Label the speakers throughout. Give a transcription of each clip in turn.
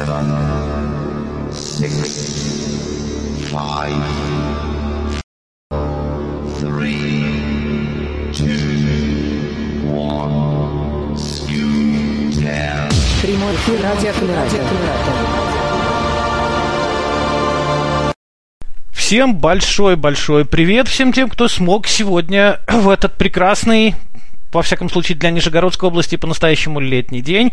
Speaker 1: seven, six, five, three, two, one, skew.
Speaker 2: Прямой эфир радиоаккумулятор.
Speaker 3: Всем большой-большой привет всем тем, кто смог сегодня в этот прекрасный во всяком случае для Нижегородской области по-настоящему летний день,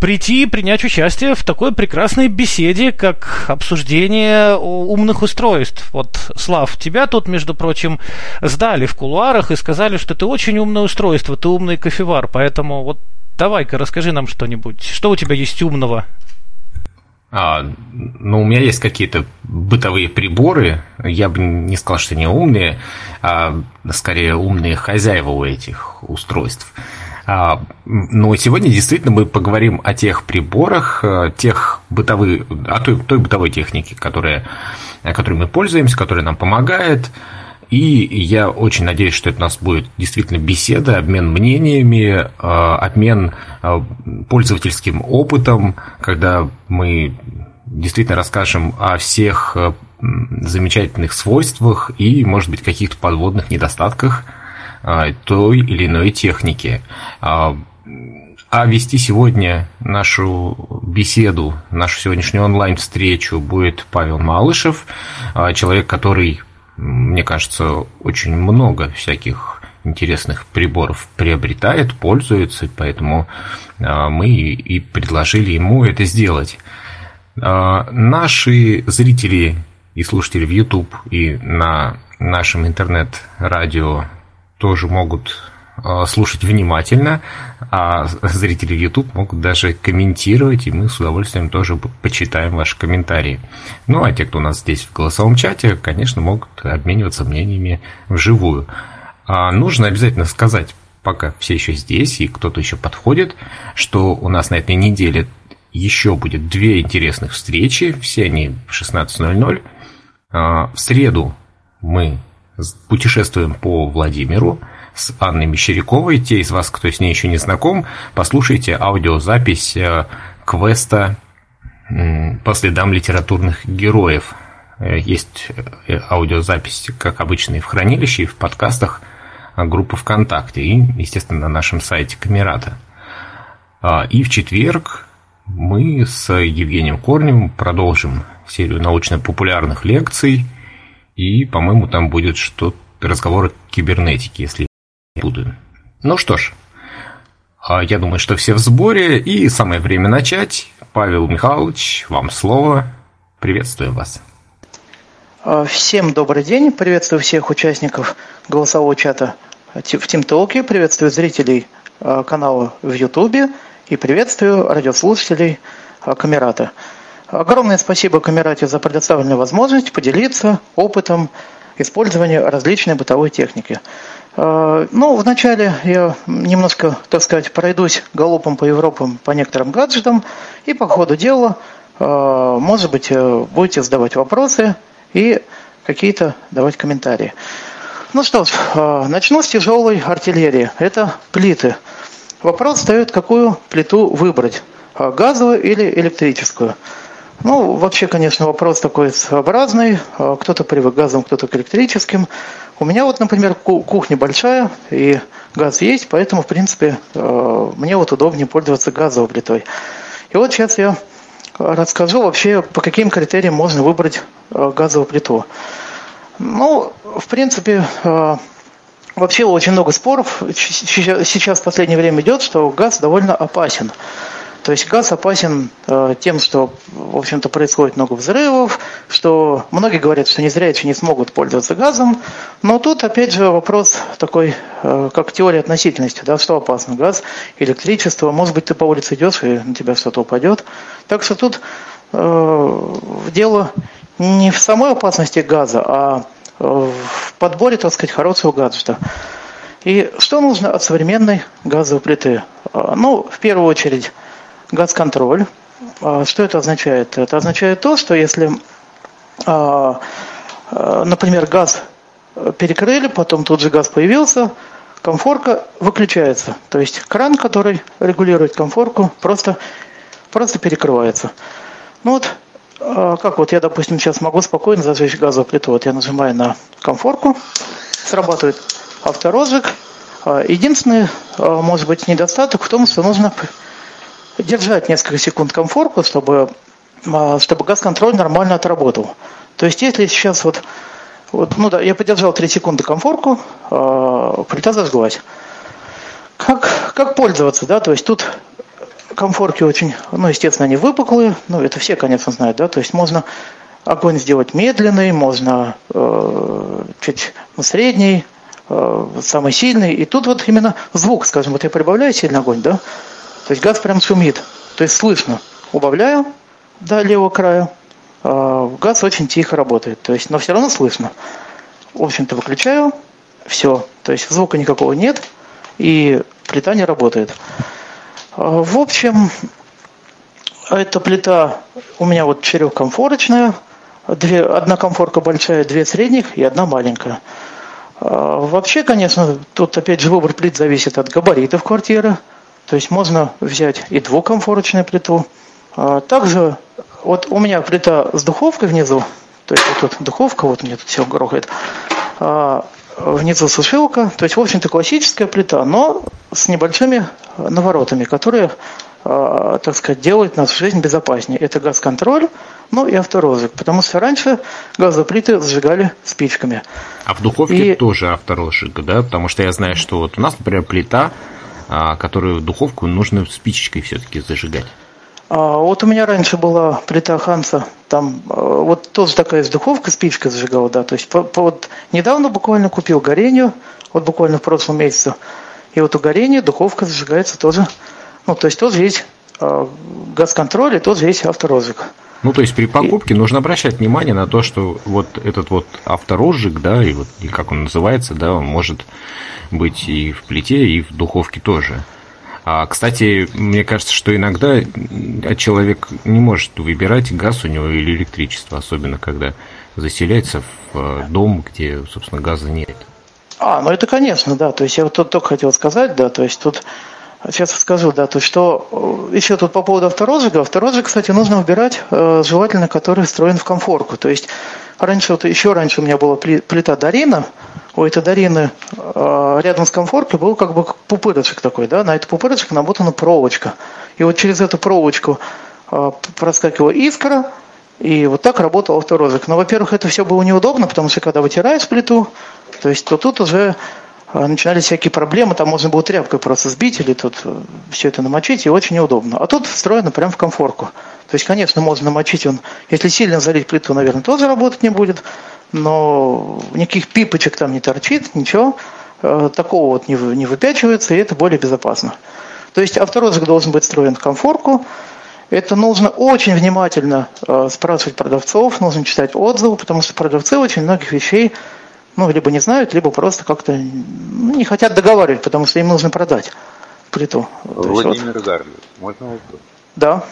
Speaker 3: прийти и принять участие в такой прекрасной беседе, как обсуждение умных устройств. Вот, Слав, тебя тут, между прочим, сдали в кулуарах и сказали, что ты очень умное устройство, ты умный кофевар, поэтому вот давай-ка расскажи нам что-нибудь. Что у тебя есть умного?
Speaker 4: А, ну, у меня есть какие-то бытовые приборы. Я бы не сказал, что они умные, а скорее умные хозяева у этих устройств. А, но сегодня действительно мы поговорим о тех приборах, э, тех бытовых, о той, той бытовой технике, которая, которой мы пользуемся, которая нам помогает. И я очень надеюсь, что это у нас будет действительно беседа, обмен мнениями, э, обмен э, пользовательским опытом, когда мы действительно расскажем о всех э, замечательных свойствах и, может быть, каких-то подводных недостатках той или иной техники. А вести сегодня нашу беседу, нашу сегодняшнюю онлайн-встречу будет Павел Малышев, человек, который мне кажется, очень много всяких интересных приборов приобретает, пользуется, поэтому а, мы и предложили ему это сделать. А, наши зрители и слушатели в YouTube и на нашем интернет-радио тоже могут слушать внимательно, а зрители YouTube могут даже комментировать, и мы с удовольствием тоже почитаем ваши комментарии. Ну, а те, кто у нас здесь в голосовом чате, конечно, могут обмениваться мнениями вживую. А нужно обязательно сказать, пока все еще здесь и кто-то еще подходит, что у нас на этой неделе еще будет две интересных встречи, все они в 16.00. А, в среду мы путешествуем по Владимиру, с Анной Мещеряковой. Те из вас, кто с ней еще не знаком, послушайте аудиозапись э, квеста по следам литературных героев. Э, есть э, аудиозапись, как обычно, и в хранилище, и в подкастах группы ВКонтакте, и, естественно, на нашем сайте Камерата. А, и в четверг мы с Евгением Корневым продолжим серию научно-популярных лекций, и, по-моему, там будет что-то разговор о кибернетике, если буду. Ну что ж, а я думаю, что все в сборе, и самое время начать. Павел Михайлович, вам слово. Приветствую вас.
Speaker 5: А, всем добрый день. Приветствую всех участников голосового чата в TeamTalk. Приветствую зрителей а, канала в YouTube. И приветствую радиослушателей Камерата. Огромное спасибо Камерате за предоставленную возможность поделиться опытом использования различной бытовой техники. Э, ну, вначале я немножко, так сказать, пройдусь галопом по Европам по некоторым гаджетам, и по ходу дела, э, может быть, э, будете задавать вопросы и какие-то давать комментарии. Ну что ж, начну с тяжелой артиллерии. Это плиты. Вопрос встает, какую плиту выбрать, газовую или электрическую. Ну, вообще, конечно, вопрос такой своеобразный. Кто-то привык к газовым, кто-то к электрическим. У меня вот, например, кухня большая, и газ есть, поэтому, в принципе, э, мне вот удобнее пользоваться газовой плитой. И вот сейчас я расскажу вообще, по каким критериям можно выбрать э, газовую плиту. Ну, в принципе, вообще очень много споров сейчас в последнее время идет, что газ довольно опасен. То есть газ опасен э, тем, что, в общем-то, происходит много взрывов, что многие говорят, что не зря еще не смогут пользоваться газом. Но тут, опять же, вопрос такой, э, как теория относительности, да, что опасно, газ, электричество. Может быть, ты по улице идешь, и на тебя что-то упадет. Так что тут э, дело не в самой опасности газа, а в подборе, так сказать, хорошего гаджета. И что нужно от современной газовой плиты? Э, ну, в первую очередь, газконтроль. А, что это означает? Это означает то, что если, а, а, например, газ перекрыли, потом тут же газ появился, комфорка выключается. То есть кран, который регулирует комфорку, просто, просто перекрывается. Ну вот, как вот я, допустим, сейчас могу спокойно зажечь газовую плиту. Вот я нажимаю на комфорку, срабатывает авторозжиг. Единственный, может быть, недостаток в том, что нужно держать несколько секунд комфорку, чтобы, э, чтобы газ-контроль нормально отработал. То есть, если сейчас вот, вот ну да, я подержал 3 секунды комфорку, э, плита зажглась. Как, как пользоваться, да, то есть тут комфорки очень, ну, естественно, они выпуклые, ну, это все, конечно, знают, да, то есть можно огонь сделать медленный, можно э, чуть ну, средний, э, самый сильный, и тут вот именно звук, скажем, вот я прибавляю сильный огонь, да, то есть газ прям шумит, то есть слышно, убавляю до левого края, э, газ очень тихо работает, то есть, но все равно слышно. В общем-то, выключаю, все, то есть звука никакого нет, и плита не работает. А, В общем, эта плита у меня вот четырехкомфорочная. Две, одна комфорка большая, две средних и одна маленькая. А, Вообще, конечно, тут опять же выбор плит зависит от габаритов квартиры. То есть можно взять и двухкомфорочную плиту. А, Также вот у меня плита с духовкой внизу. То есть вот тут духовка, вот мне тут все грохает. А, Внизу сушилка. То есть, в общем-то, классическая плита, но с небольшими наворотами, которые, а, так сказать, делают нашу жизнь безопаснее. Это газ-контроль, ну и авторозжиг. Потому что раньше газовые плиты зажигали спичками.
Speaker 4: А в духовке
Speaker 5: И-
Speaker 4: тоже авторозжиг, да? Потому что я знаю, что вот у нас, например, плита, которую в духовку нужно спичечкой все-таки зажигать.
Speaker 5: А вот у меня раньше была плита Ханса, там э, вот тоже такая с духовкой, спичка зажигала, да, то есть по- по- вот недавно буквально купил горению, вот буквально в прошлом месяце, и вот у горения духовка зажигается тоже, ну, то есть тоже есть э, газ-контроль и тоже есть авторозжиг.
Speaker 4: Ну, то есть при покупке нужно обращать внимание на то, что вот этот вот авторозжиг, да, и вот и как он называется, да, он может быть и в плите, и в духовке тоже. А, кстати, мне кажется, что иногда человек не может выбирать газ у него или электричество, особенно когда заселяется в э, дом, где, собственно, газа нет.
Speaker 5: А, ну это конечно, да. То есть я вот тут только хотел сказать, да, то есть тут сейчас скажу, да, то что э, еще тут по поводу авторозжига. Авторозжиг, кстати, нужно выбирать э, желательно, который встроен в комфорку. То есть раньше, вот еще раньше у меня была пли- плита Дарина, у этой Дарины э, рядом с комфоркой был как бы пупырочек такой, да, на этот пупырочек намотана проволочка. И вот через эту проволочку проскакивала искра, и вот так работал авторозжиг. Но, во-первых, это все было неудобно, потому что когда вытираешь плиту, то есть то тут уже начинались всякие проблемы, там можно было тряпкой просто сбить или тут все это намочить, и очень неудобно. А тут встроено прямо в комфорку. То есть, конечно, можно намочить он, если сильно залить плиту, наверное, тоже работать не будет, но никаких пипочек там не торчит, ничего, э, такого вот не, не выпячивается, и это более безопасно. То есть авторозжиг должен быть встроен в комфорку, это нужно очень внимательно э, спрашивать продавцов, нужно читать отзывы, потому что продавцы очень многих вещей ну, либо не знают, либо просто как-то ну, не хотят договаривать, потому что им нужно продать плиту. Есть вот-
Speaker 6: Владимир Гарлев, можно вопрос?
Speaker 5: да.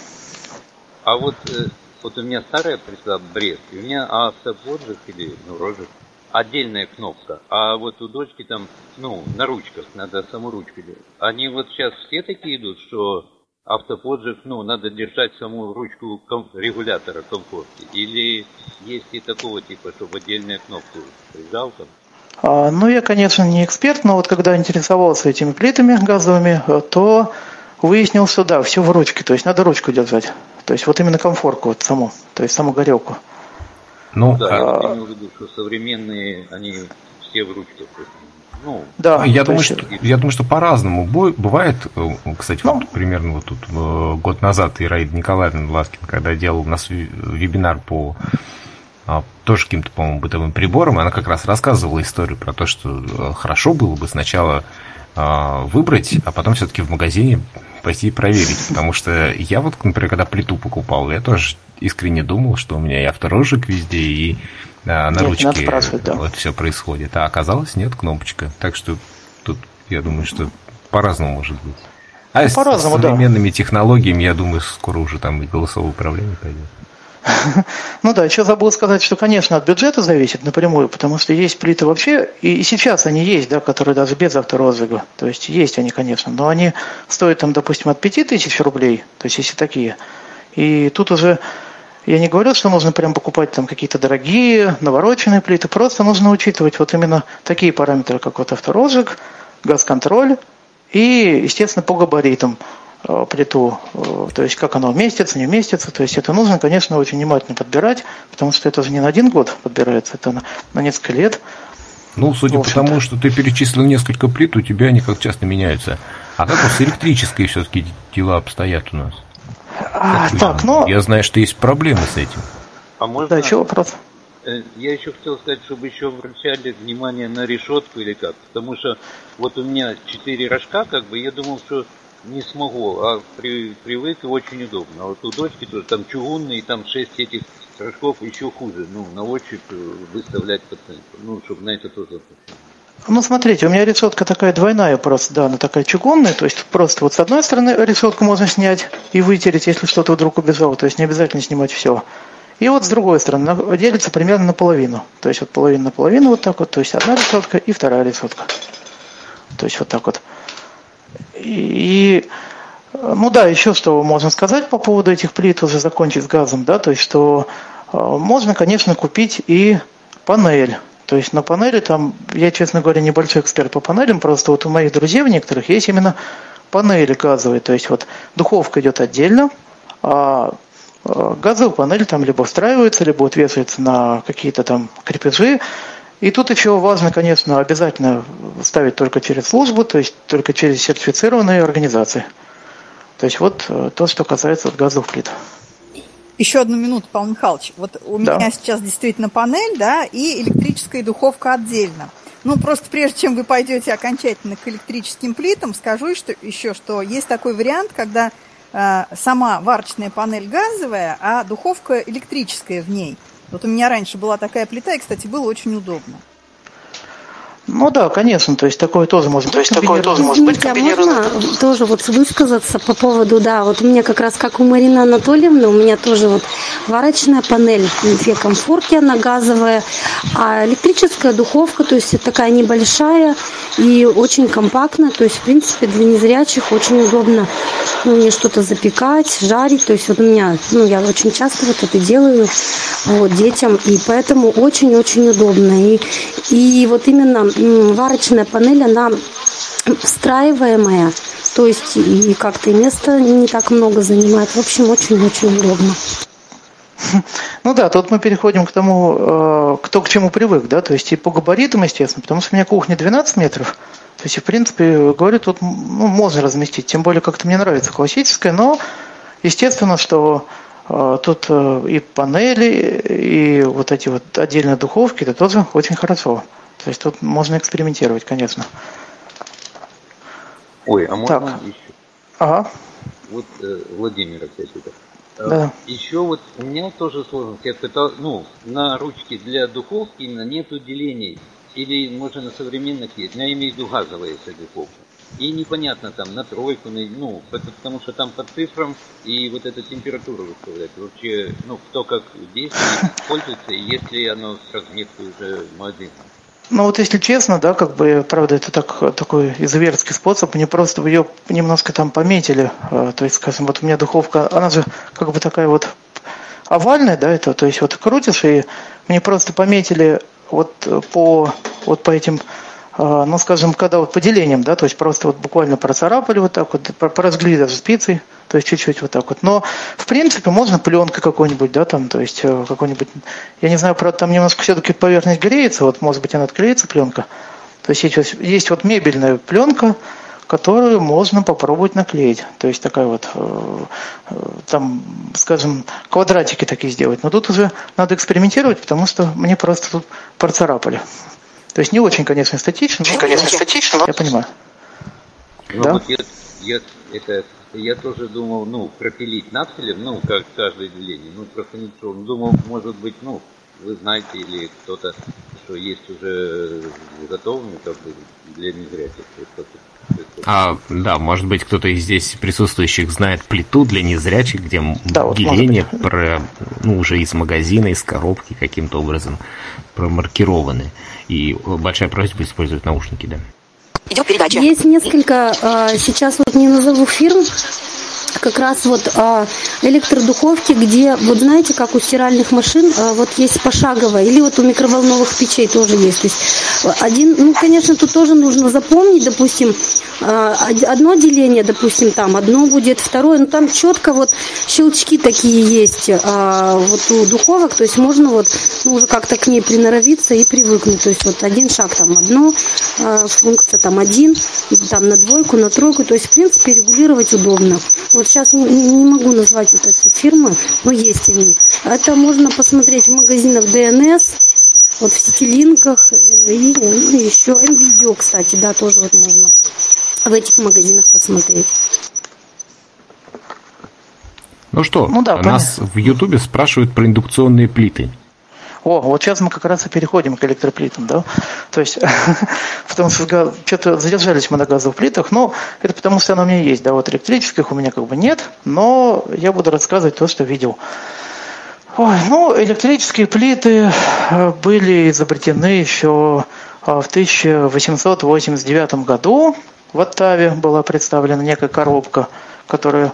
Speaker 6: А вот, э, вот у меня старая пришла Брест, и у меня автоподжиг или ну, розжиг, отдельная кнопка. А вот у дочки там, ну, на ручках, надо саму ручку делать. Они вот сейчас все такие идут, что автоподжиг, ну, надо держать саму ручку ком- регулятора комфорта. Или есть и такого типа, чтобы отдельную кнопку прижал там.
Speaker 5: А, ну, я, конечно, не эксперт, но вот когда интересовался этими плитами газовыми, э, то выяснил, что да, все в ручке, то есть надо ручку держать. То есть вот именно комфорку вот саму, то есть саму горелку.
Speaker 4: Ну,
Speaker 6: Да,
Speaker 4: а,
Speaker 6: я имею в виду, что современные, они все в ручках. Ну,
Speaker 5: Да,
Speaker 4: я, думаю,
Speaker 5: есть-
Speaker 4: что, я думаю, что по-разному бывает. э, Кстати,
Speaker 5: Ну.
Speaker 4: вот примерно вот тут э, год назад Ираида Николаевна Ласкин, когда делал у нас вебинар по а, тоже каким-то, по-моему, бытовым приборам, она как раз рассказывала историю про то, что э, хорошо было бы сначала а, выбрать, а потом все-таки в магазине пойти и проверить. Потому что я вот, например, когда плиту покупал, я тоже искренне думал, что у меня и авторожек везде, и на
Speaker 5: Нет,
Speaker 4: ручке
Speaker 5: да.
Speaker 4: вот все происходит. А оказалось, нет кнопочка. Так что тут, я думаю, что по-разному может быть. А с
Speaker 5: По-разному, да.
Speaker 4: современными технологиями, я думаю, скоро уже там и голосовое управление пойдет.
Speaker 5: Ну да, еще забыл сказать, что, конечно, от бюджета зависит напрямую, потому что есть плиты вообще, и, и сейчас они есть, да, которые даже без авторозжига. То есть есть они, конечно, но они стоят там, допустим, от 5000 рублей, то есть если такие. И тут уже я не говорю, что нужно прям покупать там какие-то дорогие, навороченные плиты, просто нужно учитывать вот именно такие параметры, как вот авторозжиг, газ-контроль и, естественно, по габаритам э, плиту, э, то есть как она вместится, не вместится, то есть это нужно, конечно, очень внимательно подбирать, потому что это же не на один год подбирается, это на, на несколько лет.
Speaker 4: Ну, судя по тому, что ты перечислил несколько плит, у тебя они как часто меняются. А как вот с электрической все-таки дела обстоят у нас?
Speaker 5: А, так, ну...
Speaker 4: Я знаю, что есть проблемы с этим.
Speaker 6: А можно...
Speaker 5: Да, еще вопрос?
Speaker 6: Э, Я еще хотел сказать, чтобы еще обращали внимание на решетку или как. Потому что вот у меня четыре рожка, как бы, я думал, что не смогу, а при, привык и очень удобно. А вот у дочки тоже там чугунный, там шесть этих рожков еще хуже. Ну, на ощупь э, выставлять пациенту. Ну, чтобы на это тоже обращать.
Speaker 5: Ну, смотрите, у меня решетка такая двойная просто, да, она такая чугунная, то есть просто вот с одной стороны решетку можно снять и вытереть, если что-то вдруг убежало, то есть не обязательно снимать все. И вот с другой стороны, делится примерно наполовину, то есть вот половина на половину вот так вот, то есть одна решетка и вторая решетка. То есть вот так вот. И, ну да, еще что можно сказать по поводу этих плит, уже закончить с газом, да, то есть что э, можно, конечно, купить и панель. То есть на панели там, я, честно говоря, небольшой эксперт по панелям, просто вот у моих друзей у некоторых есть именно панели газовые. То есть вот духовка идет отдельно, а э, газовая панель там либо встраивается, либо вот вешается на какие-то там крепежи. И тут еще важно, конечно, обязательно ставить только через службу, то есть только через сертифицированные организации. То есть вот э, то, что касается газовых плит.
Speaker 7: Еще одну минуту, Павел Михайлович. Вот у
Speaker 5: Да.
Speaker 7: меня сейчас действительно панель, да, и электрическая духовка отдельно. Ну, просто прежде чем вы пойдете окончательно к электрическим плитам, скажу что, еще, что есть такой вариант, когда э, сама варочная панель газовая, а духовка электрическая в ней. Вот у меня раньше была такая плита, и, кстати, было очень удобно.
Speaker 5: Ну да, конечно, то есть такое тоже может быть. такое тоже
Speaker 8: Извините, а можно тоже вот высказаться по поводу, да, вот у меня как раз как у Марины Анатольевны, у меня тоже вот варочная панель, две комфорки, она газовая, а электрическая духовка, то есть это такая небольшая и очень компактная, то есть в принципе для незрячих очень удобно ну, мне что-то запекать, жарить, то есть вот у меня, ну я очень часто вот это делаю вот, детям, и поэтому очень-очень удобно. И, и вот именно варочная панель, она встраиваемая, то есть и как-то и места не так много занимает. В общем, очень-очень удобно.
Speaker 5: Ну да, тут мы переходим к тому, э, кто к чему привык, да, то есть и по габаритам, естественно, потому что у меня кухня 12 метров, то есть, в принципе, говорю, тут ну, можно разместить, тем более как-то мне нравится классическая, но естественно, что э, тут э, и панели, и вот эти вот отдельные духовки, это тоже очень хорошо. То есть тут можно экспериментировать, конечно.
Speaker 6: Ой, а можно
Speaker 5: Так.
Speaker 6: еще?
Speaker 5: Ага,
Speaker 6: Вот э, Владимир опять это.
Speaker 5: Да.
Speaker 6: Еще вот у меня тоже сложность. Я пытал, ну, на ручке для духовки именно нету делений. Или, может, на современных есть. Но я имею в виду газовая если духовка. И непонятно там на тройку, на, ну, потому что там по цифрам и вот эта температура выставляет. Вообще, ну, кто как действует, пользуется, и если оно с разметкой уже магазина.
Speaker 5: Ну вот если честно, да, как бы, правда, это так, такой изуверский способ, мне просто ее немножко там пометили, э, то есть, скажем, вот у меня духовка, она же как бы такая вот овальная, да, это, то есть вот крутишь, и мне просто пометили вот э, по, вот по этим, э, ну, скажем, когда вот по делениям, да, то есть просто вот буквально процарапали вот так вот, про- прожгли даже спицей, то есть чуть-чуть вот так вот. Но, в принципе, можно пленкой какой-нибудь, да, там, то есть э, какой-нибудь, я не знаю, правда, там немножко все-таки поверхность греется, вот, может быть, она отклеится, пленка. То есть есть, вот- есть вот мебельная пленка, которую можно попробовать наклеить. То есть такая вот, э, э, там, скажем, квадратики такие сделать. Но тут уже надо экспериментировать, потому что мне просто тут процарапали. То есть не очень, конечно, эстетично. но-
Speaker 2: конечно, эстетично, но-
Speaker 5: Я понимаю.
Speaker 6: Ну
Speaker 5: Да?
Speaker 6: вот я, я, это, я тоже думал, ну, пропилить надфилем, ну, как каждое деление. Ну, просто ничего. Ну, Думал, может быть, ну, вы знаете, или кто-то, что есть уже готовыми, как бы, для незрячих.
Speaker 4: А, да, может быть, кто-то из здесь присутствующих знает плиту для незрячих, где
Speaker 5: Да, вот
Speaker 4: деления про, ну, уже из магазина, из коробки каким-то образом промаркированы. И э, большая просьба использовать наушники, да.
Speaker 2: Идет передача.
Speaker 8: Есть несколько, э, сейчас вот не назову фирм, как раз вот а, электродуховки, где, вот знаете, как у стиральных машин, а, вот есть пошаговая, или вот у микроволновых печей тоже есть. То есть один, ну, конечно, тут тоже нужно запомнить, допустим, а, одно деление, допустим, там, одно будет, второе, но там четко вот щелчки такие есть а, вот у духовок, то есть можно вот ну, уже как-то к ней приноровиться и привыкнуть. То есть вот один шаг там одно, а, функция там один, там на двойку, на тройку, то есть в принципе регулировать удобно. Вот сейчас не, не могу назвать вот эти фирмы, но есть они. Это можно посмотреть в магазинах DNS, вот в сетилинках и ну, еще МВидео, кстати, да, тоже вот можно в этих магазинах посмотреть.
Speaker 4: Ну что,
Speaker 5: Ну да,
Speaker 4: нас в Ютубе спрашивают про индукционные плиты.
Speaker 5: О, вот сейчас мы как раз и переходим к электроплитам, да? То есть, потому что что-то задержались мы на газовых плитах, но это потому что оно у меня есть, да, вот электрических у меня как бы нет, но я буду рассказывать то, что видел. Ой, ну, электрические плиты э, были изобретены еще э, в 1889 году. В Оттаве была представлена некая коробка, которая,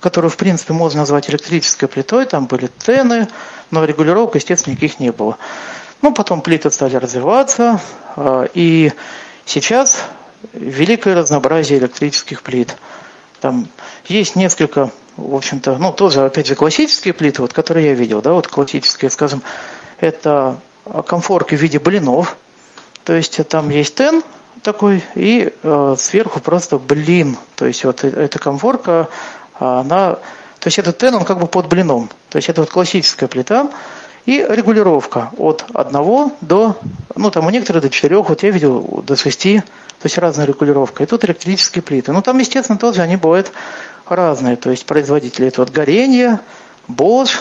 Speaker 5: которую, в принципе, можно назвать электрической плитой. Там были тены, но регулировок, естественно, никаких не было. Ну, потом плиты стали развиваться, э, и сейчас великое разнообразие электрических плит. Там есть несколько, в общем-то, ну, тоже, опять же, классические плиты, вот, которые я видел, да, вот классические, скажем, это комфорки в виде блинов, то есть там есть тен такой, и э, сверху просто блин, то есть вот э- эта комфорка, она, то есть этот тен, он как бы под блином, то есть это вот классическая плита, и регулировка от одного до, ну там у некоторых до четырех, вот я видел до шести, то есть разная регулировка. И тут электрические плиты. Ну там, естественно, тоже они бывают разные. То есть производители это вот горение, Bosch,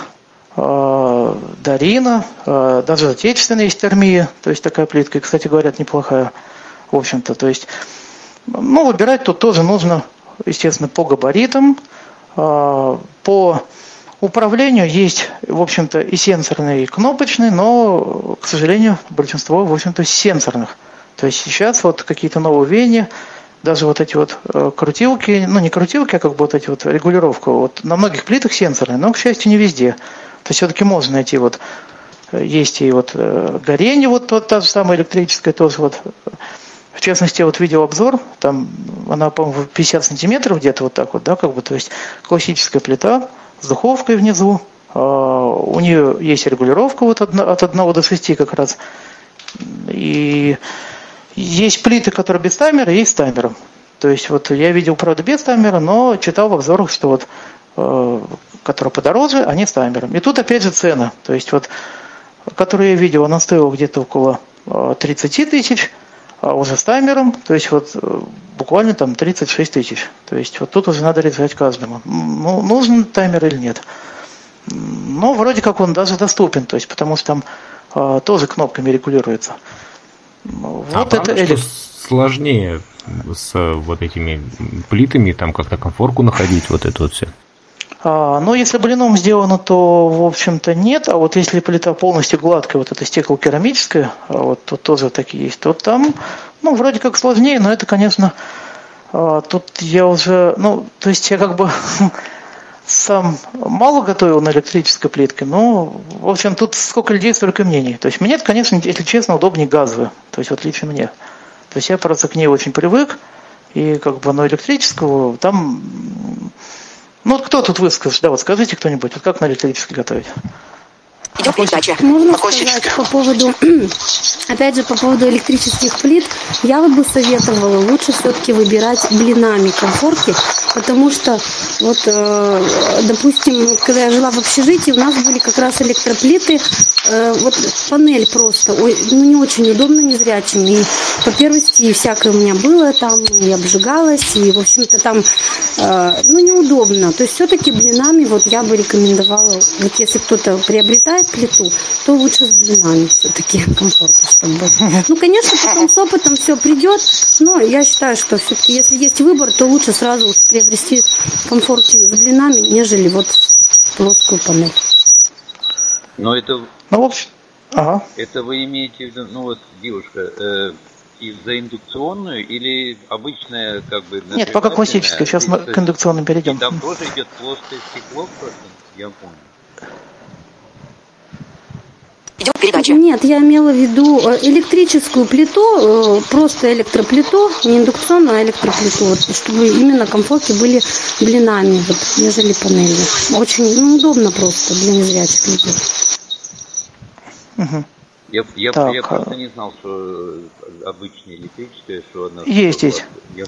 Speaker 5: э, Дарина, э, даже отечественная есть термия, то есть такая плитка, и, кстати, говорят, неплохая, в общем-то. То есть, ну, выбирать тут тоже нужно, естественно, по габаритам, по управлению есть, в общем-то, и сенсорный, и кнопочный, но, к сожалению, большинство, в общем-то, сенсорных. То есть сейчас вот какие-то новые даже вот эти вот э, крутилки, ну не крутилки, а как бы вот эти вот регулировка, вот на многих плитах сенсорные, но, к счастью, не везде. То есть все-таки можно найти вот, э, есть и вот э, горение, вот, вот та же самая электрическая тоже вот, в частности, я вот видел обзор, там она, по-моему, 50 сантиметров где-то вот так вот, да, как бы, то есть классическая плита с духовкой внизу, а, у нее есть регулировка вот от 1 до 6 как раз, и есть плиты, которые без таймера, есть с таймером. То есть вот я видел, правда, без таймера, но читал в обзорах, что вот, э, которые подороже, они с таймером. И тут опять же цена. То есть вот, которую я видел, она стоила где-то около э, 30 тысяч, а уже с таймером, то есть вот э, буквально там 36 тысяч. То есть вот тут уже надо решать каждому, ну, нужен таймер или нет. Но вроде как он даже доступен, то есть потому что там э, тоже кнопками регулируется. Вот
Speaker 4: а
Speaker 5: это
Speaker 4: правда, что сложнее с э, вот этими плитами, там как-то комфорку находить, вот это вот все?
Speaker 5: А, ну, если блином сделано, то, в общем-то, нет. А вот если плита полностью гладкая, вот это стекло-керамическое, а вот тут тоже такие есть, то там, ну, вроде как сложнее, но это, конечно, а, тут я уже, ну, то есть я как бы сам мало готовил на электрической плитке, но, в общем, тут сколько людей, столько мнений. То есть мне конечно, если честно, удобнее газовая. То есть вот лично мне. То есть я просто к ней очень привык. И как бы, но электрического там... Ну вот кто тут выскажет? Да, вот скажите кто-нибудь, вот как на электрической готовить?
Speaker 8: Идет передача. Можно сказать по поводу, опять же, по поводу электрических плит, я бы советовала лучше все-таки выбирать блинами конфорки, потому что вот, э, допустим, когда я жила в общежитии, у нас были как раз электроплиты, э, вот панель просто, ой, ну не очень удобно незрячим, и по первости и всякое у меня было там, и обжигалась, и, в общем-то, там, э, ну, неудобно. То есть все-таки блинами вот я бы рекомендовала, вот если кто-то приобретает плиту, то лучше с блинами все-таки комфортно, чтобы. Ну, конечно, потом с опытом все придет, но я считаю, что все-таки, если есть выбор, то лучше сразу приобрести комфорки с блинами, нежели вот плоскую панель.
Speaker 6: Но это,
Speaker 5: Ну, в общем, ага.
Speaker 6: это вы имеете в виду, ну вот, девушка, э, и за индукционную или обычная как бы
Speaker 5: Нет, пока классическая. Сейчас мы к индукционным перейдем.
Speaker 6: И там тоже идет плоское стекло просто, я понял.
Speaker 9: Идет передача.
Speaker 8: Нет, я имела в виду э, электрическую плиту, э, просто электроплиту, не индукционную, а электроплиту, вот, чтобы именно комфорки были блинами, вот, нежели панели. Очень ну, удобно просто для незрячих людей.
Speaker 5: Мгм.
Speaker 6: Я, я,
Speaker 5: Так,
Speaker 6: я просто
Speaker 5: а-
Speaker 6: не знал, что обычная электрическая, что она...
Speaker 5: Есть, есть.
Speaker 6: Я-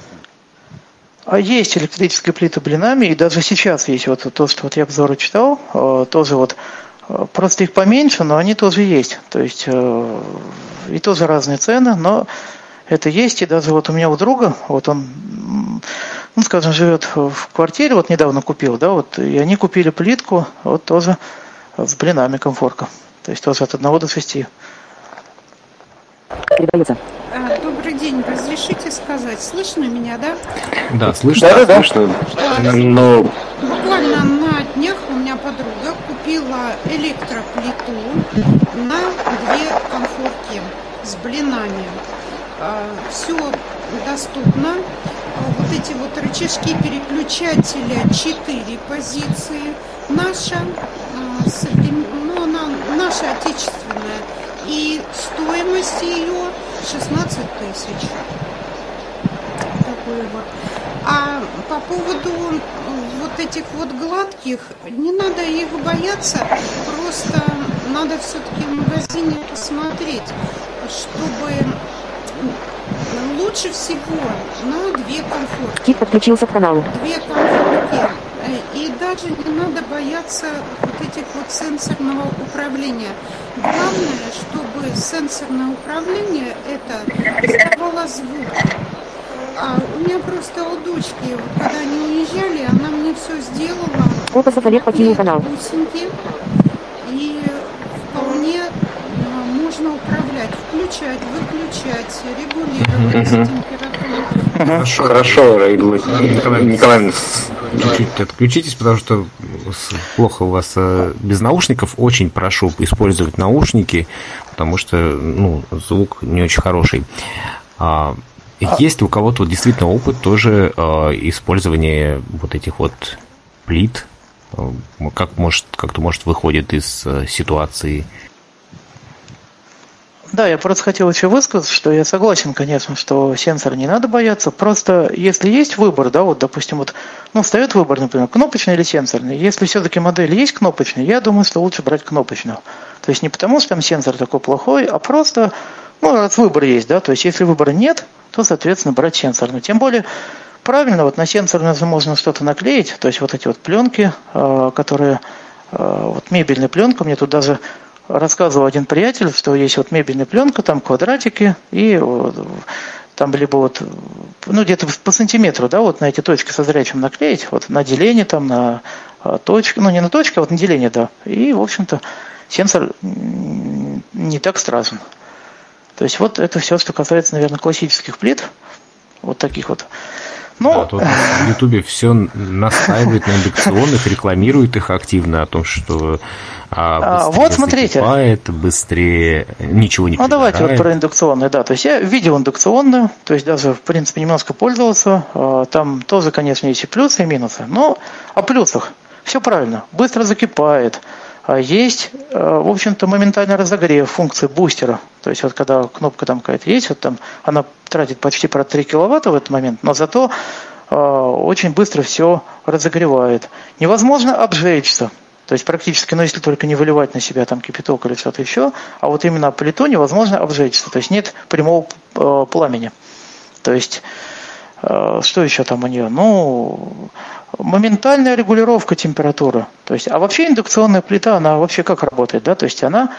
Speaker 5: А есть электрические плиты блинами, и даже сейчас есть вот то, что вот я обзоры читал, э, тоже вот э, просто их поменьше, но они тоже есть. То есть э, и тоже разные цены, но это есть. И даже вот у меня у друга, вот он, ну, скажем, живет в квартире, вот недавно купил, да, вот, и они купили плитку, вот тоже с блинами комфорка. То есть тоже от одного до шести.
Speaker 2: Передается.
Speaker 10: А, день. Разрешите сказать, слышно меня, да?
Speaker 4: Да, слышно,
Speaker 5: Да-да-да.
Speaker 4: слышно.
Speaker 10: Да.
Speaker 4: Но
Speaker 10: Буквально на днях у меня подруга купила электроплиту на две конфорки с блинами. Все доступно. А, Вот эти вот рычажки переключателя, четыре позиции. Наша, а, ну, она наша отечественная. И стоимость ее 16 тысяч. Такой вот. А по поводу вот этих вот гладких, не надо их бояться, просто надо все-таки в магазине посмотреть, чтобы лучше всего на две комфорки.
Speaker 2: Кит подключился к каналу.
Speaker 10: Две комфорки. И даже не надо бояться вот этих вот сенсорного управления. Главное, чтобы сенсорное управление это издавало звук. А у меня просто у дочки, вот когда они уезжали, она мне все сделала.
Speaker 2: Опасов Олег покинул канал.
Speaker 10: Бусинки. И вполне а, можно управлять, включать, выключать, регулировать температуру.
Speaker 4: Хорошо, хорошо, Николаевна, Николаевна, чуть-чуть отключитесь, потому что плохо у вас э, без наушников. Очень прошу использовать наушники, потому что ну, звук не очень хороший. А, Есть ли у кого-то вот действительно опыт тоже э, использования вот этих вот плит? Э, Как может, как-то может выходит из ситуации?
Speaker 5: Да, я просто хотел еще высказать, что я согласен, конечно, что сенсор не надо бояться. Просто если есть выбор, да, вот, допустим, вот, ну, встает выбор, например, кнопочный или сенсорный. Если все-таки модель есть кнопочная, я думаю, что лучше брать кнопочную. То есть не потому, что там сенсор такой плохой, а просто, ну, раз выбор есть, да, то есть если выбора нет, то, соответственно, брать сенсорную. Тем более, правильно, вот на сенсорную можно что-то наклеить, то есть вот эти вот пленки, э, которые, э, вот мебельная пленка, мне тут даже рассказывал один приятель, что есть вот мебельная пленка, там квадратики, и вот, там либо вот, ну, где-то по сантиметру, да, вот на эти точки со зрячим наклеить, вот на деление там, на а, точки, ну, не на точки, а вот на деление, да. И, в общем-то, сенсор не так страшен. То есть вот это все, что касается, наверное, классических плит, вот таких вот. Ну,
Speaker 4: Да, тут в Ютубе все настаивает на индукционных, рекламирует их активно о том, что а,
Speaker 5: А,
Speaker 4: быстрее
Speaker 5: вот смотрите.
Speaker 4: закипает, быстрее ничего не
Speaker 5: Ну, давайте вот
Speaker 4: прибирает.
Speaker 5: про индукционную, да. То есть я видел индукционную, то есть даже, в принципе, немножко пользовался. А, Там тоже, конечно, есть и плюсы, и минусы. Но о плюсах все правильно. Быстро закипает. А Есть, э, в общем-то, моментальный разогрев функции бустера. То есть вот когда кнопка там какая-то есть, вот там она тратит почти про 3 киловатта в этот момент, но зато э, очень быстро все разогревает. Невозможно обжечься. То есть практически, ну если только не выливать на себя там кипяток или что-то еще, а вот именно плиту невозможно обжечься. То есть нет прямого э, пламени. То есть что еще там у нее? Ну, моментальная регулировка температуры. То есть, а вообще индукционная плита, она вообще как работает, да? То есть она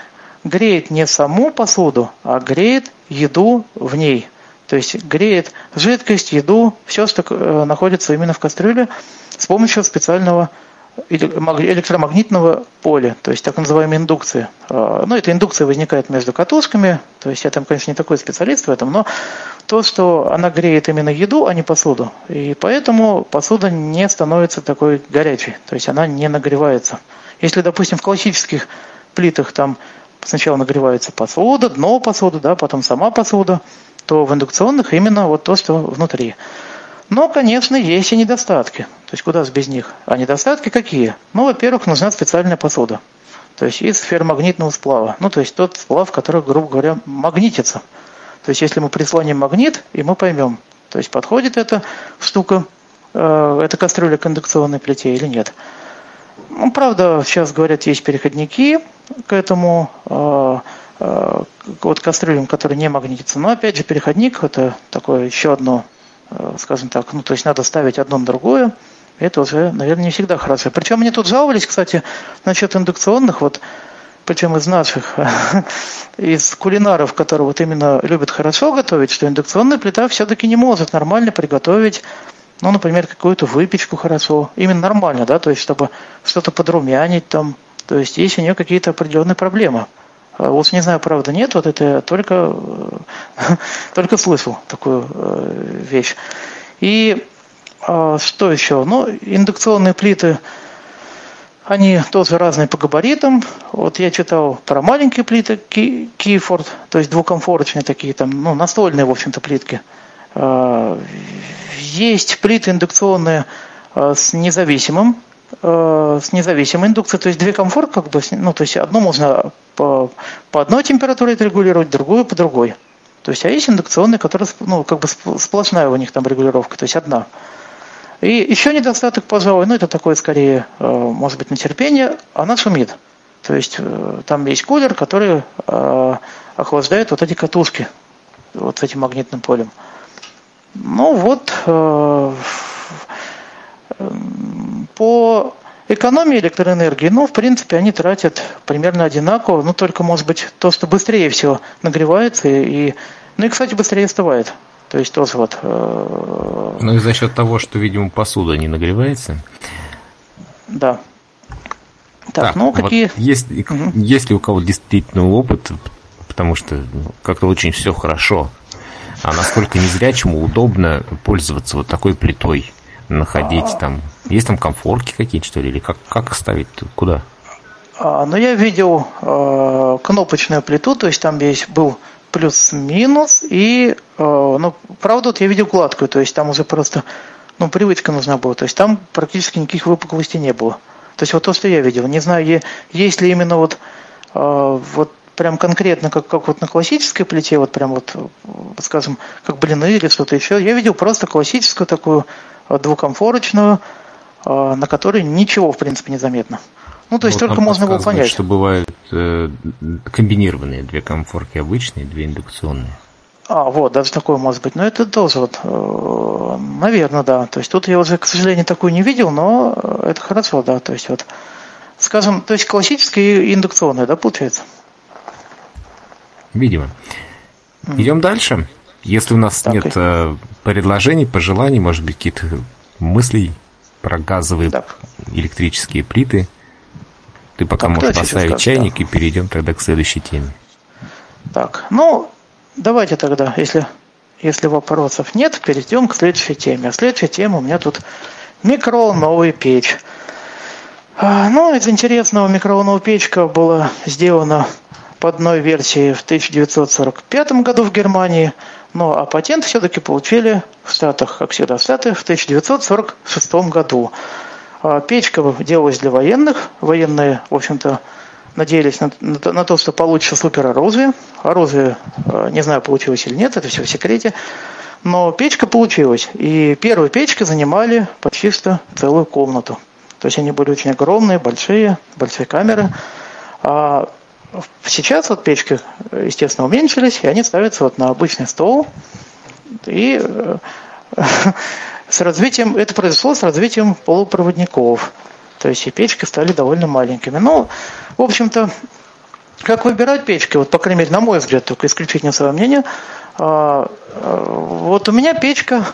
Speaker 5: греет не саму посуду, а греет еду в ней. То есть греет жидкость, еду, все, что э, находится именно в кастрюле с помощью специального эле- маг- электромагнитного поля, то есть так называемой индукции. Э, Ну, эта индукция возникает между катушками, то есть я там, конечно, не такой специалист в этом, но то, что она греет именно еду, а не посуду, и поэтому посуда не становится такой горячей, то есть она не нагревается. Если, допустим, в классических плитах там сначала нагревается посуда, дно посуды, да, потом сама посуда, то в индукционных именно вот то, что внутри. Но, конечно, есть и недостатки. То есть куда без них? А недостатки какие? Ну, во-первых, нужна специальная посуда. То есть из ферромагнитного сплава. Ну, то есть тот сплав, который, грубо говоря, магнитится. То есть если мы прислоним магнит, и мы поймем, то есть подходит эта штука, э, эта кастрюля к индукционной плите или нет. Ну, правда, сейчас говорят, есть переходники к этому, э, э, вот кастрюлям, которые не магнитятся. Но опять же, переходник это такое еще одно, э, скажем так, ну то есть надо ставить одно на другое. Это уже, наверное, не всегда хорошо. Причем мне тут жаловались, кстати, насчет индукционных, вот, причем из наших, из кулинаров, которые вот именно любят хорошо готовить, что индукционная плита все-таки не может нормально приготовить ну, например, какую-то выпечку хорошо, именно нормально, да, то есть чтобы что-то подрумянить там, то есть есть у нее какие-то определенные проблемы. А Вот не знаю, правда, нет, вот это только, только слышал такую э, вещь. И а, что еще? Ну, индукционные плиты, они тоже разные по габаритам. Вот я читал про маленькие плиты Кифорд, то есть двухкомфорочные такие, там, ну, настольные, в общем-то, плитки. А, есть плиты индукционные а, с независимым, а, с независимой индукцией, то есть две комфорт, как бы, ну, то есть одну можно по, по одной температуре регулировать, другую по другой. То есть, а есть индукционные, которые, ну, как бы сплошная у них там регулировка, то есть одна. И еще недостаток, пожалуй, ну, это такое скорее, может быть, на терпение, она шумит. То есть э, там есть кулер, который охлаждает вот эти катушки вот с этим магнитным полем. Ну вот, э, по экономии электроэнергии, ну, в принципе, они тратят примерно одинаково, ну, только, может быть, то, что быстрее все нагревается, и, ну, и, кстати, быстрее остывает. То есть тоже вот... Э,
Speaker 4: ну, и за счет того, что, видимо, посуда не нагревается.
Speaker 5: Да.
Speaker 4: Так, так ну, какие... Вот есть, угу. есть ли у кого действительно опыт, потому что ну, как-то очень все хорошо а насколько незрячему удобно пользоваться вот такой плитой, находить там, есть там комфорки какие-то, что ли, или как, как ставить, куда?
Speaker 5: А, ну, я видел э, кнопочную плиту, то есть там есть был плюс-минус, и, э, ну, правда, вот я видел гладкую, то есть там уже просто, ну, привычка нужна была, то есть там практически никаких выпуклостей не было. То есть вот то, что я видел. Не знаю, есть ли именно вот, э, вот прям конкретно, как, как вот на классической плите, вот прям вот, скажем, как блины или что-то еще. Я видел просто классическую такую э, двухкомфорочную, на которой ничего, в принципе, не заметно. Ну, то есть вот только можно было понять.
Speaker 4: что бывают э, комбинированные две комфорки обычные, две индукционные.
Speaker 5: А, вот, даже такое может быть. Но это тоже вот, э, наверное, да. То есть тут я уже, к сожалению, такую не видел, но это хорошо, да. То есть вот, скажем, то есть классическая и индукционная, да, получается?
Speaker 4: Видимо. Идем дальше. Если у нас так, нет. Э, предложений, пожеланий, может быть, какие-то мыслей про газовые так. электрические плиты, ты пока так, можешь поставить чайник да. и перейдем тогда к следующей теме.
Speaker 5: Так, ну, давайте тогда, если, если вопросов нет, перейдем к следующей теме. А следующая тема у меня тут микроволновая печь. А, ну, из интересного микроволновая печка была сделана по одной версии в 1945 году в Германии, ну а патент все-таки получили в Штатах, как всегда в Штатах, в 1946 году. А печка делалась для военных. Военные, в общем-то, надеялись на, на, на то, что получится супероружие. Оружие, а, не знаю, получилось или нет, это все в секрете. Но печка получилась. И первые печки занимали почти что целую комнату. То есть они были очень огромные, большие, большие камеры. А Сейчас вот печки, естественно, уменьшились, и они ставятся вот на обычный стол. И э, с развитием, это произошло с развитием полупроводников. То есть и печки стали довольно маленькими. Ну, в общем-то, как выбирать печки, вот, по крайней мере, на мой взгляд, только исключительно свое мнение, а, а, вот у меня печка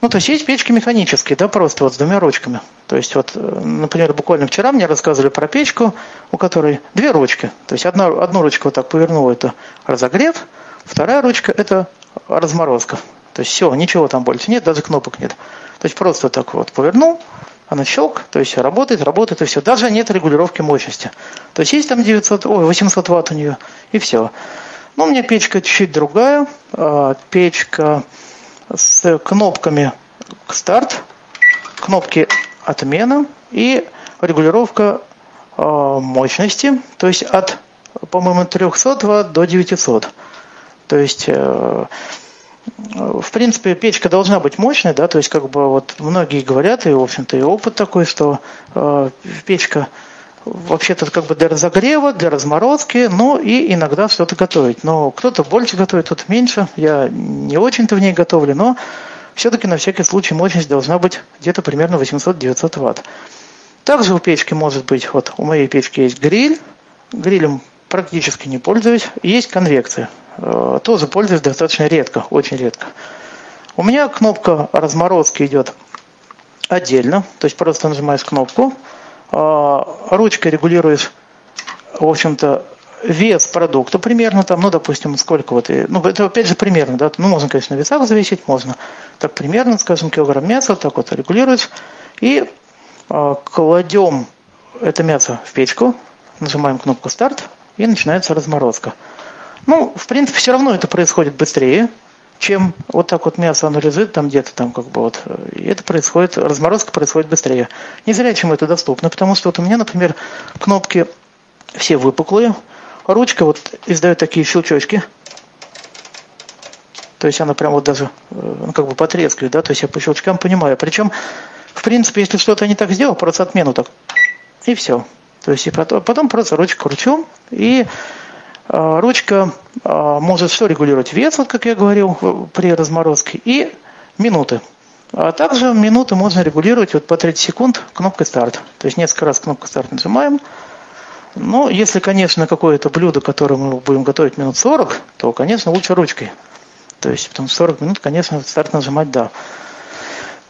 Speaker 5: ну, то есть есть печки механические, да, просто вот с двумя ручками. То есть вот, э, например, буквально вчера мне рассказывали про печку, у которой две ручки. То есть одна, одну ручку вот так повернула, это разогрев, вторая ручка это разморозка. То есть все, ничего там больше нет, даже кнопок нет. То есть просто так вот повернул, она щелк, то есть работает, работает и все. Даже нет регулировки мощности. То есть есть там 900, ой, 800 ватт у нее и все. Но у меня печка чуть-чуть другая. А, Печка с кнопками старт, кнопки отмена и регулировка а, мощности, то есть от, по-моему, 300 Вт до 900. То есть, э, в принципе, печка должна быть мощной, да, то есть, как бы вот многие говорят, и, в общем-то, и опыт такой, что э, печка вообще-то как бы для разогрева, для разморозки, но и иногда что-то готовить. Но кто-то больше готовит, кто-то меньше. Я не очень-то в ней готовлю, но все-таки на всякий случай мощность должна быть где-то примерно 800-900 ватт. Также у печки может быть, вот у моей печки есть гриль, грилем практически не пользуюсь, есть конвекция, тоже пользуюсь достаточно редко, очень редко. У меня кнопка разморозки идет отдельно, то есть просто нажимаешь кнопку, а, ручкой регулируешь, в общем-то, вес продукта примерно там, ну, допустим, сколько вот, ну, это опять же примерно, да, ну, можно, конечно, на весах зависеть, можно так примерно, скажем, килограмм мяса, так вот регулируешь, и э, кладем это мясо в печку, нажимаем кнопку старт, и начинается разморозка. Ну, в принципе, все равно это происходит быстрее, чем вот так вот мясо оно там где-то там как бы вот. И это происходит, разморозка происходит быстрее. Не зря чему это доступно, потому что вот у меня, например, кнопки все выпуклые, ручка вот издает такие щелчочки. То есть она прям вот даже э, ну, как бы потрескивает, да, то есть я по щелчкам понимаю. Причем, в принципе, если что-то не так сделал, просто отмену так, и все. То есть и потом, потом просто ручку кручу, и ручка э, может что регулировать? Вес, вот как я говорил, при разморозке, и минуты. А также минуты можно регулировать вот по 30 секунд кнопкой старт. То есть несколько раз кнопку старт нажимаем, ну, если, конечно, какое-то блюдо, которое мы будем готовить минут 40, то, конечно, лучше ручкой. То есть, потому что 40 минут, конечно, старт нажимать да.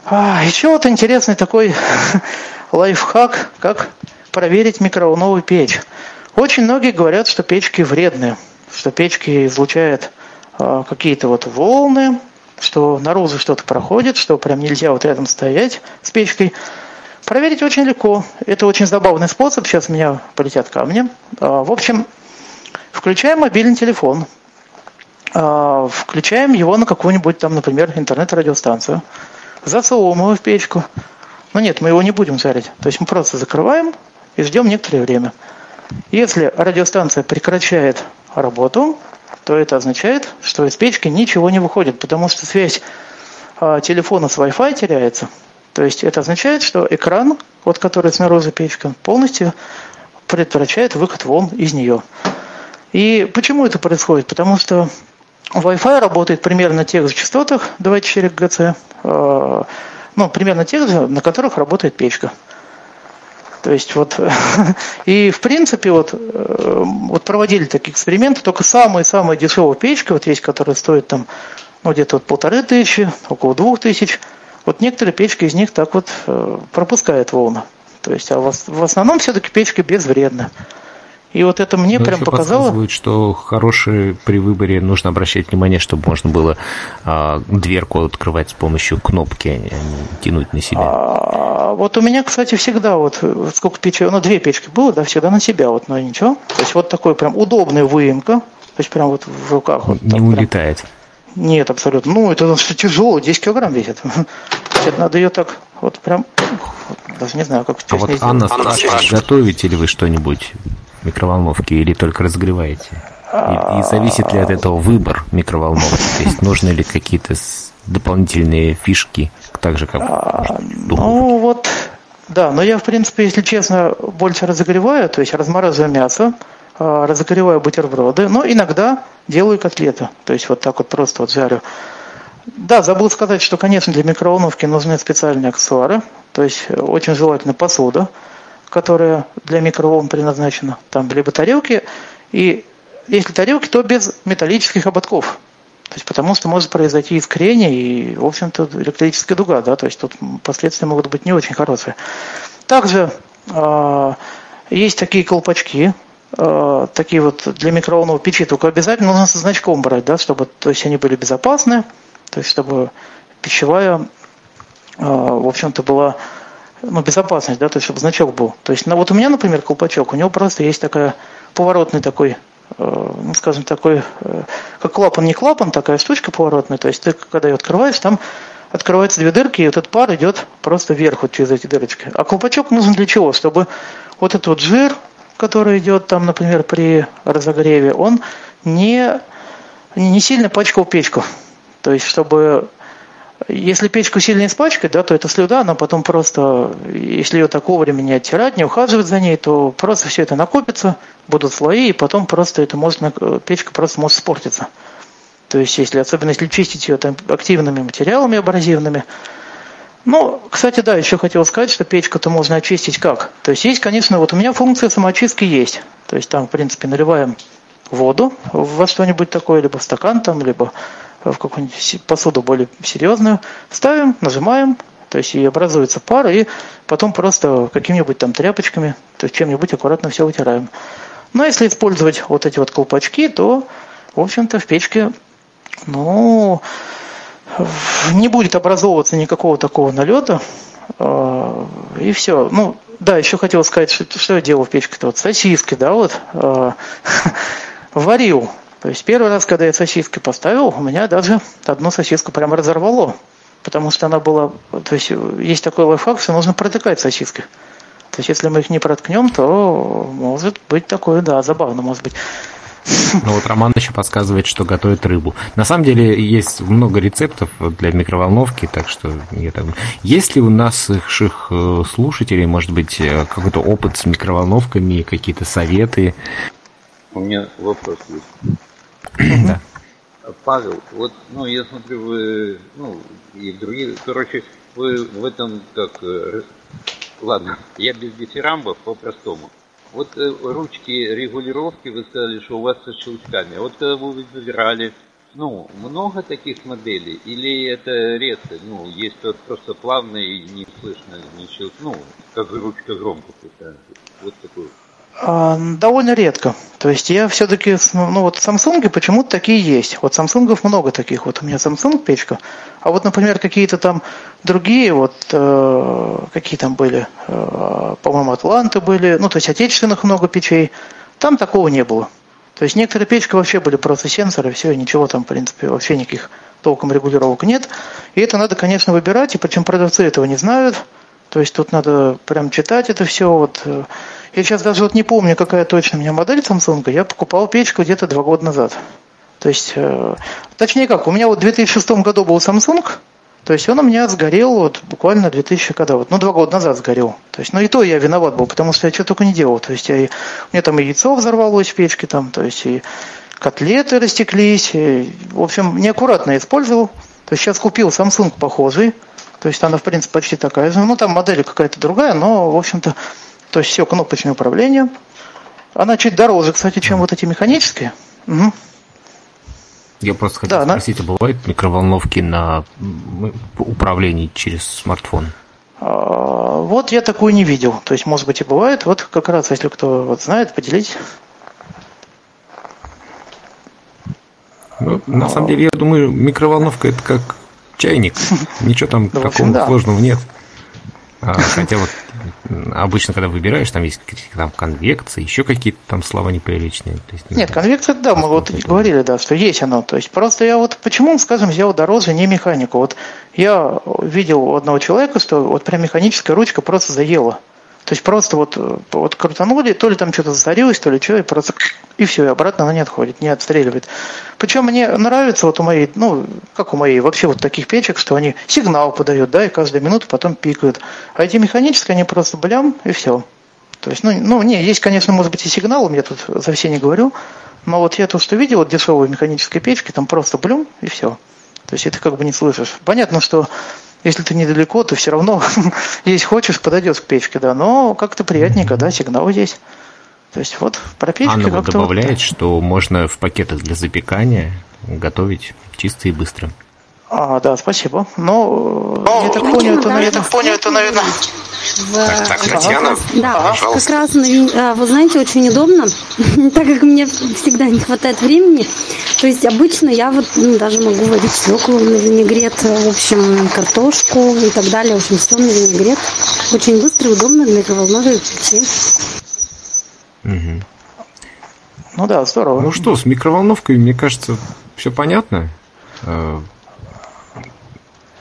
Speaker 5: А, еще вот интересный такой лайфхак, как проверить микроволновую печь. Очень многие говорят, что печки вредные, что печки излучают а, какие-то вот волны, что наружу что-то проходит, что прям нельзя вот рядом стоять с печкой. Проверить очень легко. Это очень забавный способ. Сейчас у меня полетят камни. А, в общем, включаем мобильный телефон. А, включаем его на какую-нибудь там, например, интернет-радиостанцию. Засовываем его в печку. Но нет, мы его не будем жарить. То есть мы просто закрываем и ждем некоторое время. Если радиостанция прекращает работу, то это означает, что из печки ничего не выходит, потому что связь а, телефона с Wi-Fi теряется. То есть это означает, что экран, вот который снаружи печка, полностью предотвращает выход волн из нее. И почему это происходит? Потому что Wi-Fi работает примерно на тех же частотах 2,4 Гц, э, ну, примерно тех же, на которых работает печка. То есть вот, и в принципе вот, э, вот проводили такие эксперименты, только самая-самая дешевая печка, вот есть, которая стоит там ну, где-то вот полторы тысячи, около двух тысяч – вот некоторые печки из них так вот э, пропускают волны. То есть, а в основном все-таки печка безвредна. И вот это мне
Speaker 4: Но
Speaker 5: прям показало.
Speaker 4: что хорошие при выборе нужно обращать внимание, чтобы можно было а, дверку открывать с помощью кнопки, а не тянуть на себя.
Speaker 5: А, вот у меня, кстати, всегда вот сколько печек, ну две печки было, да, всегда на себя, вот, но ничего. То есть вот такой прям удобная выемка, то есть прям вот в руках. Вот,
Speaker 4: не улетает. Прям.
Speaker 5: Нет, абсолютно. Ну, это что тяжело, 10 килограмм весит. Это надо ее так, вот прям, даже не знаю, как
Speaker 4: А вот Анна спрашивает, готовите ли вы что-нибудь в микроволновке или только разогреваете? И, и зависит ли от этого выбор микроволновки? То есть нужны ли какие-то дополнительные фишки, так же как
Speaker 5: а, Ну вот, да, но я в принципе, если честно, больше разогреваю, то есть размораживаю мясо, а, разогреваю бутерброды, но иногда делаю котлеты. То есть вот так вот просто вот жарю. Да, забыл сказать, что, конечно, для микроволновки нужны специальные аксессуары. То есть очень желательно посуда, которая для микроволн предназначена. Там либо тарелки, и если тарелки, то без металлических ободков. То есть потому что может произойти искрение и, в общем-то, электрическая дуга, да, то есть тут последствия могут быть не очень хорошие. Также э, есть такие колпачки, Э, такие вот для микроволновой печи, только обязательно нужно со значком брать, да, чтобы то есть они были безопасны, то есть чтобы пищевая, э, в общем-то, была ну, безопасность, да, то есть чтобы значок был. То есть ну, вот у меня, например, колпачок, у него просто есть такая поворотный такой э, ну, скажем, такой, э, как клапан, не клапан, такая штучка поворотная. То есть ты, когда ее открываешь, там открываются две дырки, и этот пар идет просто вверх вот через эти дырочки. А колпачок нужен для чего? Чтобы вот этот вот жир, который идет там, например, при разогреве, он не, не сильно пачкал печку. То есть, чтобы если печку сильно испачкать, да, то эта слюда, она потом просто, если ее так вовремя не оттирать, не ухаживать за ней, то просто все это накопится, будут слои, и потом просто это может, печка просто может испортиться. То есть, если, особенно если чистить ее там, активными материалами абразивными. Ну, кстати, да, еще хотел сказать, что печку-то можно очистить как? То есть, есть, конечно, вот у меня функция самоочистки есть. То есть, там, в принципе, наливаем воду во что-нибудь такое, либо в стакан там, либо в какую-нибудь посуду более серьезную, ставим, нажимаем, то есть и образуется пар, и потом просто какими-нибудь там тряпочками, то есть чем-нибудь аккуратно все вытираем. Но если использовать вот эти вот колпачки, то, в общем-то, в печке, ну, не будет образовываться никакого такого налета, а, и все. Ну, да, еще хотел сказать, что, что я делал в печке-то. Вот сосиски, да, вот, а, варил то есть первый раз, когда я сосиски поставил, у меня даже одну сосиску прямо разорвало. Потому что она была... То есть есть такой лайфхак, что нужно протыкать сосиски. То есть если мы их не проткнем, то может быть такое, да, забавно может быть.
Speaker 4: Ну вот Роман еще подсказывает, что готовит рыбу. На самом деле есть много рецептов для микроволновки, так что я там... Есть ли у наших э, слушателей, может быть, э, какой-то опыт с микроволновками, какие-то советы?
Speaker 6: У меня вопрос есть.
Speaker 4: Да.
Speaker 6: Павел, вот, ну, я смотрю, вы, ну, и другие, короче, вы в этом, как, э, ладно, я без дифирамбов по-простому. Вот э, ручки регулировки, вы сказали, что у вас со щелчками. Вот когда вы выбирали, ну, много таких моделей? Или это редко? Ну, есть вот просто плавно и не слышно ни щелк, ну, как ручка громко Вот такой
Speaker 5: довольно редко. То есть я все-таки, ну вот Samsung почему-то такие есть. Вот Samsung много таких. Вот у меня Samsung печка. А вот, например, какие-то там другие, вот э, какие там были, э, по-моему, Атланты были, ну то есть отечественных много печей. Там такого не было. То есть некоторые печки вообще были просто сенсоры, все, ничего там, в принципе, вообще никаких толком регулировок нет. И это надо, конечно, выбирать, и причем продавцы этого не знают. То есть тут надо прям читать это все. Вот. Я сейчас даже вот не помню, какая точно у меня модель Samsung. Я покупал печку где-то два года назад. То есть, э, точнее как, у меня вот в 2006 году был Samsung, то есть он у меня сгорел вот буквально 2000 когда вот, ну два года назад сгорел. То есть, ну и то я виноват был, потому что я что только не делал. То есть я, у меня там и яйцо взорвалось в печке, там, то есть и котлеты растеклись. И, в общем, неаккуратно использовал. То есть сейчас купил Samsung похожий. То есть она, в принципе, почти такая же. Ну, там модель какая-то другая, но, в общем-то, то есть все кнопочное управление. Она чуть дороже, кстати, чем вот эти механические. Угу.
Speaker 4: Я просто хотел да, спросить, она... а бывают микроволновки на управлении через смартфон?
Speaker 5: А, вот я такую не видел. То есть, может быть, и бывает. Вот как раз, если кто вот знает, поделитесь.
Speaker 4: Ну, на самом деле, я думаю, микроволновка это как чайник. Ничего там ну, такого сложного нет. А, хотя вот обычно, когда выбираешь, там есть какие-то там конвекции, еще какие-то там слова неприличные. То есть,
Speaker 5: Нет, конвекция, да, мы вот говорили, да, что есть оно. То есть просто я вот почему, скажем, взял дороже не механику. Вот я видел у одного человека, что вот прям механическая ручка просто заела. То есть просто вот, вот крутанули, то ли там что-то застарилось, то ли что, и просто и все, и обратно она не отходит, не отстреливает. Причем мне нравится вот у моей, ну, как у моей, вообще вот таких печек, что они сигнал подают, да, и каждую минуту потом пикают. А эти механические, они просто блям, и все. То есть, ну, ну, не, есть, конечно, может быть, и сигнал, я тут за все не говорю, но вот я то, что видел, вот дешевые механические печки, там просто блюм, и все. То есть это как бы не слышишь. Понятно, что если ты недалеко, то все равно, если хочешь, подойдет к печке, да. Но как-то приятненько, да, сигнал здесь. То есть вот про печку
Speaker 4: Анна
Speaker 5: как-то...
Speaker 4: добавляет, вот... что можно в пакетах для запекания готовить чисто и быстро.
Speaker 5: А, да, спасибо. Но, Но я так понял, это, наверное, понял, это, наверное,
Speaker 8: так, так, Татьяна, да, пожалуйста. как раз, а, вы знаете, очень удобно, так как мне всегда не хватает времени. То есть обычно я вот ну, даже могу варить свеклу на винегрет, в общем, картошку и так далее. В общем, все на винегрет. Очень быстро и удобно для микроволновой печи.
Speaker 5: Угу. Ну да, здорово.
Speaker 4: Ну что, с микроволновкой, мне кажется, все понятно.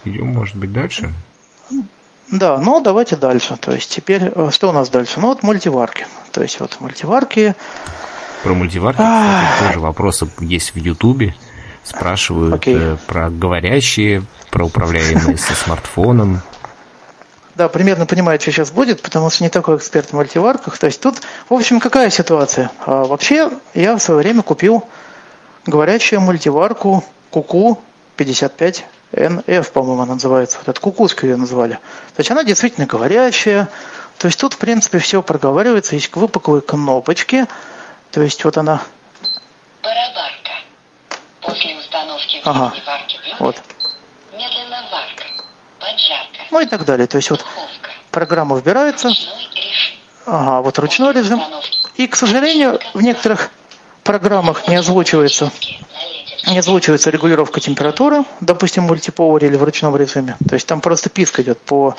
Speaker 4: Идем, может быть, дальше?
Speaker 5: Да, ну давайте дальше. То есть теперь, э, что у нас дальше? Ну вот мультиварки. То есть вот мультиварки.
Speaker 4: Про мультиварки, кстати, тоже вопросы есть в Ютубе. Спрашивают
Speaker 5: Окей.
Speaker 4: э, про говорящие, про управляемые со смартфоном.
Speaker 5: Да, примерно понимаю, что сейчас будет, потому что не такой эксперт в мультиварках. То есть тут, в общем, какая ситуация? А, вообще, я в свое время купил говорящую мультиварку Куку 55 NF, по-моему, она называется. Вот эту кукушку ее назвали. То есть она действительно говорящая. То есть тут, в принципе, все проговаривается. Есть выпуклые кнопочки. То есть вот она...
Speaker 9: Барабарка. После установки в
Speaker 5: Ага.
Speaker 9: варки блюда
Speaker 5: Вот.
Speaker 9: медленно варка, поджарка,
Speaker 5: Ну и так далее. То есть вот
Speaker 9: духовка,
Speaker 5: программа выбирается. Ага, вот ручной режим. И, к сожалению, в некоторых программах не озвучивается, не озвучивается регулировка температуры, допустим, в или в ручном режиме. То есть там просто писк идет по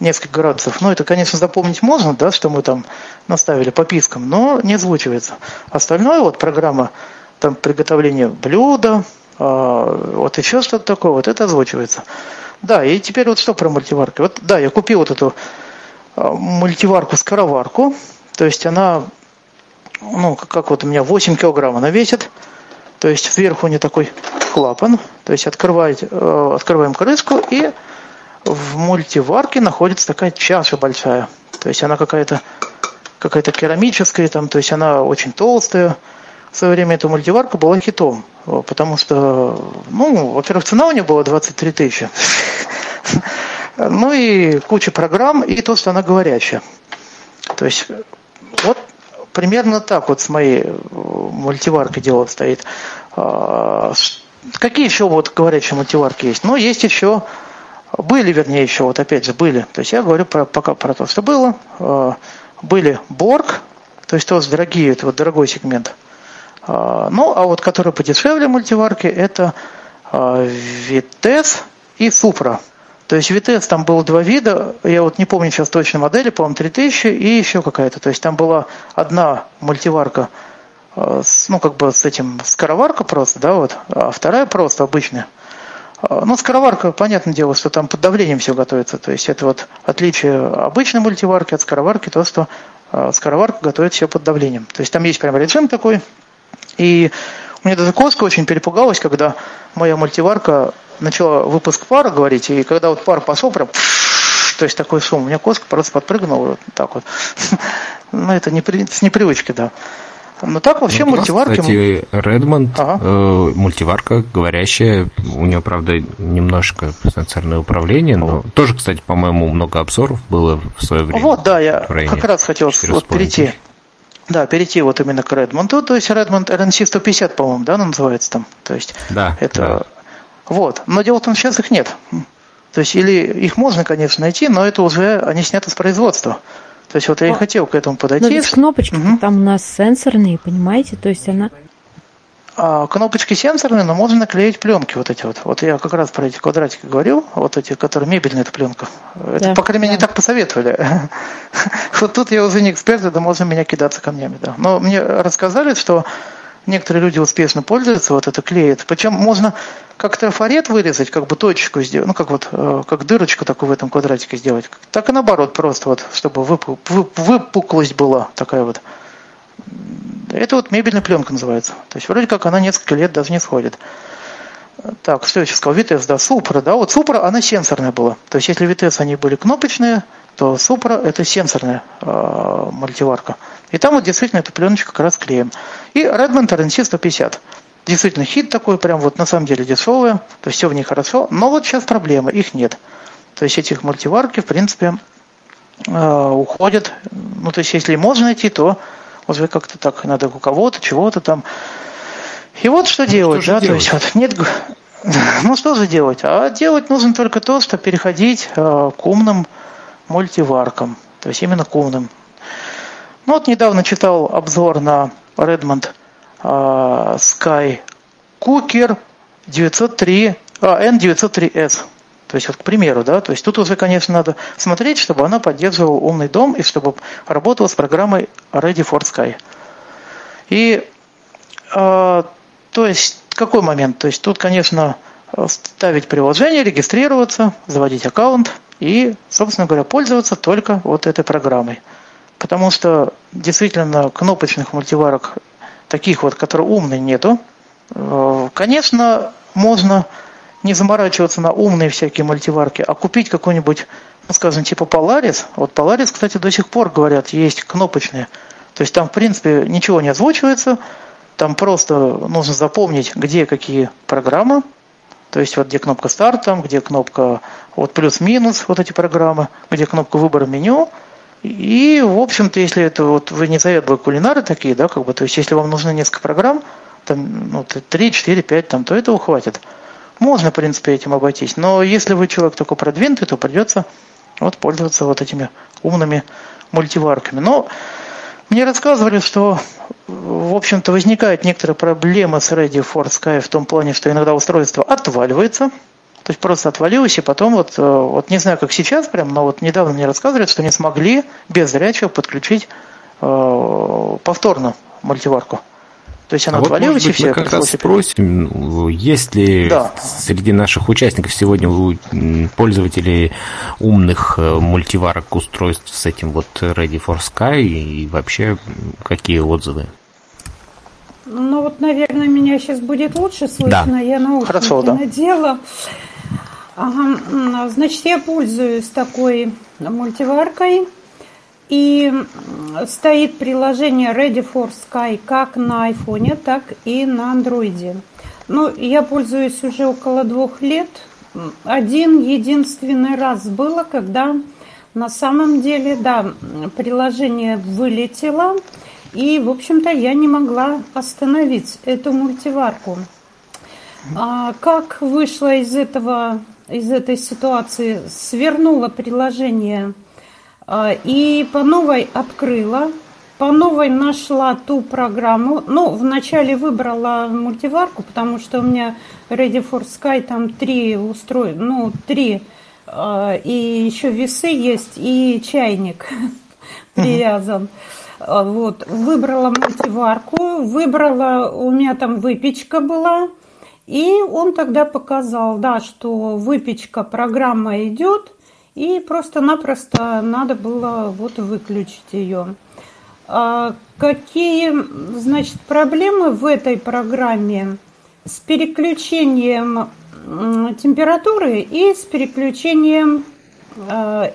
Speaker 5: несколько градусов. Ну, это, конечно, запомнить можно, да, что мы там наставили по пискам, но не озвучивается. Остальное, вот программа там приготовления блюда, а, вот еще что-то такое, вот это озвучивается. Да, и теперь вот что про мультиварки. Вот, да, я купил вот эту а, мультиварку-скороварку, то есть она, ну, как вот у меня 8 килограмм она весит, то есть сверху у нее такой клапан, то есть открывает, э, открываем крышку и в мультиварке находится такая чаша большая, то есть она какая-то какая-то керамическая, там, то есть она очень толстая. В свое время эта мультиварка была хитом, потому что, ну, во-первых, цена у нее была 23 тысячи. Ну и куча программ, и то, что она говорящая. То есть примерно так вот с моей э, мультиваркой дело обстоит. А, Какие еще вот говорящие мультиварки есть? Ну, есть еще, были, вернее, еще, вот опять же, были. То есть я говорю про, пока про то, что было. А, Были Борг, то есть тоже дорогие, это вот дорогой сегмент. А, Ну, а вот которые подешевле мультиварки, это Vitesse и Supra. То есть Vitesse там было два вида, я вот не помню сейчас точно модели, по-моему, 3000 и еще какая-то. То есть там была одна мультиварка, э, ну как бы с этим скороварка просто, да, вот, а вторая просто обычная. А, Ну, скороварка, понятное дело, что там под давлением все готовится. То есть это вот отличие обычной мультиварки от скороварки, то, что э, скороварка готовит все под давлением. То есть там есть прям режим такой. И у меня даже Коска очень перепугалась, когда моя мультиварка начала выпуск пара говорить, и когда вот пар пошел, прям то есть такой шум, у меня Коска просто подпрыгнула вот так вот. Ну, это не при- с непривычки, да. Но так вообще
Speaker 4: Ну,
Speaker 5: мультиварки...
Speaker 4: Кстати, Redmond,
Speaker 5: Ага.
Speaker 4: э, мультиварка говорящая, у нее, правда, немножко сенсорное управление, но тоже, кстати, по-моему, много обзоров было в свое время.
Speaker 5: Вот, да, я как раз хотел вот
Speaker 4: 4,5
Speaker 5: перейти. Да, перейти вот именно к Redmond. То есть Redmond RNC 150, по-моему, да, она называется там. То есть
Speaker 4: Да,
Speaker 5: это...
Speaker 4: да.
Speaker 5: Вот. Но дело в том, что сейчас их нет. То есть или их можно, конечно, найти, но это уже они сняты с производства. То есть вот я и хотел к этому подойти.
Speaker 11: Но без кнопочки, там у нас сенсорные, понимаете? То есть она...
Speaker 5: А, кнопочки сенсорные, но можно наклеить пленки вот эти вот. Вот я как раз про эти квадратики говорил, вот эти, которые мебельная эта пленка. Это,
Speaker 11: Да,
Speaker 5: по крайней мере, не так посоветовали. Вот тут я уже не эксперт, это можно меня кидаться камнями, да. Но мне рассказали, что некоторые люди успешно пользуются, вот это клеят. Причем можно как трафарет вырезать, как бы точечку сделать, ну как вот, э, как дырочку такую в этом квадратике сделать. Так и наоборот, просто вот, чтобы выпу- вы- выпуклость была такая вот. Это вот мебельная пленка называется. То есть вроде как она несколько лет даже не сходит. Так, что я сказал? Vitesse, да, Supra, да, вот Supra, она сенсорная была. То есть если Vitesse они были кнопочные, то Supra это сенсорная э, мультиварка. И там вот действительно эту пленочку как раз клеим. И Redmond RNC 150. Действительно хит такой, прям вот на самом деле дешевая, то есть все в ней хорошо. Но вот сейчас проблема, их нет. То есть этих мультиварки, в принципе, э, уходят. Ну, то есть если можно найти, то уже как-то так надо у кого-то, чего-то там. И вот что делать,
Speaker 4: же
Speaker 5: да, то
Speaker 4: делать?
Speaker 5: есть вот нет... Ну что же делать? А делать нужно только то, что переходить э, к умным мультиваркам. То есть именно к умным. Ну вот недавно читал обзор на Redmond э, Sky Cooker 903, а, N903S. То есть вот к примеру, да, то есть тут уже, конечно, надо смотреть, чтобы она поддерживала умный дом и чтобы работала с программой Ready for Sky. И то есть какой момент? То есть тут, конечно, ставить приложение, регистрироваться, заводить аккаунт и, собственно говоря, пользоваться только вот этой программой. Потому что действительно кнопочных мультиварок, таких вот, которые умные, нету. Э, конечно, можно не заморачиваться на умные всякие мультиварки, а купить какой-нибудь, ну, скажем, типа Polaris. Вот Polaris, кстати, до сих пор, говорят, есть кнопочные. То есть там, в принципе, ничего не озвучивается, там просто нужно запомнить, где какие программы, то есть вот где кнопка старт, там, где кнопка вот плюс-минус, вот эти программы, где кнопка выбора меню. И, в общем-то, если это вот вы не заведовые кулинары такие, да, как бы, то есть если вам нужно несколько программ, там, ну, 3, 4, 5, там, то этого хватит. Можно, в принципе, этим обойтись. Но если вы человек только продвинутый, то придется вот пользоваться вот этими умными мультиварками. Но мне рассказывали, что, в общем-то, возникает некоторая проблема с Ready for Sky в том плане, что иногда устройство отваливается, то есть просто отвалилось, и потом вот, э, вот не знаю, как сейчас прям, но вот недавно мне рассказывали, что не смогли без зрячего подключить э, повторно мультиварку. То есть она
Speaker 4: а
Speaker 5: отвалилась
Speaker 4: вот, может быть,
Speaker 5: и все.
Speaker 4: Мы как раз спросим, есть ли да. среди наших участников сегодня у пользователей умных э, мультиварок устройств с этим вот Ready for Sky и вообще какие отзывы?
Speaker 10: Ну вот, наверное, меня сейчас будет лучше слышно. Да. Я наушники
Speaker 5: Хорошо, да.
Speaker 10: надела. Ага, значит, я пользуюсь такой мультиваркой. И стоит приложение Ready for Sky как на iPhone, так и на Android. Ну, я пользуюсь уже около двух лет. Один единственный раз было, когда на самом деле, да, приложение вылетело, и, в общем-то, я не могла остановить эту мультиварку. А как вышла из этого, из этой ситуации? Свернула приложение а, и по новой открыла, по новой нашла ту программу. Ну, вначале выбрала мультиварку, потому что у меня Ready for Sky там три устройства, ну, три, а, и еще весы есть, и чайник привязан. А, вот, выбрала мультиварку, выбрала, у меня там выпечка была, и он тогда показал, да, что выпечка, программа идет, и просто-напросто надо было вот выключить ее. А какие, значит, проблемы в этой программе с переключением температуры и с переключением э,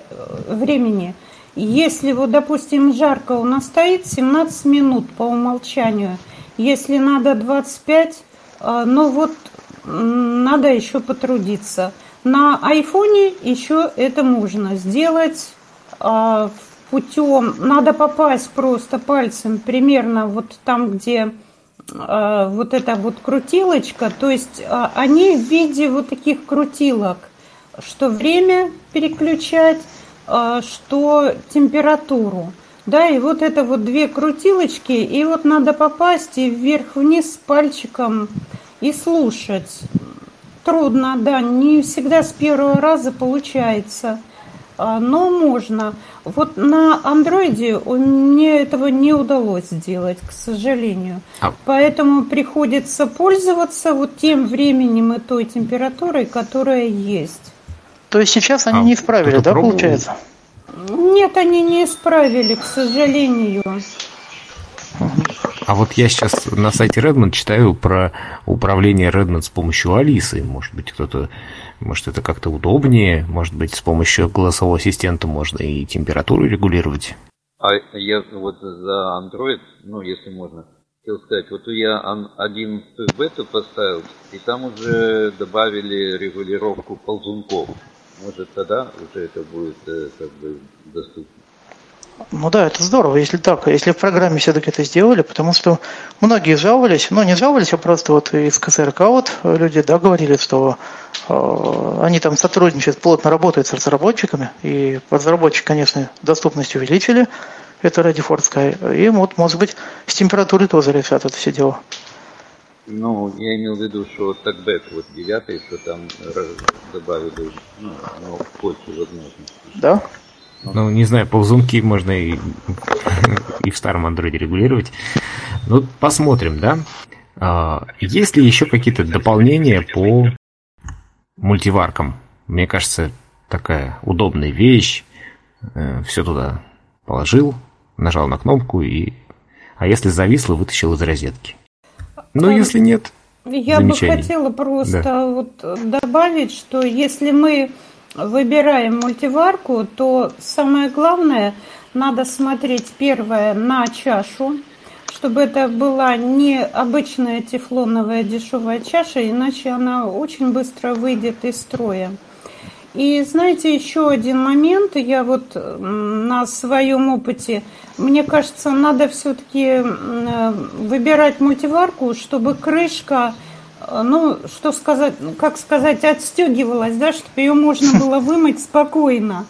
Speaker 10: времени? Если вот, допустим, жарко у нас стоит 17 минут по умолчанию, если надо 25, э, ну вот надо еще потрудиться. На айфоне еще это можно сделать а, путем, надо попасть просто пальцем примерно вот там, где а, вот эта вот крутилочка, то есть а, они в виде вот таких крутилок, что время переключать, что температуру. Да, и вот это вот две крутилочки, и вот надо попасть и вверх-вниз пальчиком и слушать. Трудно, да, не всегда с первого раза получается, а, но можно. Вот на андроиде мне этого не удалось сделать, к сожалению. А. Поэтому приходится пользоваться вот тем временем и той температурой, которая есть.
Speaker 5: То есть сейчас они а, не исправили, да, пробовал? получается?
Speaker 10: Нет, они не исправили, к сожалению.
Speaker 4: А вот я сейчас на сайте Redmond читаю про управление Redmond с помощью Алисы. Может быть, кто-то, может, это как-то удобнее, может быть, с помощью голосового ассистента можно и температуру регулировать.
Speaker 6: А я вот за Android, ну, если можно, хотел сказать, вот я 11 бету поставил, и там уже добавили регулировку ползунков. Может, тогда уже это будет э, как бы доступно.
Speaker 5: Ну да, это здорово, если так, если в программе все-таки это сделали, потому что многие жаловались, ну не жаловались, а просто вот из КСРК вот люди, да, говорили, что э, они там сотрудничают, плотно работают с разработчиками, и разработчики, конечно, доступность увеличили, это ради Sky, и вот, может быть, с температурой тоже решат это все дело.
Speaker 6: Ну, я имел в виду, что такбэк вот девятый, что там добавили, ну, ну больше возможностей.
Speaker 5: Да?
Speaker 4: Ну, не знаю, ползунки можно и, и в старом андроиде регулировать. Ну, посмотрим, да? А, есть ли еще какие-то дополнения по мультиваркам? Мне кажется, такая удобная вещь. Э, Все туда положил, нажал на кнопку и... А если зависло, вытащил из розетки. Ну,
Speaker 10: А,
Speaker 4: если нет,
Speaker 10: Я бы хотела просто
Speaker 4: Да.
Speaker 10: вот добавить, что если мы выбираем мультиварку, то самое главное, надо смотреть первое на чашу, чтобы это была не обычная тефлоновая дешевая чаша, иначе она очень быстро выйдет из строя. И знаете, еще один момент, я вот на своем опыте, мне кажется, надо все-таки выбирать мультиварку, чтобы крышка, э, ну, что сказать, как сказать, отстегивалась, да, чтобы ее можно было вымыть спокойно.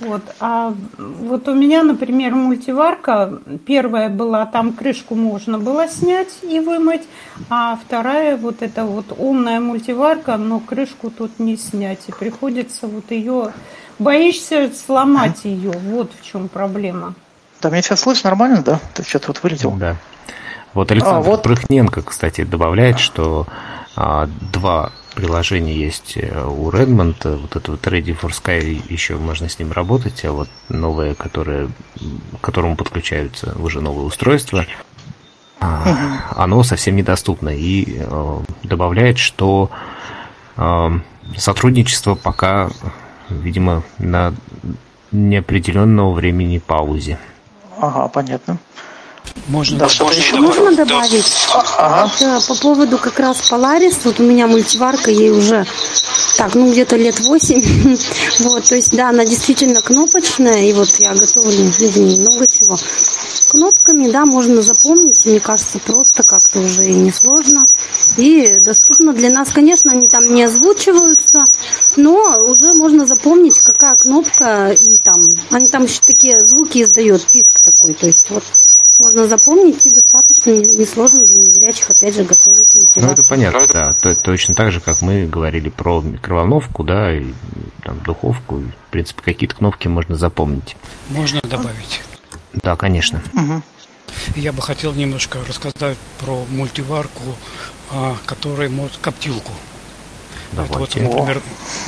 Speaker 10: Вот. А вот у меня, например, мультиварка, первая была, там крышку можно было снять и вымыть, а вторая вот эта вот умная мультиварка, но крышку тут не снять, и приходится вот ее, боишься сломать ее, вот в чем проблема.
Speaker 5: Да, меня сейчас слышно нормально, да? Ты что-то вот вылетел.
Speaker 4: Да. Вот Александр
Speaker 5: А, вот.
Speaker 4: Прыхненко, кстати, добавляет, что а, два приложения есть э, у Redmond. Вот это вот Ready for Sky, еще можно с ним работать, а вот новое, которое, к которому подключаются уже новые устройства, а, оно совсем недоступно. И э, добавляет, что э, сотрудничество пока, видимо, на неопределенного времени паузе.
Speaker 5: Ага, понятно.
Speaker 12: Можно
Speaker 5: Да, что-то еще?
Speaker 8: Можно добавить?
Speaker 5: Ага.
Speaker 8: Вот, э, по поводу как раз Polaris, вот у меня мультиварка, ей уже так, ну где-то лет 8. вот, то есть, да, она действительно кнопочная, и вот я готовлю в ней много чего. Кнопками, да, можно запомнить, мне кажется, просто как-то уже и несложно. И доступно для нас, конечно, они там не озвучиваются, но уже можно запомнить, какая кнопка, и там, они там еще такие звуки издают, писк такой, то есть вот можно запомнить и достаточно не- несложно для незрячих, опять же, готовить
Speaker 4: Ну,
Speaker 8: мультиварку.
Speaker 4: это понятно, да. То- точно так же, как мы говорили про микроволновку, да, и там духовку. И, в принципе, какие-то кнопки можно запомнить.
Speaker 12: Можно добавить.
Speaker 4: Да, конечно.
Speaker 5: Мгм.
Speaker 12: Я бы хотел немножко рассказать про мультиварку, а, которая может коптилку. Это вот,
Speaker 4: Давайте.
Speaker 12: например,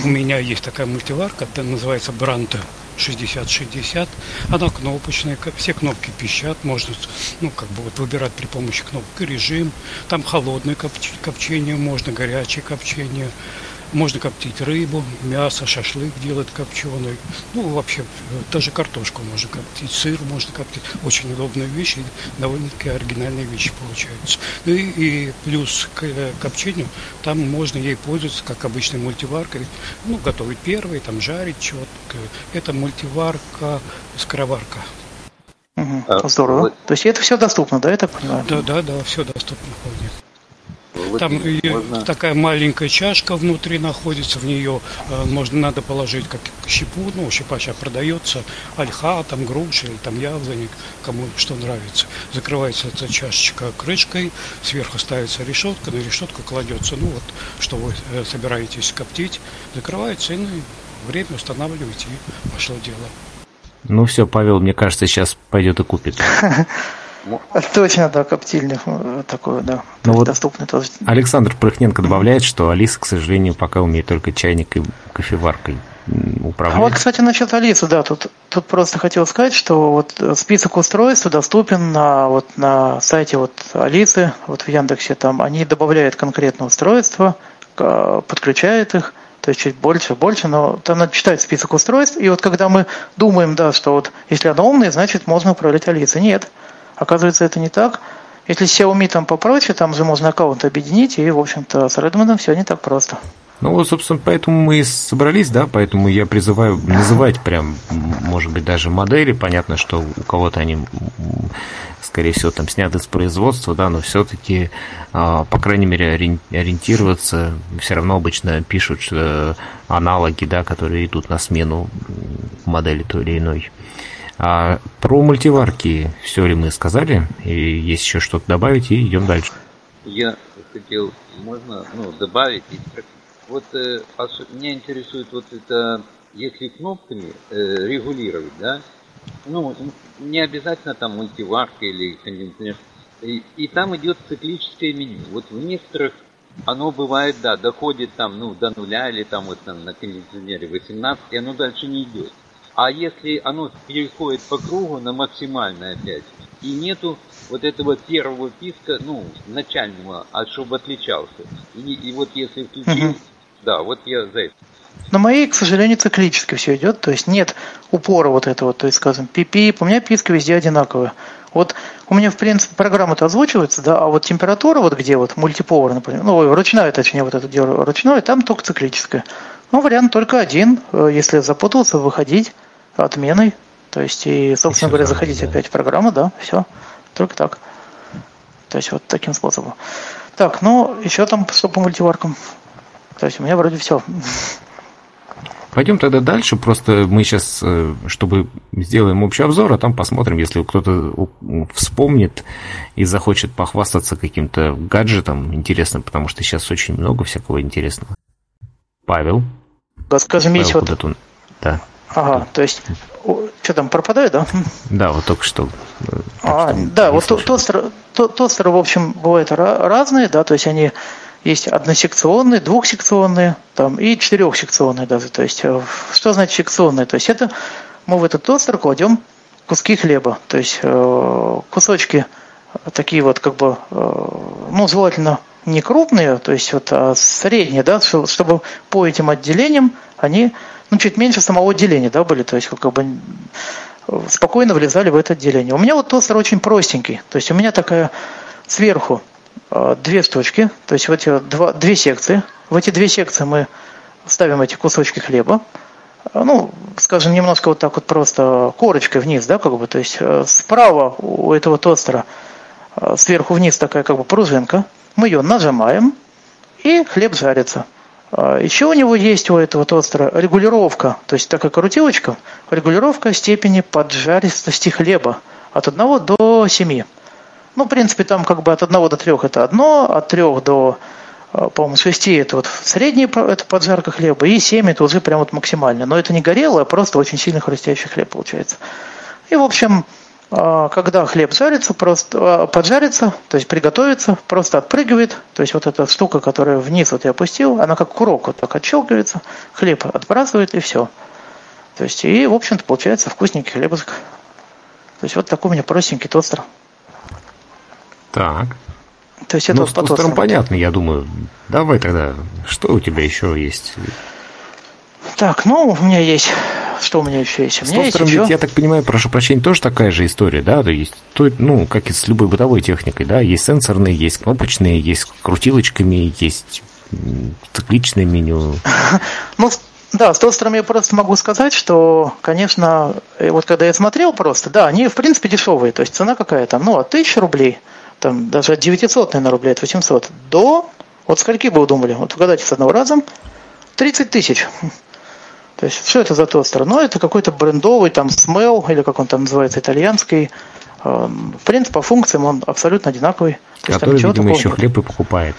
Speaker 12: у меня есть такая мультиварка, это называется Бранта 6060. Она кнопочная, все кнопки пищат, можно ну, как бы вот выбирать при помощи кнопок режим. Там холодное копч- копчение, можно горячее копчение. Можно коптить рыбу, мясо, шашлык делать копченый. Ну, вообще, э, даже картошку можно коптить, сыр можно коптить. Очень удобная вещь и довольно-таки оригинальные вещи получаются. Ну и, и плюс к э, копчению, там можно ей пользоваться, как обычной мультиваркой. Ну, готовить первый, там жарить чего-то. Это мультиварка, скороварка.
Speaker 5: Мгм.
Speaker 6: А,
Speaker 5: Здорово. То есть это все доступно, да, я так понимаю?
Speaker 12: Да, да, да, все доступно вполне.
Speaker 6: Вот
Speaker 12: Там
Speaker 6: можно-
Speaker 12: такая маленькая чашка внутри находится, в нее э, можно надо положить как щепу, ну щепа сейчас продается, ольха, там груши или там яблоник, кому что нравится. Закрывается эта чашечка крышкой, сверху ставится решетка, на решетку кладется, ну вот, что вы э, собираетесь коптить, закрывается и ну, и время устанавливаете и пошло дело.
Speaker 4: Ну все, Павел, мне кажется, сейчас пойдет и купит.
Speaker 5: Точно, да, коптильня э, такое, да.
Speaker 4: Ну вот
Speaker 5: Доступный тоже.
Speaker 4: Александр Прыхненко добавляет, что Алиса, к сожалению, пока умеет только чайник и кофеваркой м,
Speaker 5: А вот,
Speaker 4: управлять.
Speaker 5: кстати, насчет Алисы, да, тут, тут просто хотел сказать, что вот э, список устройств доступен на, вот, на сайте вот Алисы, вот в Яндексе, там они добавляют конкретно устройства, к- подключают их, то есть чуть больше, больше, но там надо читать список устройств, и вот когда мы думаем, да, что вот если оно умное, значит можно управлять Алисой. Нет, оказывается, это не так. Если Xiaomi там попроще, там же можно аккаунт объединить, и, в общем-то, с Redmond все не так просто.
Speaker 4: Ну вот, собственно, поэтому мы и собрались, да, поэтому я призываю называть прям, может быть, даже модели. Понятно, что у кого-то они, скорее всего, там сняты с производства, да, но все-таки, по крайней мере, ори- ориентироваться. Все равно обычно пишут э, аналоги, да, которые идут на смену модели той или иной. А про мультиварки все ли мы сказали? И есть еще что-то добавить, и идем дальше.
Speaker 6: Я хотел, можно, ну, добавить. Вот э, меня интересует вот это, если кнопками э, регулировать, да, ну, не обязательно там мультиварка или кондиционер, И, и там идет циклическое меню. Вот в некоторых оно бывает, да, доходит там, ну, до нуля или там вот там на кондиционере 18, и оно дальше не идет. А если оно переходит по кругу на максимальное опять, и нету вот этого первого писка, ну, начального, а чтобы отличался. И, и вот если включить, угу. да, вот я за это.
Speaker 5: На моей, к сожалению, циклически все идет, то есть нет упора вот этого, то есть, скажем, пип у меня писка везде одинаковая. Вот у меня, в принципе, программа-то озвучивается, да, а вот температура, вот где вот мультиповар, например, ну, ручная, точнее, вот это дело ручное, там только циклическая. Ну, вариант только один, э, если запутался, выходить отменой, то есть, и, собственно говоря, заходить опять в программу, да, все, только так. То есть, вот таким способом. Так, ну, еще там что по мультиваркам? То есть, у меня вроде все.
Speaker 4: Пойдем тогда дальше. Просто мы сейчас, э, чтобы сделаем общий обзор, а там посмотрим, если кто-то вспомнит и захочет похвастаться каким-то гаджетом интересным, потому что сейчас очень много всякого интересного. Павел.
Speaker 5: Скажем, есть вот...
Speaker 4: Он... Да.
Speaker 5: Ага, то есть, что там, пропадает, да?
Speaker 4: Да, вот только что.
Speaker 5: А, да, вот тостеры, тостеры, в общем, бывают разные, да, то есть они есть односекционные, двухсекционные там, и четырехсекционные даже. То есть, э, что значит секционные? То есть, это мы в этот тостер кладем куски хлеба. То есть, э, кусочки такие вот, как бы, э, ну, желательно не крупные, то есть, вот, а средние, да, чтобы по этим отделениям они, ну, чуть меньше самого отделения, да, были, то есть, как бы, спокойно влезали в это отделение. У меня вот тостер очень простенький, то есть, у меня такая сверху Э, две штучки, то есть вот эти два, две секции. В эти две секции мы ставим эти кусочки хлеба. Э, ну, скажем, немножко вот так вот просто корочкой вниз, да, как бы, то есть э, справа у этого тостера сверху вниз такая как бы пружинка. Мы ее нажимаем, и хлеб жарится. Еще у него есть у этого тостера регулировка, то есть такая крутилочка, регулировка степени поджаристости хлеба от 1 до 7. Ну, в принципе, там как бы от 1 до 3 это одно, от 3 до, э, по-моему, 6 это вот средняя это поджарка хлеба, и 7 это уже прям вот максимально. Но это не горелое, а просто очень сильно хрустящий хлеб получается. И, в общем, когда хлеб жарится, просто э, поджарится, то есть приготовится, просто отпрыгивает, то есть вот эта штука, которая вниз вот я опустил, она как курок вот так отщелкивается, хлеб отбрасывает и все. То есть и, в общем-то, получается вкусненький хлебушек. То есть вот такой у меня простенький тостер.
Speaker 4: Так.
Speaker 5: То есть это ну,
Speaker 4: с тостером понятно, я думаю. Давай тогда, что у тебя еще есть?
Speaker 5: Так, ну, у меня есть... Что у меня еще есть? У меня есть еще...
Speaker 4: ведь, я так понимаю, прошу прощения, тоже такая же история, да? То есть, то, ну, как и с любой бытовой техникой, да? Есть сенсорные, есть кнопочные, есть крутилочками, есть цикличное меню.
Speaker 5: Ну, да, с тостером я просто могу сказать, что, конечно, вот когда я смотрел просто, да, они, в принципе, дешевые. То есть цена какая там, ну, от 1000 рублей – там даже от 900, наверное, рублей, от 800, до, вот скольки бы вы думали, вот угадайте с одного раза, 30 тысяч. То есть, что это за тостер? Ну, это какой-то брендовый, там, Smell, или как он там называется, итальянский. Эм, в принципе, по функциям он абсолютно одинаковый.
Speaker 4: Который, есть, видимо, еще хлеб и покупает.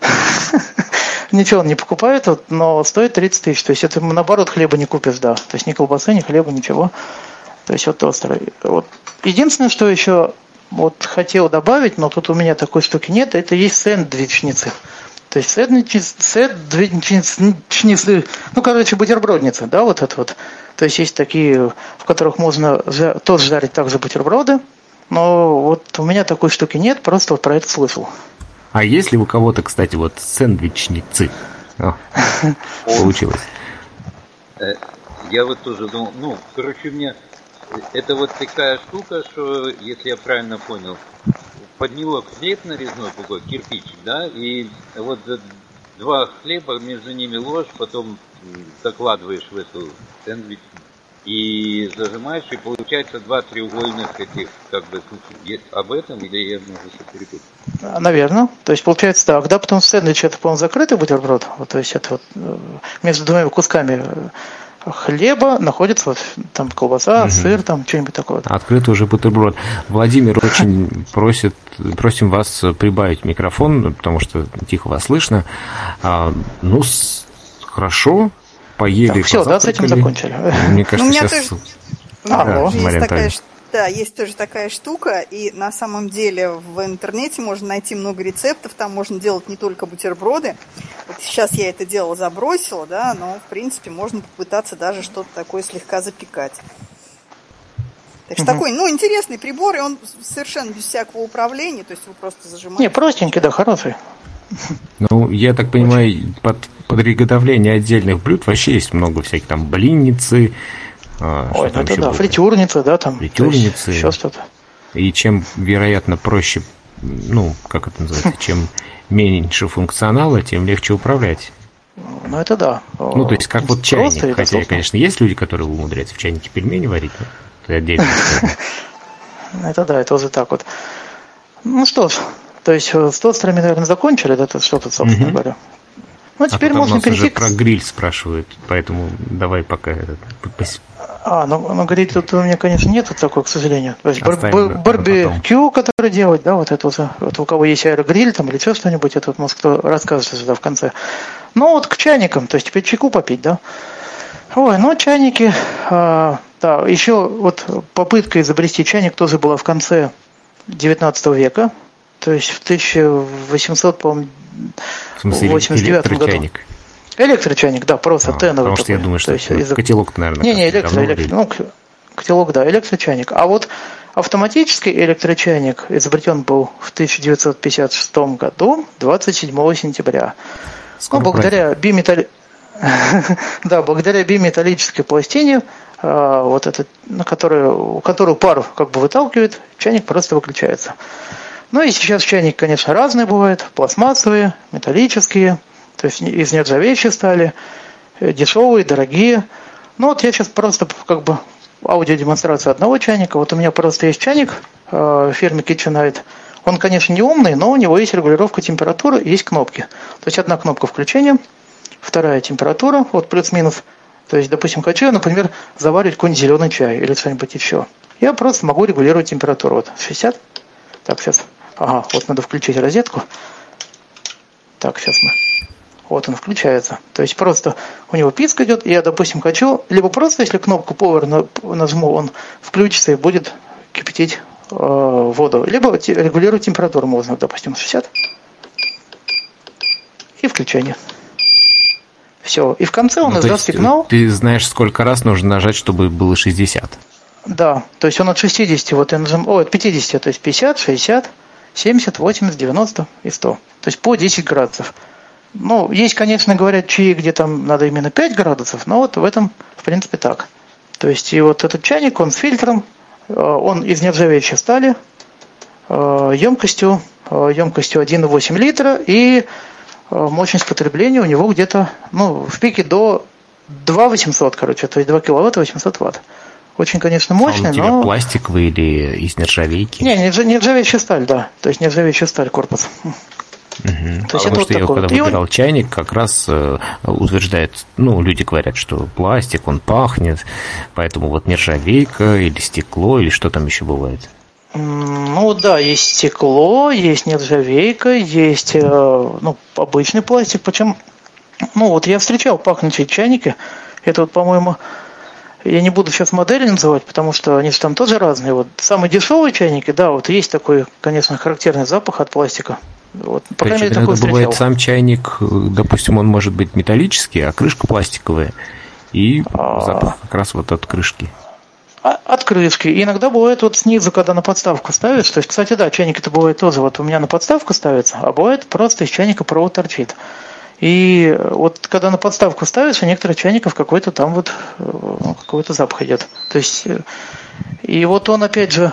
Speaker 5: Ничего он не покупает, но стоит 30 тысяч. То есть, это наоборот хлеба не купишь, да. То есть, ни колбасы, ни хлеба, ничего. То есть, вот тостер. Вот. Единственное, что еще вот хотел добавить, но тут у меня такой штуки нет, это есть сэндвичницы. То есть сэндвичницы, ну, короче, бутербродницы, да, вот это вот. То есть есть такие, в которых можно тоже жарить также бутерброды, но вот у меня такой штуки нет, просто вот про это слышал.
Speaker 4: А есть ли у кого-то, кстати, вот сэндвичницы? О, получилось.
Speaker 6: Э, я вот тоже думал, ну, короче, у меня это вот такая штука, что, если я правильно понял, подняло хлеб нарезной такой, кирпичик, да, и вот два хлеба, между ними ложь, потом закладываешь в эту сэндвич и зажимаешь, и получается два треугольных этих, как бы, об этом, или я, может, все перепутал?
Speaker 5: А, Наверное. То есть, получается так, да, потом сэндвич это, по-моему, закрытый бутерброд, вот, то есть, это вот э, между двумя кусками э, хлеба находится вот там колбаса, угу. сыр, там что-нибудь такое.
Speaker 4: Открытый уже бутерброд. Владимир очень просит, просим вас прибавить микрофон, потому что тихо вас слышно. А, ну, с, хорошо, поели. Так,
Speaker 5: все, да, с этим закончили.
Speaker 4: Мне кажется, ну, сейчас... Тоже...
Speaker 7: А, да, есть такая Да, есть тоже такая штука, и на самом деле в интернете можно найти много рецептов, там можно делать не только бутерброды. Вот сейчас я это дело забросила, да, но в принципе можно попытаться даже что-то такое слегка запекать. Так что угу. такой, ну, интересный прибор, и он совершенно без всякого управления, то есть вы просто зажимаете.
Speaker 5: Не, простенький, да, хороший.
Speaker 4: Ну, я так понимаю, под, под приготовление отдельных блюд вообще есть много всяких там блинницы,
Speaker 5: а, Ой, ну это да, фритюрница, да, там.
Speaker 4: Фритюрницы.
Speaker 5: Еще что-то.
Speaker 4: И чем, вероятно, проще, ну, как это называется, чем меньше функционала, тем легче управлять.
Speaker 5: Ну, это да.
Speaker 4: Ну, то есть, как вот чайник. Хотя, конечно, есть люди, которые умудряются в чайнике пельмени варить, но это отдельно.
Speaker 5: Это да, это уже так вот. Ну что ж, то есть э, с тостами, наверное, закончили, да, что тут, собственно говоря.
Speaker 4: Ну, а теперь а можно перейти... Уже про гриль спрашивают, поэтому давай пока этот,
Speaker 5: а, ну, ну говорить тут у меня, конечно, нет такой, к сожалению. То есть барбекю, который делать, да, вот это вот, вот у кого есть аэрогриль там или еще что-нибудь, это вот может кто расскажет сюда в конце. Ну вот к чайникам, то есть теперь чайку попить, да. Ой, ну чайники, а, да, еще вот попытка изобрести чайник тоже была в конце 19 века, то есть в 1800, по-моему, 89 году. Электрочайник, да, просто
Speaker 4: а,
Speaker 5: теновый.
Speaker 4: Потому что я думаю, что есть, из... котелок, наверное.
Speaker 5: Не, не, электро, электро, ну, котелок, да, электрочайник. А вот автоматический электрочайник изобретен был в 1956 году, 27 сентября. Скоро ну, благодаря биметалли... да, благодаря биметаллической пластине, а, вот этот, на которую, которую пару как бы выталкивает, чайник просто выключается. Ну и сейчас чайник, конечно, разные бывают, пластмассовые, металлические, то есть из нержавеющей стали, э, дешевые, дорогие. Ну вот я сейчас просто как бы аудиодемонстрация одного чайника. Вот у меня просто есть чайник э, фирмы KitchenAid. Он, конечно, не умный, но у него есть регулировка температуры есть кнопки. То есть одна кнопка включения, вторая температура, вот плюс-минус. То есть, допустим, хочу я, например, заварить какой-нибудь зеленый чай или что-нибудь еще. Я просто могу регулировать температуру. Вот 60. Так, сейчас. Ага, вот надо включить розетку. Так, сейчас мы. Вот он включается. То есть просто у него писк идет, и я, допустим, хочу, либо просто, если кнопку Power нажму, он включится и будет кипятить э, воду. Либо регулировать температуру можно, допустим, 60. И включение. Все. И в конце он ну, издаст сигнал.
Speaker 4: Ты знаешь, сколько раз нужно нажать, чтобы было 60.
Speaker 5: Да, то есть он от 60, вот я нажим, о, от 50, то есть 50, 60, 70, 80, 90 и 100. То есть по 10 градусов. Ну, есть, конечно, говорят чаи, где там надо именно 5 градусов, но вот в этом, в принципе, так. То есть, и вот этот чайник, он с фильтром, э, он из нержавеющей стали, емкостью, э, емкостью 1,8 литра, и э, мощность потребления у него где-то, ну, в пике до 2 800, короче, то есть 2 киловатта 800 ватт. Очень, конечно, мощный, а он у тебя
Speaker 4: но... пластиковый или из нержавейки?
Speaker 5: Не, нержавеющая сталь, да. То есть нержавеющая сталь корпус.
Speaker 4: Угу. То есть Потому это что вот я такой. когда выбирал он... чайник, как раз э, утверждает, ну, люди говорят, что пластик, он пахнет, поэтому вот нержавейка или стекло, или что там еще бывает?
Speaker 5: Ну да, есть стекло, есть нержавейка, есть э, ну, обычный пластик. Причем, ну вот я встречал пахнущие чайники. Это вот, по-моему, я не буду сейчас модели называть, потому что они же там тоже разные. Вот самые дешевые чайники, да, вот есть такой, конечно, характерный запах от пластика. Вот,
Speaker 4: по крайней мере, такой бывает сам чайник, допустим, он может быть металлический, а крышка пластиковая. И а... запах как раз вот от крышки.
Speaker 5: А, от крышки. И иногда бывает вот снизу, когда на подставку ставишь. То есть, кстати, да, чайник это бывает тоже. Вот у меня на подставку ставится, а бывает просто из чайника провод торчит. И вот когда на подставку ставишь, у некоторых чайников какой-то там вот э, какой-то запах идет. То есть, э, и вот он опять же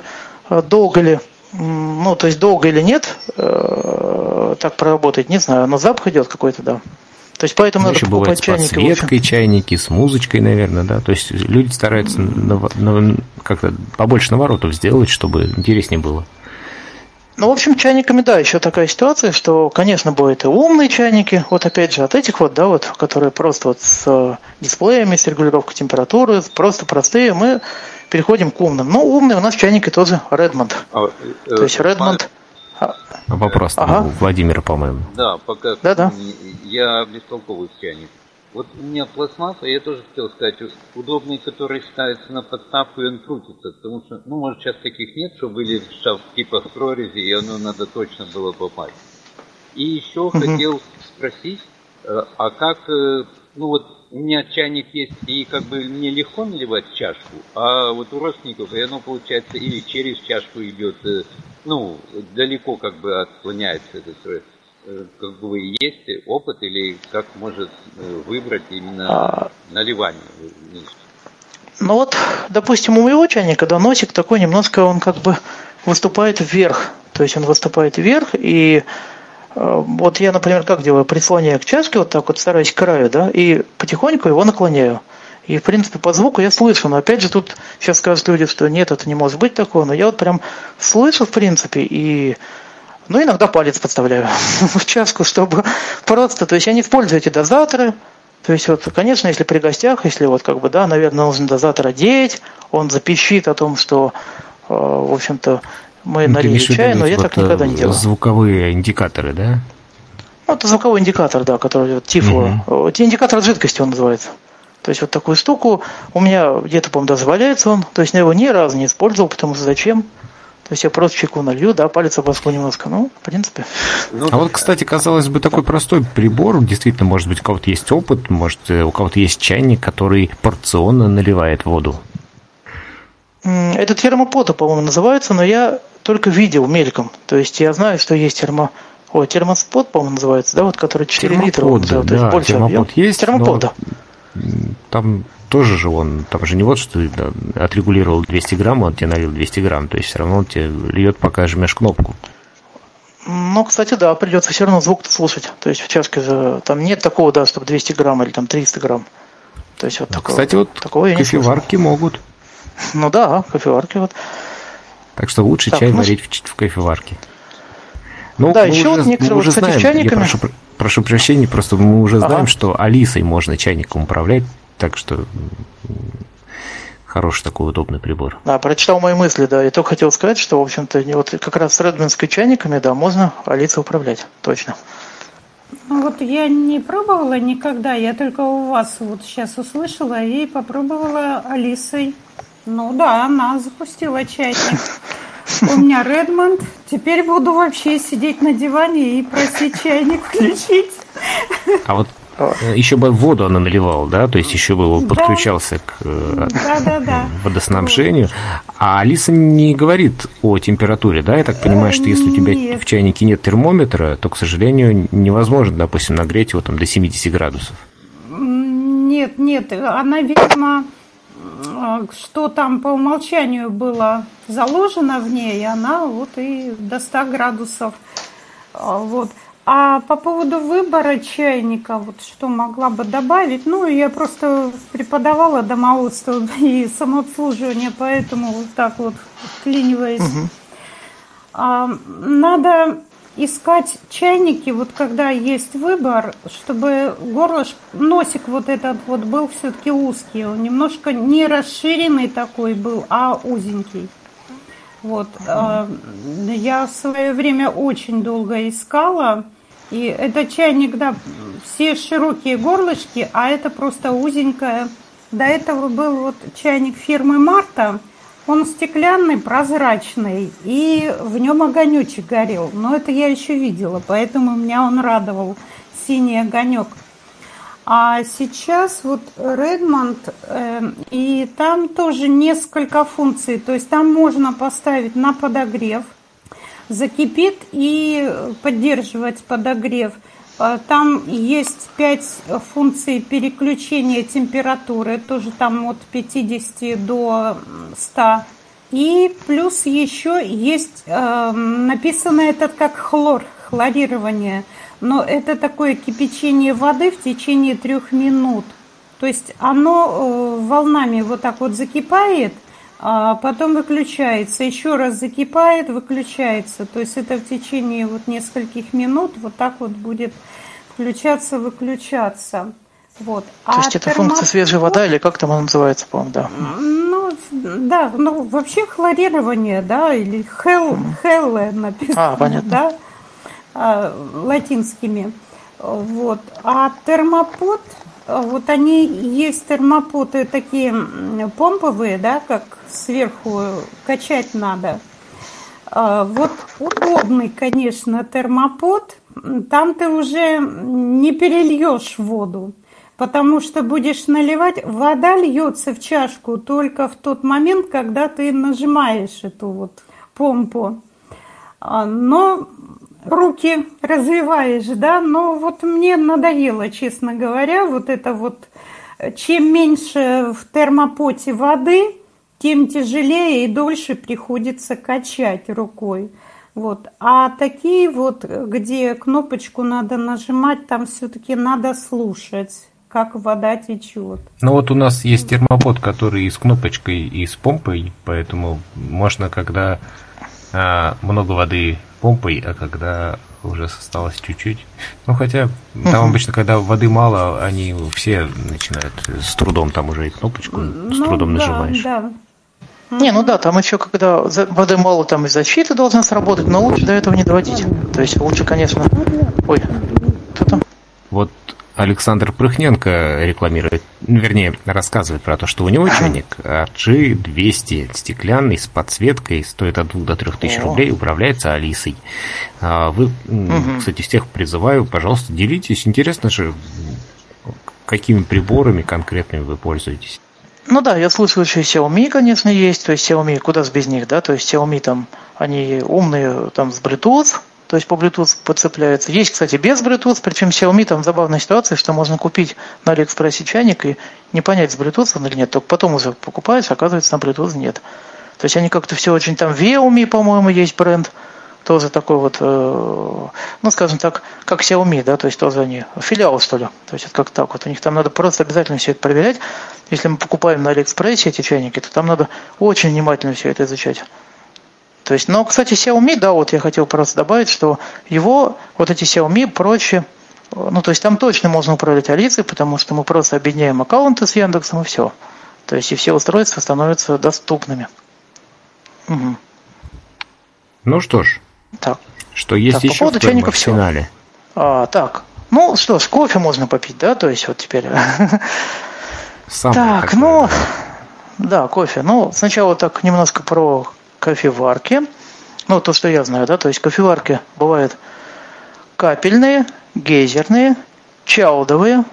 Speaker 5: э, долго ли ну, то есть долго или нет, э, так проработать, не знаю, но запах идет какой-то, да. То есть поэтому ну,
Speaker 4: надо еще бывает чайники. С подсветкой чайники, с музычкой, наверное, да. То есть люди стараются как-то побольше наворотов сделать, чтобы интереснее было.
Speaker 5: Ну, в общем, чайниками, да, еще такая ситуация, что, конечно, будут и умные чайники, вот опять же, от этих вот, да, вот, которые просто вот с э, дисплеями, с регулировкой температуры, просто простые, мы переходим к умным. Ну, умные у нас чайники тоже Redmond. А, э, То есть Redmond...
Speaker 4: А, Вопрос ага. у Владимира, по-моему.
Speaker 6: Да, пока
Speaker 5: да, да.
Speaker 6: я бестолковый чайник. Вот у меня пластмасса, я тоже хотел сказать, удобный, который ставится на подставку, и он крутится, потому что, ну, может, сейчас таких нет, что были шаф типа с прорези, и оно надо точно было попасть. И еще угу. хотел спросить, э, а как, э, ну вот у меня чайник есть, и как бы мне легко наливать чашку, а вот у родственников, и оно получается или через чашку идет, э, ну, далеко как бы отклоняется этот как бы есть опыт или как может выбрать именно а... наливание?
Speaker 5: Ну вот, допустим, у моего чайника, да, носик такой немножко, он как бы выступает вверх. То есть он выступает вверх, и Э, вот я, например, как делаю? Прислоняю к чашке, вот так вот стараюсь к краю, да, и потихоньку его наклоняю. И, в принципе, по звуку я слышу, но опять же тут сейчас скажут люди, что нет, это не может быть такого, но я вот прям слышу, в принципе, и ну, иногда палец подставляю в чашку, чтобы просто, то есть я не использую эти дозаторы, то есть вот, конечно, если при гостях, если вот как бы, да, наверное, нужно дозатор одеть, он запищит о том, что, э, в общем-то, мы ну, налили чай, но я вот так никогда не делал.
Speaker 4: Звуковые индикаторы, да?
Speaker 5: Ну, это звуковой индикатор, да, который вот, тифло. Угу. Индикатор жидкости он называется. То есть вот такую штуку у меня где-то, по-моему, даже валяется он. То есть я его ни разу не использовал, потому что зачем? То есть я просто чайку налью, да, палец обоску немножко. Ну, в принципе.
Speaker 4: Ну, а вот, кстати, казалось бы, такой простой прибор, действительно, может быть, у кого-то есть опыт, может, э, у кого-то есть чайник, который порционно наливает воду.
Speaker 5: Это термопота, по-моему, называется, но я только видел мельком. То есть я знаю, что есть термо... О, термоспот, по-моему, называется, да, вот который 4 термопод, литра.
Speaker 4: Вот, да, то есть больше термопод объем. есть,
Speaker 5: термопод, да.
Speaker 4: Там тоже же он, там же не вот, что ты отрегулировал 200 грамм, он тебе налил 200 грамм, то есть все равно он тебе льет, пока жмешь кнопку.
Speaker 5: Ну, кстати, да, придется все равно звук слушать. То есть в чашке там нет такого, да, чтобы 200 грамм или там 300 грамм. То есть вот
Speaker 4: ну, такого, Кстати, вот такого кофеварки могут.
Speaker 5: Ну да, кофеварки вот.
Speaker 4: Так что лучше так, чай ну... варить в, в кофеварке.
Speaker 5: Ну, да, еще уже, вот некоторые,
Speaker 4: уже кстати, знаем, чайниками... Я прошу, прошу прощения, просто мы уже знаем, ага. что Алисой можно чайником управлять, так что хороший такой удобный прибор.
Speaker 5: Да, прочитал мои мысли, да. Я только хотел сказать, что, в общем-то, вот как раз с редминской чайниками, да, можно Алисой управлять, точно.
Speaker 10: Ну вот я не пробовала никогда, я только у вас вот сейчас услышала и попробовала Алисой ну да, она запустила чайник. У меня Редмонд. Теперь буду вообще сидеть на диване и просить чайник включить.
Speaker 4: А вот еще бы воду она наливала, да? То есть еще бы подключался к э, да, да, да. водоснабжению. А Алиса не говорит о температуре, да? Я так понимаю, что если у тебя нет. в чайнике нет термометра, то, к сожалению, невозможно, допустим, нагреть его там до 70 градусов.
Speaker 10: Нет, нет, она, видимо, а, что там по умолчанию было заложено в ней, она вот и до 100 градусов. А, вот. А по поводу выбора чайника, вот что могла бы добавить, ну, я просто преподавала домоводство и самообслуживание, поэтому вот так вот вклиниваясь. Угу. Надо искать чайники, вот когда есть выбор, чтобы горлышко, носик вот этот вот был все-таки узкий, он немножко не расширенный такой был, а узенький. Вот. А, я в свое время очень долго искала, и это чайник, да, все широкие горлышки, а это просто узенькое. До этого был вот чайник фирмы Марта – он стеклянный, прозрачный, и в нем огонечек горел. Но это я еще видела, поэтому меня он радовал, синий огонек. А сейчас вот Redmond, э, и там тоже несколько функций. То есть там можно поставить на подогрев, закипит и поддерживать подогрев – а, там есть пять функций переключения температуры, тоже там от 50 до 100. И плюс еще есть э, написано этот как хлор, хлорирование. Но это такое кипячение воды в течение трех минут. То есть оно э, волнами вот так вот закипает, потом выключается, еще раз закипает, выключается. То есть это в течение вот нескольких минут вот так вот будет включаться, выключаться. Вот.
Speaker 5: То а есть это термо... функция свежая вода или как там она называется, по-моему, да?
Speaker 10: Ну, да, ну вообще хлорирование, да, или хел, хелле написано,
Speaker 5: а, понятно.
Speaker 10: да, а, латинскими. Вот. А термопод, вот они есть термопоты такие помповые, да, как сверху качать надо. А, вот удобный, конечно, термопот. Там ты уже не перельешь воду, потому что будешь наливать. Вода льется в чашку только в тот момент, когда ты нажимаешь эту вот помпу. А, но руки развиваешь, да, но вот мне надоело, честно говоря, вот это вот, чем меньше в термопоте воды, тем тяжелее и дольше приходится качать рукой. Вот. А такие вот, где кнопочку надо нажимать, там все-таки надо слушать, как вода течет.
Speaker 4: Ну вот у нас есть термопод, который и с кнопочкой, и с помпой, поэтому можно, когда а, много воды помпой, а когда уже осталось чуть-чуть. Ну, хотя там угу. обычно, когда воды мало, они все начинают с трудом, там уже и кнопочку ну, с трудом да, нажимаешь.
Speaker 5: Да. Не, ну да, там еще когда воды мало, там и защита должна сработать, но лучше до этого не доводить. То есть лучше, конечно... Ой,
Speaker 4: кто там? Вот Александр Прыхненко рекламирует, ну, вернее, рассказывает про то, что у него чайник G200 стеклянный с подсветкой, стоит от 2 до 3 тысяч рублей, управляется Алисой. А вы, кстати, всех призываю, пожалуйста, делитесь. Интересно же, какими приборами конкретными вы пользуетесь.
Speaker 5: Ну да, я слышал еще Xiaomi, конечно, есть, то есть Xiaomi, куда без них, да, то есть Xiaomi там, они умные, там, с Bluetooth, то есть по Bluetooth подцепляется. Есть, кстати, без Bluetooth, причем Xiaomi там забавная ситуация, что можно купить на Алиэкспрессе чайник и не понять, с Bluetooth или нет, только потом уже покупаешь, оказывается, на Bluetooth нет. То есть они как-то все очень там, Xiaomi, по-моему, есть бренд, тоже такой вот, э, ну, скажем так, как Xiaomi, да, то есть тоже они, филиал, что ли, то есть это как так вот, у них там надо просто обязательно все это проверять. Если мы покупаем на Алиэкспрессе эти чайники, то там надо очень внимательно все это изучать. То есть, но, кстати, Xiaomi, да, вот я хотел просто добавить, что его, вот эти Xiaomi проще, ну, то есть там точно можно управлять Алисой, потому что мы просто объединяем аккаунты с Яндексом и все. То есть и все устройства становятся доступными.
Speaker 4: Угу. Ну что ж.
Speaker 5: Так.
Speaker 4: Что есть так, еще по поводу чайников в финале?
Speaker 5: А, так, ну что ж, кофе можно попить, да, то есть вот теперь. Сам так, ну, да, кофе. Ну, сначала так немножко про кофеварки. Ну, то, что я знаю, да, то есть кофеварки бывают капельные, гейзерные, чаудовые,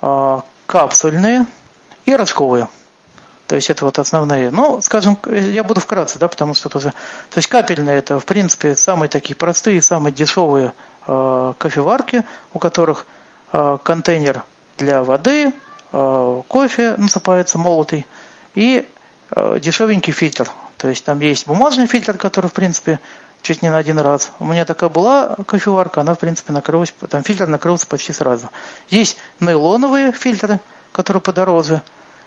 Speaker 5: э, капсульные и рожковые. То есть это вот основные. Ну, скажем, я буду вкратце, да, потому что тоже... То есть капельные это, в принципе, самые такие простые, самые дешевые э, кофеварки, у которых э, контейнер для воды, кофе насыпается молотый и дешевенький фильтр. То есть там есть бумажный фильтр, который, в принципе, чуть не на один раз. У меня такая была кофеварка, она, в принципе, накрылась, там фильтр накрылся почти сразу. Есть нейлоновые фильтры, которые подороже,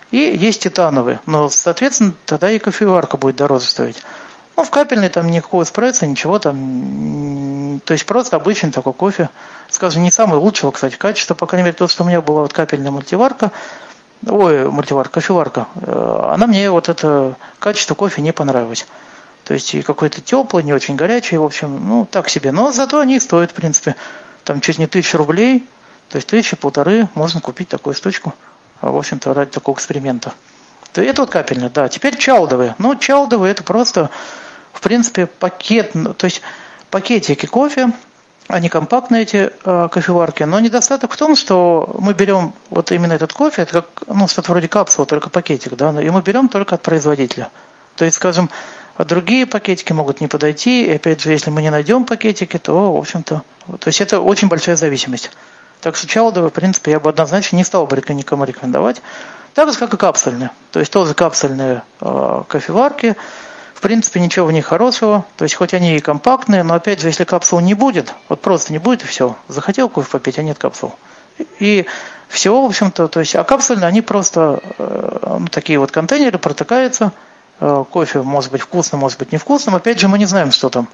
Speaker 5: и есть титановые. Но, соответственно, тогда и кофеварка будет дороже стоить. Ну, в капельной там никакого эспрессо, ничего там. То есть просто обычный такой кофе. Скажем, не самый лучшего, кстати, качества. По крайней мере, то, что у меня была вот капельная мультиварка – ой, мультиварка, кофеварка, э, она мне вот это качество кофе не понравилось. То есть и какой-то теплый, не очень горячий, в общем, ну так себе. Но зато они стоят, в принципе, там чуть не тысячу рублей, то есть тысячи, полторы можно купить такую штучку, а, в общем-то, ради такого эксперимента. То это вот капельно, да. Теперь чаудовые. Ну, чаудовые это просто, в принципе, пакет, ну, то есть пакетики кофе, они компактные, эти э, кофеварки, но недостаток в том, что мы берем вот именно этот кофе, это как, ну, что-то вроде капсулы, только пакетик, да, и мы берем только от производителя. То есть, скажем, другие пакетики могут не подойти, и опять же, если мы не найдем пакетики, то, в общем-то, то есть это очень большая зависимость. Так что чаудовые, в принципе, я бы однозначно не стал бы никому рекомендовать. Так же, как и капсульные. То есть тоже капсульные э, кофеварки, принципе, ничего в них хорошего. То есть, хоть они и компактные, но опять же, если капсул не будет, вот просто не будет и все. Захотел кофе попить, а нет капсул. И все, в общем-то, то есть, а капсульные, они просто э, ну, такие вот контейнеры протыкаются. Э, кофе может быть вкусным, может быть невкусным. Опять же, мы не знаем, что там.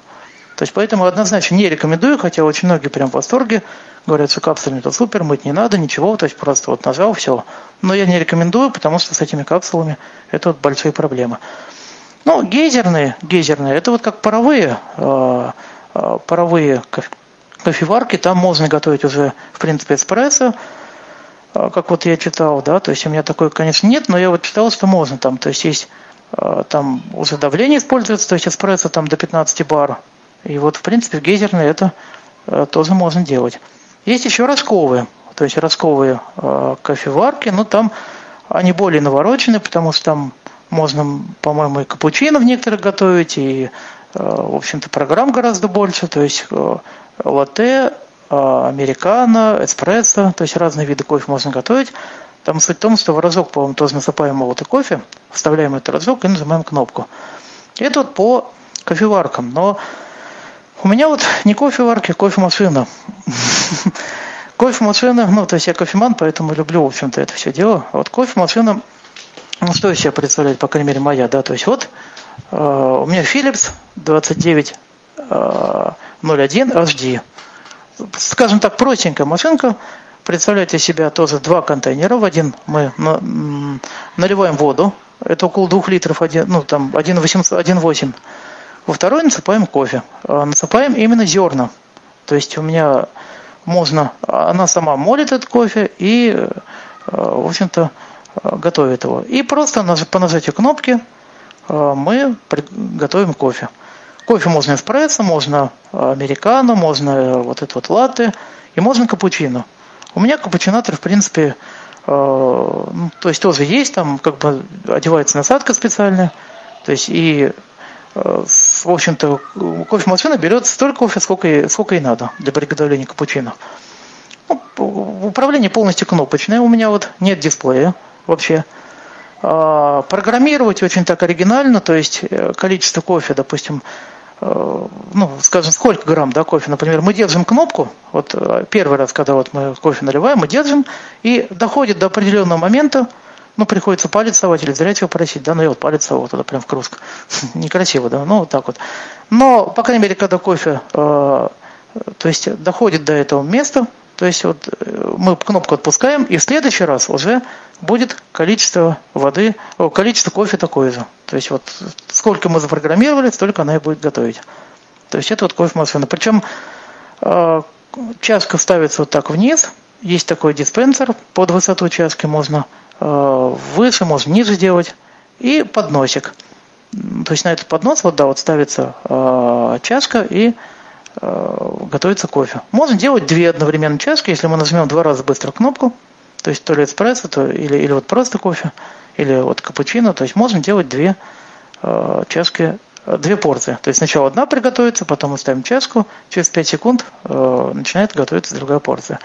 Speaker 5: То есть, поэтому однозначно не рекомендую, хотя очень многие прям в восторге. Говорят, что капсульный это супер, мыть не надо, ничего, то есть просто вот нажал, все. Но я не рекомендую, потому что с этими капсулами это вот большие проблемы. Ну, гейзерные, гейзерные, это вот как паровые, э, э, паровые кофеварки, там можно готовить уже, в принципе, эспрессо. а, как вот я читал, да, то есть у меня такой, конечно, нет, но я вот читал, что можно там, то есть есть там уже давление используется, то есть эспрессо там до 15 бар, и вот, в принципе, в гейзерной это тоже можно делать. Есть еще росковые, то есть росковые кофеварки, но там они более наворочены, потому что там можно, по-моему, и капучино в некоторых готовить, и, в общем-то, программ гораздо больше, то есть латте, а, американо, эспрессо, то есть разные виды кофе можно готовить. Там суть в том, что в разок, по-моему, тоже насыпаем молотый кофе, вставляем этот разок и нажимаем кнопку. Это вот по кофеваркам. Но у меня вот не кофеварки, а кофемашина. Кофемашина, ну, то есть я кофеман, поэтому люблю, в общем-то, это все дело. Вот кофемашина, ну, что из себя представляет, по крайней мере, моя, да, то есть вот э, у меня Philips 2901 HD скажем так, простенькая машинка. Представляете себя тоже два контейнера. В один мы наливаем воду. Это около двух литров, один, ну там 1,8. Во второй насыпаем кофе. А насыпаем именно зерна. То есть у меня можно, она сама молит этот кофе и, э, в общем-то, готовит его. И просто по нажатию кнопки э, мы готовим кофе. Кофе можно эспрессо, можно американо, можно э, вот это вот латте и можно капучино. У меня капучинатор, в принципе, э, ну, то есть тоже есть, там как бы одевается насадка специальная, то есть и э, в общем-то, кофемашина берет столько кофе, сколько и, сколько и надо для приготовления капучино. Ну, управление полностью кнопочное. У меня вот нет дисплея вообще. А, программировать очень так оригинально, то есть э, количество кофе, допустим, э, ну, скажем, сколько грамм да, кофе, например, мы держим кнопку, вот э, первый раз, когда вот мы кофе наливаем, мы держим, и доходит до определенного момента, ну, приходится палец совать или зря его просить, да, ну, я вот палец совал туда прям в кружку. Некрасиво, да, ну, вот так вот. Но, по крайней мере, когда кофе, то есть доходит до этого места, то есть вот э, мы кнопку отпускаем, и в следующий раз уже будет количество воды, количество кофе такое же. То есть вот сколько мы запрограммировали, столько она и будет готовить. То есть это вот кофемашина. Причем э, чашка ставится вот так вниз, есть такой диспенсер под высоту чашки, можно э, выше, можно ниже сделать, и подносик. То есть на этот поднос вот да, вот ставится чашка и готовится кофе. Можно делать две одновременно чашки, если мы нажмем два раза быстро кнопку, то есть то ли эспрессо, то, или, или вот просто кофе, или вот капучино, то есть можно делать две э, чашки, э, две порции. То есть сначала одна приготовится, потом мы ставим чашку, через 5 секунд э, начинает готовиться другая порция.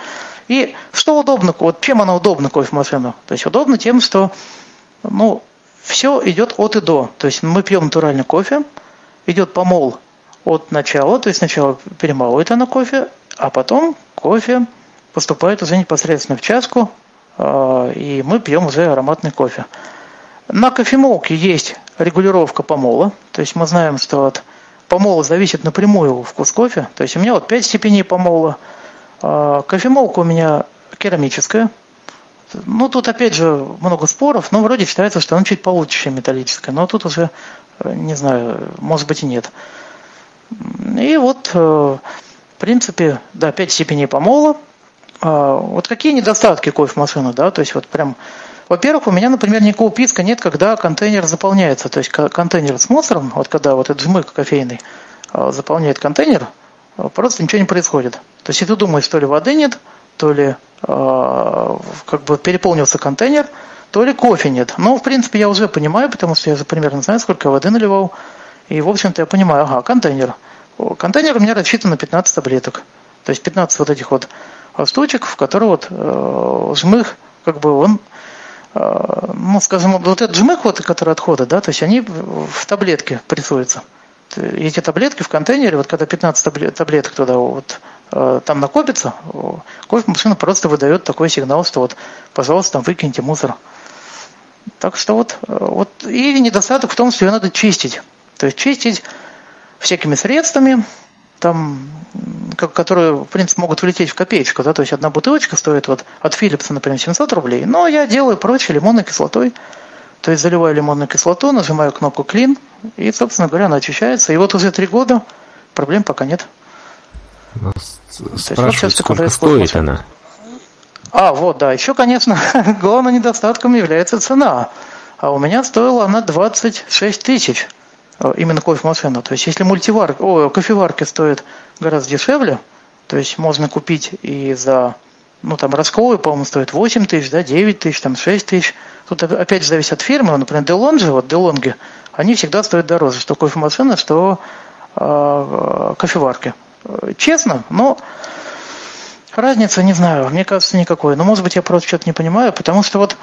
Speaker 5: И что удобно, вот чем она удобна кофемашину? То есть удобно тем, что ну, все идет от и до. То есть мы пьем натуральный кофе, идет помол от начала, то есть сначала перемалывает она кофе, а потом кофе поступает уже непосредственно в чашку, а, и мы пьем уже ароматный кофе. На кофемолке есть регулировка помола, то есть мы знаем, что от помола зависит напрямую вкус кофе, то есть у меня вот 5 степеней помола, а, кофемолка у меня керамическая, ну, тут опять же много споров, но вроде считается, что она чуть получше, металлическая, но тут уже, э, не знаю, может быть и нет. И вот, э, в принципе, да, 5 степеней помола. А, вот какие недостатки кофемашины, да, то есть вот прям, во-первых, у меня, например, никакого писка нет, когда контейнер заполняется, то есть контейнер с мусором, вот когда вот этот жмык кофейный а, заполняет контейнер, просто ничего не происходит. То есть и ты думаешь, то ли воды нет, то ли как бы переполнился контейнер, то ли кофе нет. Но, в принципе, я уже понимаю, потому что я же примерно знаю, сколько воды наливал, и, в общем-то, я понимаю, ага, контейнер. Контейнер у меня рассчитан на 15 таблеток. То есть 15 вот этих вот штучек, в которые вот э, жмых, как бы он, э, ну, скажем, вот этот жмых, вот, который отходы, да, то есть они в таблетке прессуются. Эти таблетки в контейнере, вот когда 15 таблеток туда вот э, там накопится, кофемашина просто выдает такой сигнал, что вот, пожалуйста, там выкиньте мусор. Так что вот, э, вот и недостаток в том, что ее надо чистить. То есть чистить всякими средствами, там, которые, в принципе, могут влететь в копеечку, да, то есть одна бутылочка стоит вот от Philips, например, 700 рублей, но я делаю проще лимонной кислотой, то есть заливаю лимонную кислоту, нажимаю кнопку Clean, и, собственно говоря, она очищается, и вот уже три года проблем пока нет.
Speaker 4: Спрашивают, сколько стоит она?
Speaker 5: А, вот, да. Еще, конечно, главным недостатком является цена. А у меня стоила она 26 тысяч. Э, именно кофемашина. То есть, если мультиварка, о, кофеварки стоят гораздо дешевле, то есть можно купить и за, ну там расколы, по-моему, стоят 8 тысяч, да, 9 тысяч, там 6 тысяч. Тут опять же зависит от фирмы. Например, Делонжи, вот Делонги, они всегда стоят дороже, что кофемашина, что э, кофеварки. Э, честно, но разница, не знаю, мне кажется, никакой. Но, может быть, я просто что-то не понимаю, потому что вот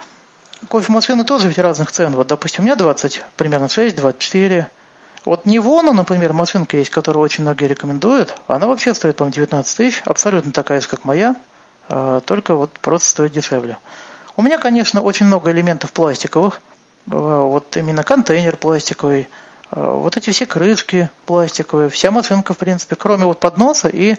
Speaker 5: кофемашины тоже ведь разных цен. Вот, допустим, у меня 20, примерно 6, 24. Вот Нивона, например, машинка есть, которую очень многие рекомендуют. Она вообще стоит, по-моему, 19 тысяч. Абсолютно такая же, как моя. А, только вот просто стоит дешевле. У меня, конечно, очень много элементов пластиковых. А, вот именно контейнер пластиковый. А, вот эти все крышки пластиковые. Вся машинка, в принципе, кроме вот подноса и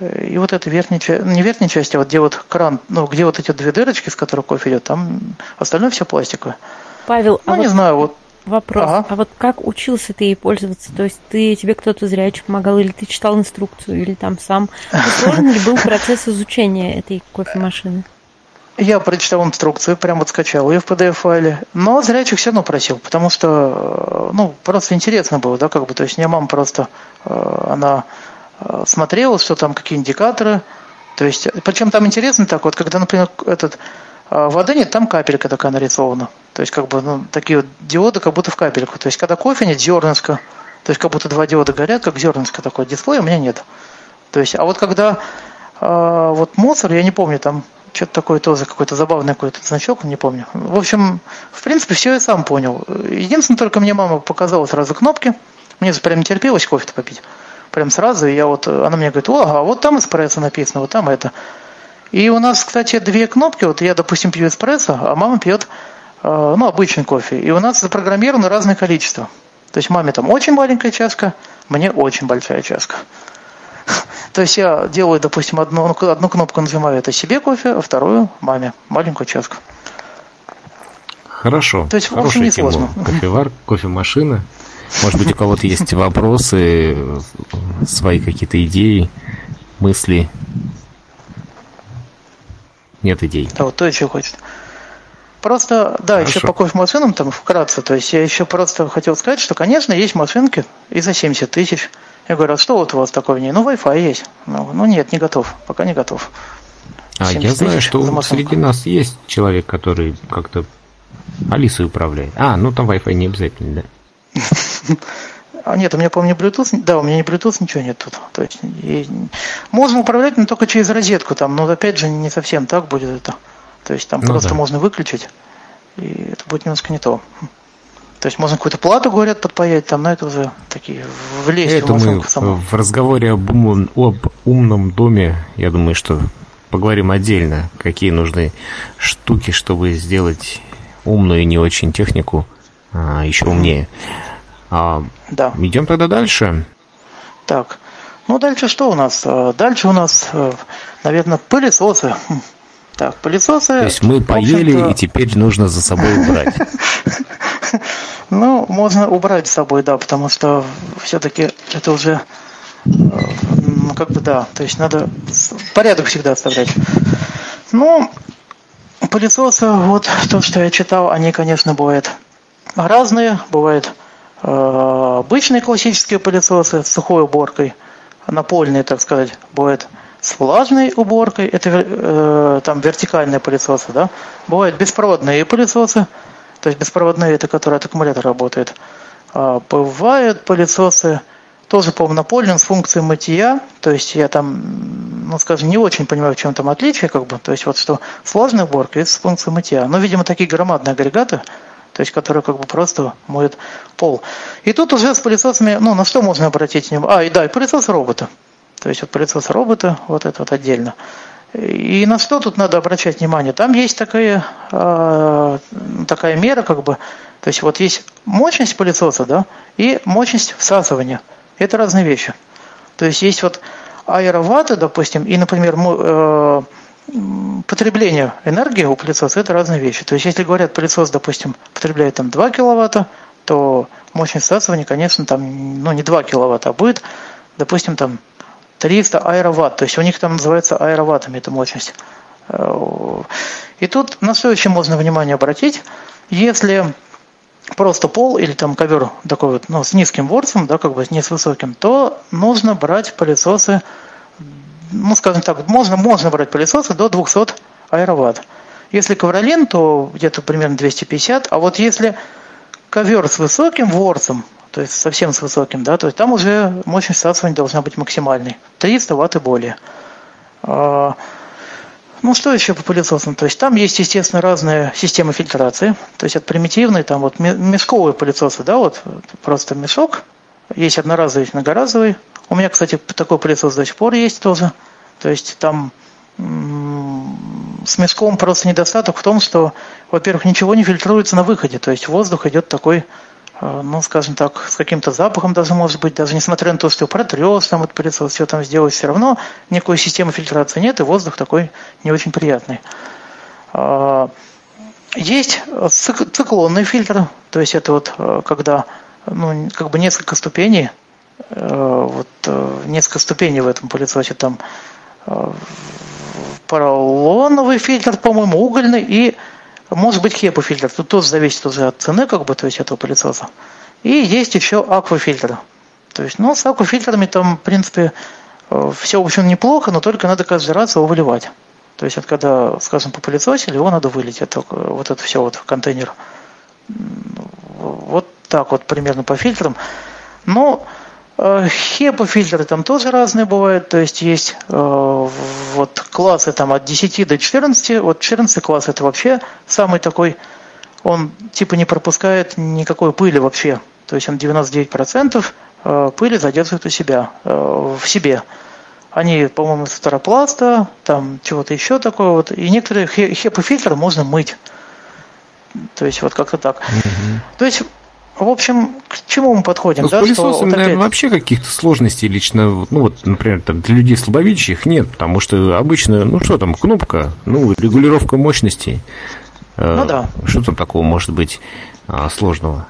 Speaker 5: и вот эта верхняя часть, не верхняя часть, а вот где вот кран, ну, где вот эти две дырочки, с которых кофе идет, там остальное все пластиковое.
Speaker 11: Павел,
Speaker 5: ну,
Speaker 11: а
Speaker 5: не
Speaker 11: вот
Speaker 5: знаю, вот
Speaker 11: вопрос.
Speaker 5: Ага.
Speaker 11: А вот как учился ты ей пользоваться? То есть ты тебе кто-то зрячий помогал, или ты читал инструкцию, или там сам? Сложен ли был процесс изучения этой кофемашины?
Speaker 5: Я прочитал инструкцию, прям вот скачал ее в PDF-файле, но зрячих все равно просил, потому что, ну, просто интересно было, да, как бы, то есть мне мама просто, э, она э, смотрела, что там, какие индикаторы, то есть, причем там интересно так, вот, когда, например, этот, э, воды нет, там капелька такая нарисована, то есть, как бы, ну, такие вот диоды, как будто в капельку, то есть, когда кофе нет, зернышко, то есть, как будто два диода горят, как зернышко такое, дисплей у меня нет. То есть, а вот когда э, вот Моцар, я не помню, там что-то такое тоже, какой-то забавный какой-то значок, не помню. В общем, в принципе, все я сам понял. Единственное, только мне мама показала сразу кнопки. Мне прям не терпелось кофе попить. Прям сразу. И я вот, она мне говорит, о, а вот там эспрессо написано, вот там это. И у нас, кстати, две кнопки. Вот я, допустим, пью эспрессо, а мама пьет, э, ну, обычный кофе. И у нас запрограммировано разное количество. То есть маме там очень маленькая чашка, мне очень большая чашка. То есть я делаю, допустим, одну, ну, одну кнопку нажимаю, это себе кофе, а вторую маме, маленькую чашку.
Speaker 4: Хорошо.
Speaker 5: То есть, в общем,
Speaker 4: Хорошая
Speaker 5: не
Speaker 4: тема. Кофевар, кофемашина. Может быть, у кого-то есть вопросы, свои какие-то идеи, мысли. Нет идей.
Speaker 5: Да, вот то еще хочет. Просто, да,
Speaker 4: Хорошо.
Speaker 5: еще по кофемашинам там вкратце, то есть я еще просто хотел сказать, что, конечно, есть машинки и за 70 тысяч. Я говорю, а что вот у вас такое в ней? Ну, Wi-Fi есть. Ну, ну нет, не готов, пока не готов.
Speaker 4: А
Speaker 5: 70
Speaker 4: я знаю, что среди нас есть человек, который как-то Алисой управляет. А, ну там Wi-Fi не обязательно, да?
Speaker 5: А нет, у меня, по-моему, не Bluetooth, да, у меня не Bluetooth, ничего нет тут. То есть и- можно управлять, но только через розетку там, но опять же не совсем так будет это. То есть там
Speaker 4: Ну
Speaker 5: просто
Speaker 4: да.
Speaker 5: можно выключить, и это будет немножко не то. То есть можно какую-то плату, говорят, подпаять, там, но это уже такие влезть
Speaker 4: Это
Speaker 5: в
Speaker 4: мы
Speaker 5: саму.
Speaker 4: в разговоре об, умном- об умном доме, я думаю, что поговорим отдельно, какие нужны штуки, чтобы сделать умную и не очень технику а, еще умнее. А,
Speaker 5: Да.
Speaker 4: Идем тогда дальше.
Speaker 5: Так, ну дальше что у нас? Э, Дальше у нас, наверное, пылесосы. Хм. Так, пылесосы.
Speaker 4: То есть мы поели, и теперь нужно за собой убрать.
Speaker 5: Ну, можно убрать с собой, да, потому что все-таки это уже, э, ну, как бы, да, то есть надо порядок всегда оставлять. Ну, пылесосы, вот то, что я читал, они, конечно, бывают разные. Бывают э, обычные классические пылесосы с сухой уборкой, напольные, так сказать, бывают с влажной уборкой, это э, там вертикальные пылесосы, да. Бывают беспроводные пылесосы, то есть беспроводные, это которые от аккумулятора работают. А, бывают пылесосы тоже по напольным с функцией мытья, то есть я там, ну скажем, не очень понимаю, в чем там отличие, как бы, то есть вот что сложная уборка и с функцией мытья. Но, видимо, такие громадные агрегаты, то есть которые как бы просто моют пол. И тут уже с пылесосами, ну на что можно обратить внимание? А, и да, и пылесос робота. То есть вот пылесос робота, вот это вот отдельно. И на что тут надо обращать внимание? Там есть такая, э, такая мера, как бы, то есть вот есть мощность пылесоса, да, и мощность всасывания. Это разные вещи. То есть есть вот аэроваты, допустим, и, например, э, потребление энергии у пылесоса это разные вещи. То есть если говорят, пылесос, допустим, потребляет там 2 киловатта, то мощность всасывания, конечно, там ну, не 2 киловатта, а будет, допустим, там 300 аэроватт. То есть у них там называется аэроваттами эта мощность Э, И тут на следующее можно внимание обратить. Если просто пол или там ковер такой вот, ну, с низким ворсом, да, как бы не с высоким, то нужно брать пылесосы, ну, скажем так, можно, можно брать пылесосы до 200 аэроватт. Если ковролин, то где-то примерно 250, а вот если ковер с высоким ворсом, то есть совсем с высоким, да, то есть там уже мощность всасывания должна быть максимальной, 300 ватт и более. А, Ну, что еще по пылесосам? То есть там есть, естественно, разные системы фильтрации. То есть от примитивной, там вот ме- мешковые пылесосы, да, вот просто мешок. Есть одноразовый, есть многоразовый. У меня, кстати, такой пылесос до сих пор есть тоже. То есть там с мешком просто недостаток в том, что, во-первых, ничего не фильтруется на выходе. То есть воздух идет такой, э, ну, скажем так, с каким-то запахом даже может быть, даже несмотря на то, что протрес там этот пылесос, все там сделать, все равно никакой системы фильтрации нет, и воздух такой не очень приятный. А, Есть цик- циклонный фильтр, то есть это вот э, когда ну, как бы несколько ступеней, вот э, несколько ступеней в этом пылесосе там э, поролоновый фильтр, по-моему, угольный и может быть хепа-фильтр. Тут тоже зависит уже от цены, как бы, то есть этого пылесоса. И есть еще аквафильтр. То есть, ну, с аквафильтрами там, в принципе, все, в общем, неплохо, но только надо каждый раз его выливать. То есть, вот когда, скажем, попылесосили, его надо вылить, это, вот это все вот в контейнер. Вот так вот примерно по фильтрам. Но э, хепа-фильтры там тоже разные бывают, то есть есть э, вот классы там от 10 до 14, вот 14 класс это вообще самый такой, он типа не пропускает никакой пыли вообще, то есть он 99% э, пыли задерживает у себя, э, в себе. Они, по-моему, старопласта, там чего-то еще такое вот, и некоторые хепа-фильтры можно мыть. То есть вот как-то так. То есть в общем, к чему мы подходим?
Speaker 4: Ну, с
Speaker 5: да, что вот
Speaker 4: наверное,
Speaker 5: опять-
Speaker 4: вообще каких-то сложностей лично, ну вот, например, там, для людей слабовидящих нет, потому что обычно, ну что там, кнопка, ну, регулировка мощностей. Э,
Speaker 5: Ну да.
Speaker 4: Что там такого может быть а, сложного?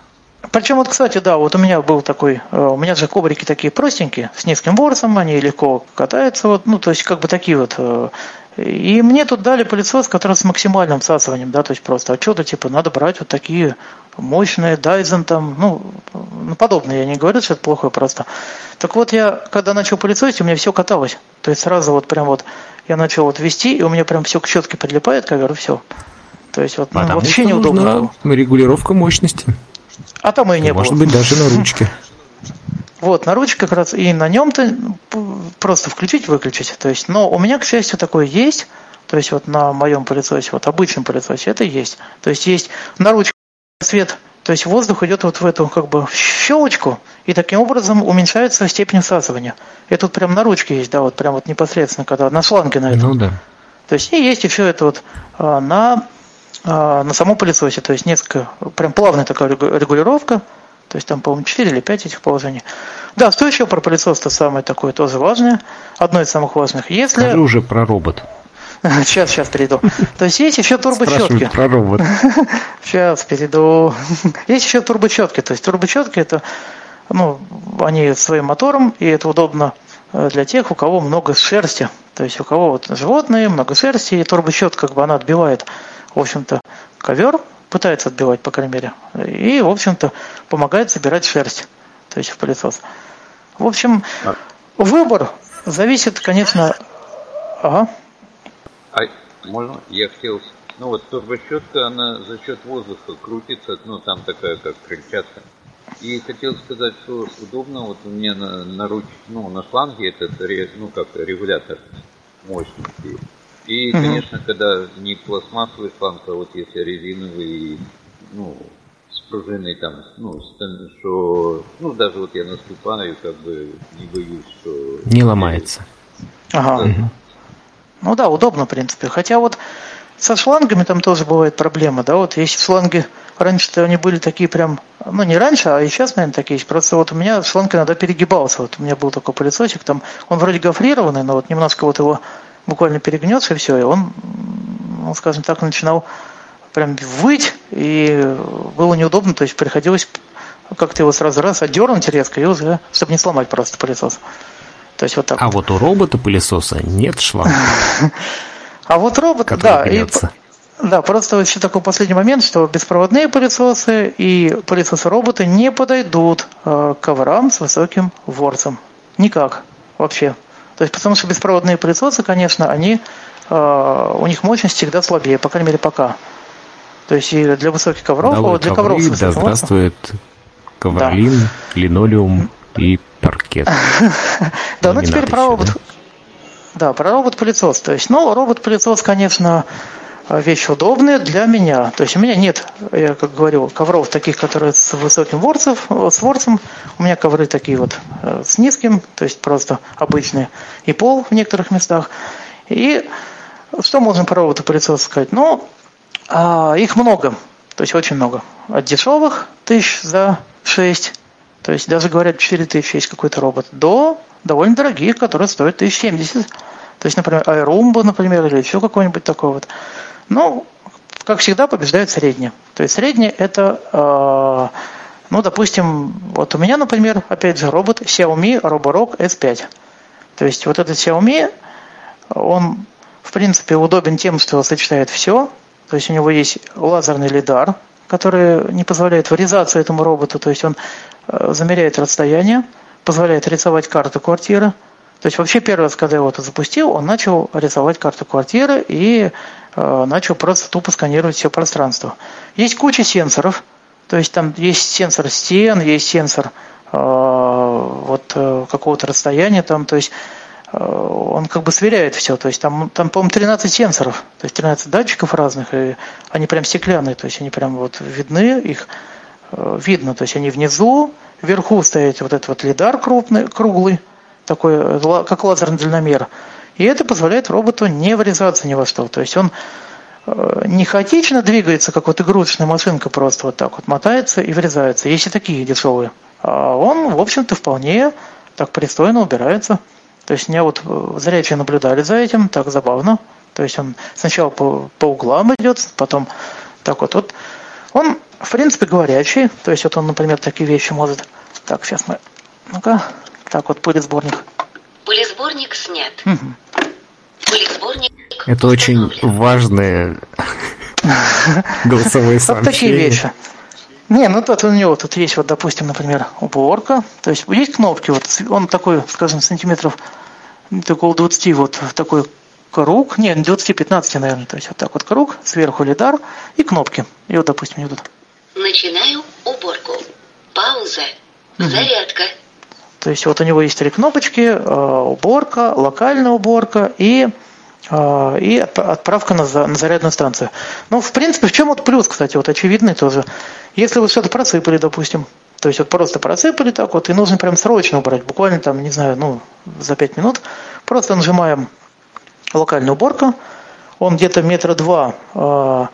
Speaker 5: Причем вот, кстати, да, вот у меня был такой, э, у меня же коврики такие простенькие, с низким ворсом, они легко катаются, вот, ну, то есть как бы такие вот. И мне тут дали пылесос, который с максимальным всасыванием, да, то есть просто отчеты, типа, надо брать вот такие мощные, Dyson там, ну, ну, подобные, я не говорю, что это плохое просто. Так вот, я, когда начал пылесосить, у меня все каталось. То есть сразу вот прям вот я начал вот вести, и у меня прям все к щетке подлипает ковер, и все. То есть вот ну,
Speaker 4: Потому
Speaker 5: вообще неудобно
Speaker 4: регулировка мощности.
Speaker 5: А там и не
Speaker 4: Может
Speaker 5: было.
Speaker 4: быть, даже на ручке.
Speaker 5: Вот, на ручке как раз и на нем-то просто включить-выключить. То есть, но у меня, к счастью, такое есть. То есть вот на моем пылесосе, вот обычном пылесосе это есть. То есть есть на ручке свет, то есть воздух идет вот в эту как бы щелочку, и таким образом уменьшается степень всасывания. И тут прям на ручке есть, да, вот прям вот непосредственно, когда на шланге на этом.
Speaker 4: Ну да.
Speaker 5: То есть и есть еще это вот а, на, а, на самом пылесосе, то есть несколько, прям плавная такая регу- регулировка, то есть там, по-моему, 4 или 5 этих положений. Да, что еще про пылесос-то самое такое тоже важное, одно из самых важных. Если...
Speaker 4: Скажи уже про робот.
Speaker 5: Сейчас, сейчас перейду. То есть есть еще.
Speaker 4: Спрашивают про робот.
Speaker 5: Сейчас перейду. Есть еще турбощетки. То есть турбощетки это, ну, они своим мотором, и это удобно э, для тех, у кого много шерсти. То есть у кого вот животные, много шерсти, и турбощетка, как бы она отбивает, в общем-то, ковер, пытается отбивать, по крайней мере, и, в общем-то, помогает собирать шерсть, то есть в пылесос. В общем, выбор зависит, конечно, ага.
Speaker 6: А можно? Я хотел... Ну вот турбощетка, она за счет воздуха крутится, ну там такая как крыльчатка. И хотел сказать, что удобно, вот у меня на, на руч, ну на шланге этот, ну как регулятор мощности. И, конечно, когда не пластмассовый шланг, а вот если резиновый, ну, с пружиной там, ну, что, ну, даже вот я наступаю, как бы не боюсь, что...
Speaker 4: Не ломается.
Speaker 5: Ага. Ну да, удобно, в принципе. Хотя вот со шлангами там тоже бывает проблема, да, вот если шланги раньше-то они были такие прям, ну не раньше, а и сейчас, наверное, такие есть. Просто вот у меня шланг иногда перегибался. Вот у меня был такой пылесосик, там он вроде гофрированный, но вот немножко вот его буквально перегнется и все, и он, ну, скажем так, начинал прям выть, и было неудобно, то есть приходилось как-то его сразу раз отдернуть резко, и уже, чтобы не сломать просто пылесос. То есть вот так.
Speaker 4: А вот у робота-пылесоса нет шланга.
Speaker 5: А вот робот, да, и, да, просто еще такой последний момент, что беспроводные пылесосы и пылесосы-роботы не подойдут э, коврам с высоким ворсом. Никак вообще. То есть, потому что беспроводные пылесосы, конечно, они, э, у них мощность всегда слабее, по крайней мере, пока. То есть и для высоких ковров, а вот для
Speaker 4: ковры,
Speaker 5: ковров с
Speaker 4: да, здравствует ковролин, да. линолеум и паркет.
Speaker 5: Да, ну теперь про робот. Да, про робот-пылесос. То есть, ну, робот-пылесос, конечно, вещь удобная для меня. То есть у меня нет, я как говорил, ковров таких, которые с высоким ворсом, с ворсом. У меня ковры такие вот э, с низким, то есть просто обычные. И пол в некоторых местах. И что можно про робота пылесос сказать? Ну, а, их много. То есть очень много. От дешевых тысяч за 6, то есть даже говорят 4 тысячи есть какой-то робот, до довольно дорогих, которые стоят 1070. То есть, например, Airumba, например, или еще какой-нибудь такой вот. Ну, как всегда, побеждает среднее. То есть среднее это, э, ну, допустим, вот у меня, например, опять же, робот Xiaomi Roborock S5. То есть вот этот Xiaomi, он, в принципе, удобен тем, что сочетает все. То есть у него есть лазерный лидар, который не позволяет врезаться этому роботу. То есть он э, замеряет расстояние, позволяет рисовать карту квартиры. То есть вообще первый раз, когда я его запустил, он начал рисовать карту квартиры и начал просто тупо сканировать все пространство. Есть куча сенсоров, то есть там есть сенсор стен, есть сенсор э, вот э, какого-то расстояния там, то есть он как бы сверяет все, то есть там, там по-моему, 13 сенсоров, то есть 13 датчиков разных, и они прям стеклянные, то есть они прям вот видны, их видно, то есть они внизу, вверху стоит вот этот вот лидар крупный, круглый, такой, как лазерный дальномер, и это позволяет роботу не врезаться ни во что. То есть он э, не хаотично двигается, как вот игрушечная машинка просто вот так вот мотается и врезается. Есть и такие дешевые. А он, в общем-то, вполне так пристойно убирается. То есть меня вот э, зрячие наблюдали за этим, так забавно. То есть он сначала по, по углам идет, потом так вот. вот. Он, в принципе, говорящий. То есть вот он, например, такие вещи может... Так, сейчас мы... Ну-ка. Так вот, пылесборник.
Speaker 9: Пылесборник снят.
Speaker 5: Угу.
Speaker 4: Это очень важные голосовые сообщения.
Speaker 5: Вот такие вещи. Не, ну тут у него тут есть, вот, допустим, например, уборка. То есть есть кнопки, вот он такой, скажем, сантиметров около 20, вот такой круг, не, 20-15, наверное, то есть вот так вот круг, сверху лидар и кнопки. И вот, допустим, идут.
Speaker 9: Начинаю уборку. Пауза. Зарядка.
Speaker 5: То есть вот у него есть три кнопочки, э, уборка, локальная уборка и, э, и отправка на, зарядную станцию. Ну, в принципе, в чем вот плюс, кстати, вот очевидный тоже. Если вы что-то просыпали, допустим, то есть вот просто просыпали так вот, и нужно прям срочно убрать, буквально там, не знаю, ну, за пять минут, просто нажимаем локальную уборку, он где-то метра два э,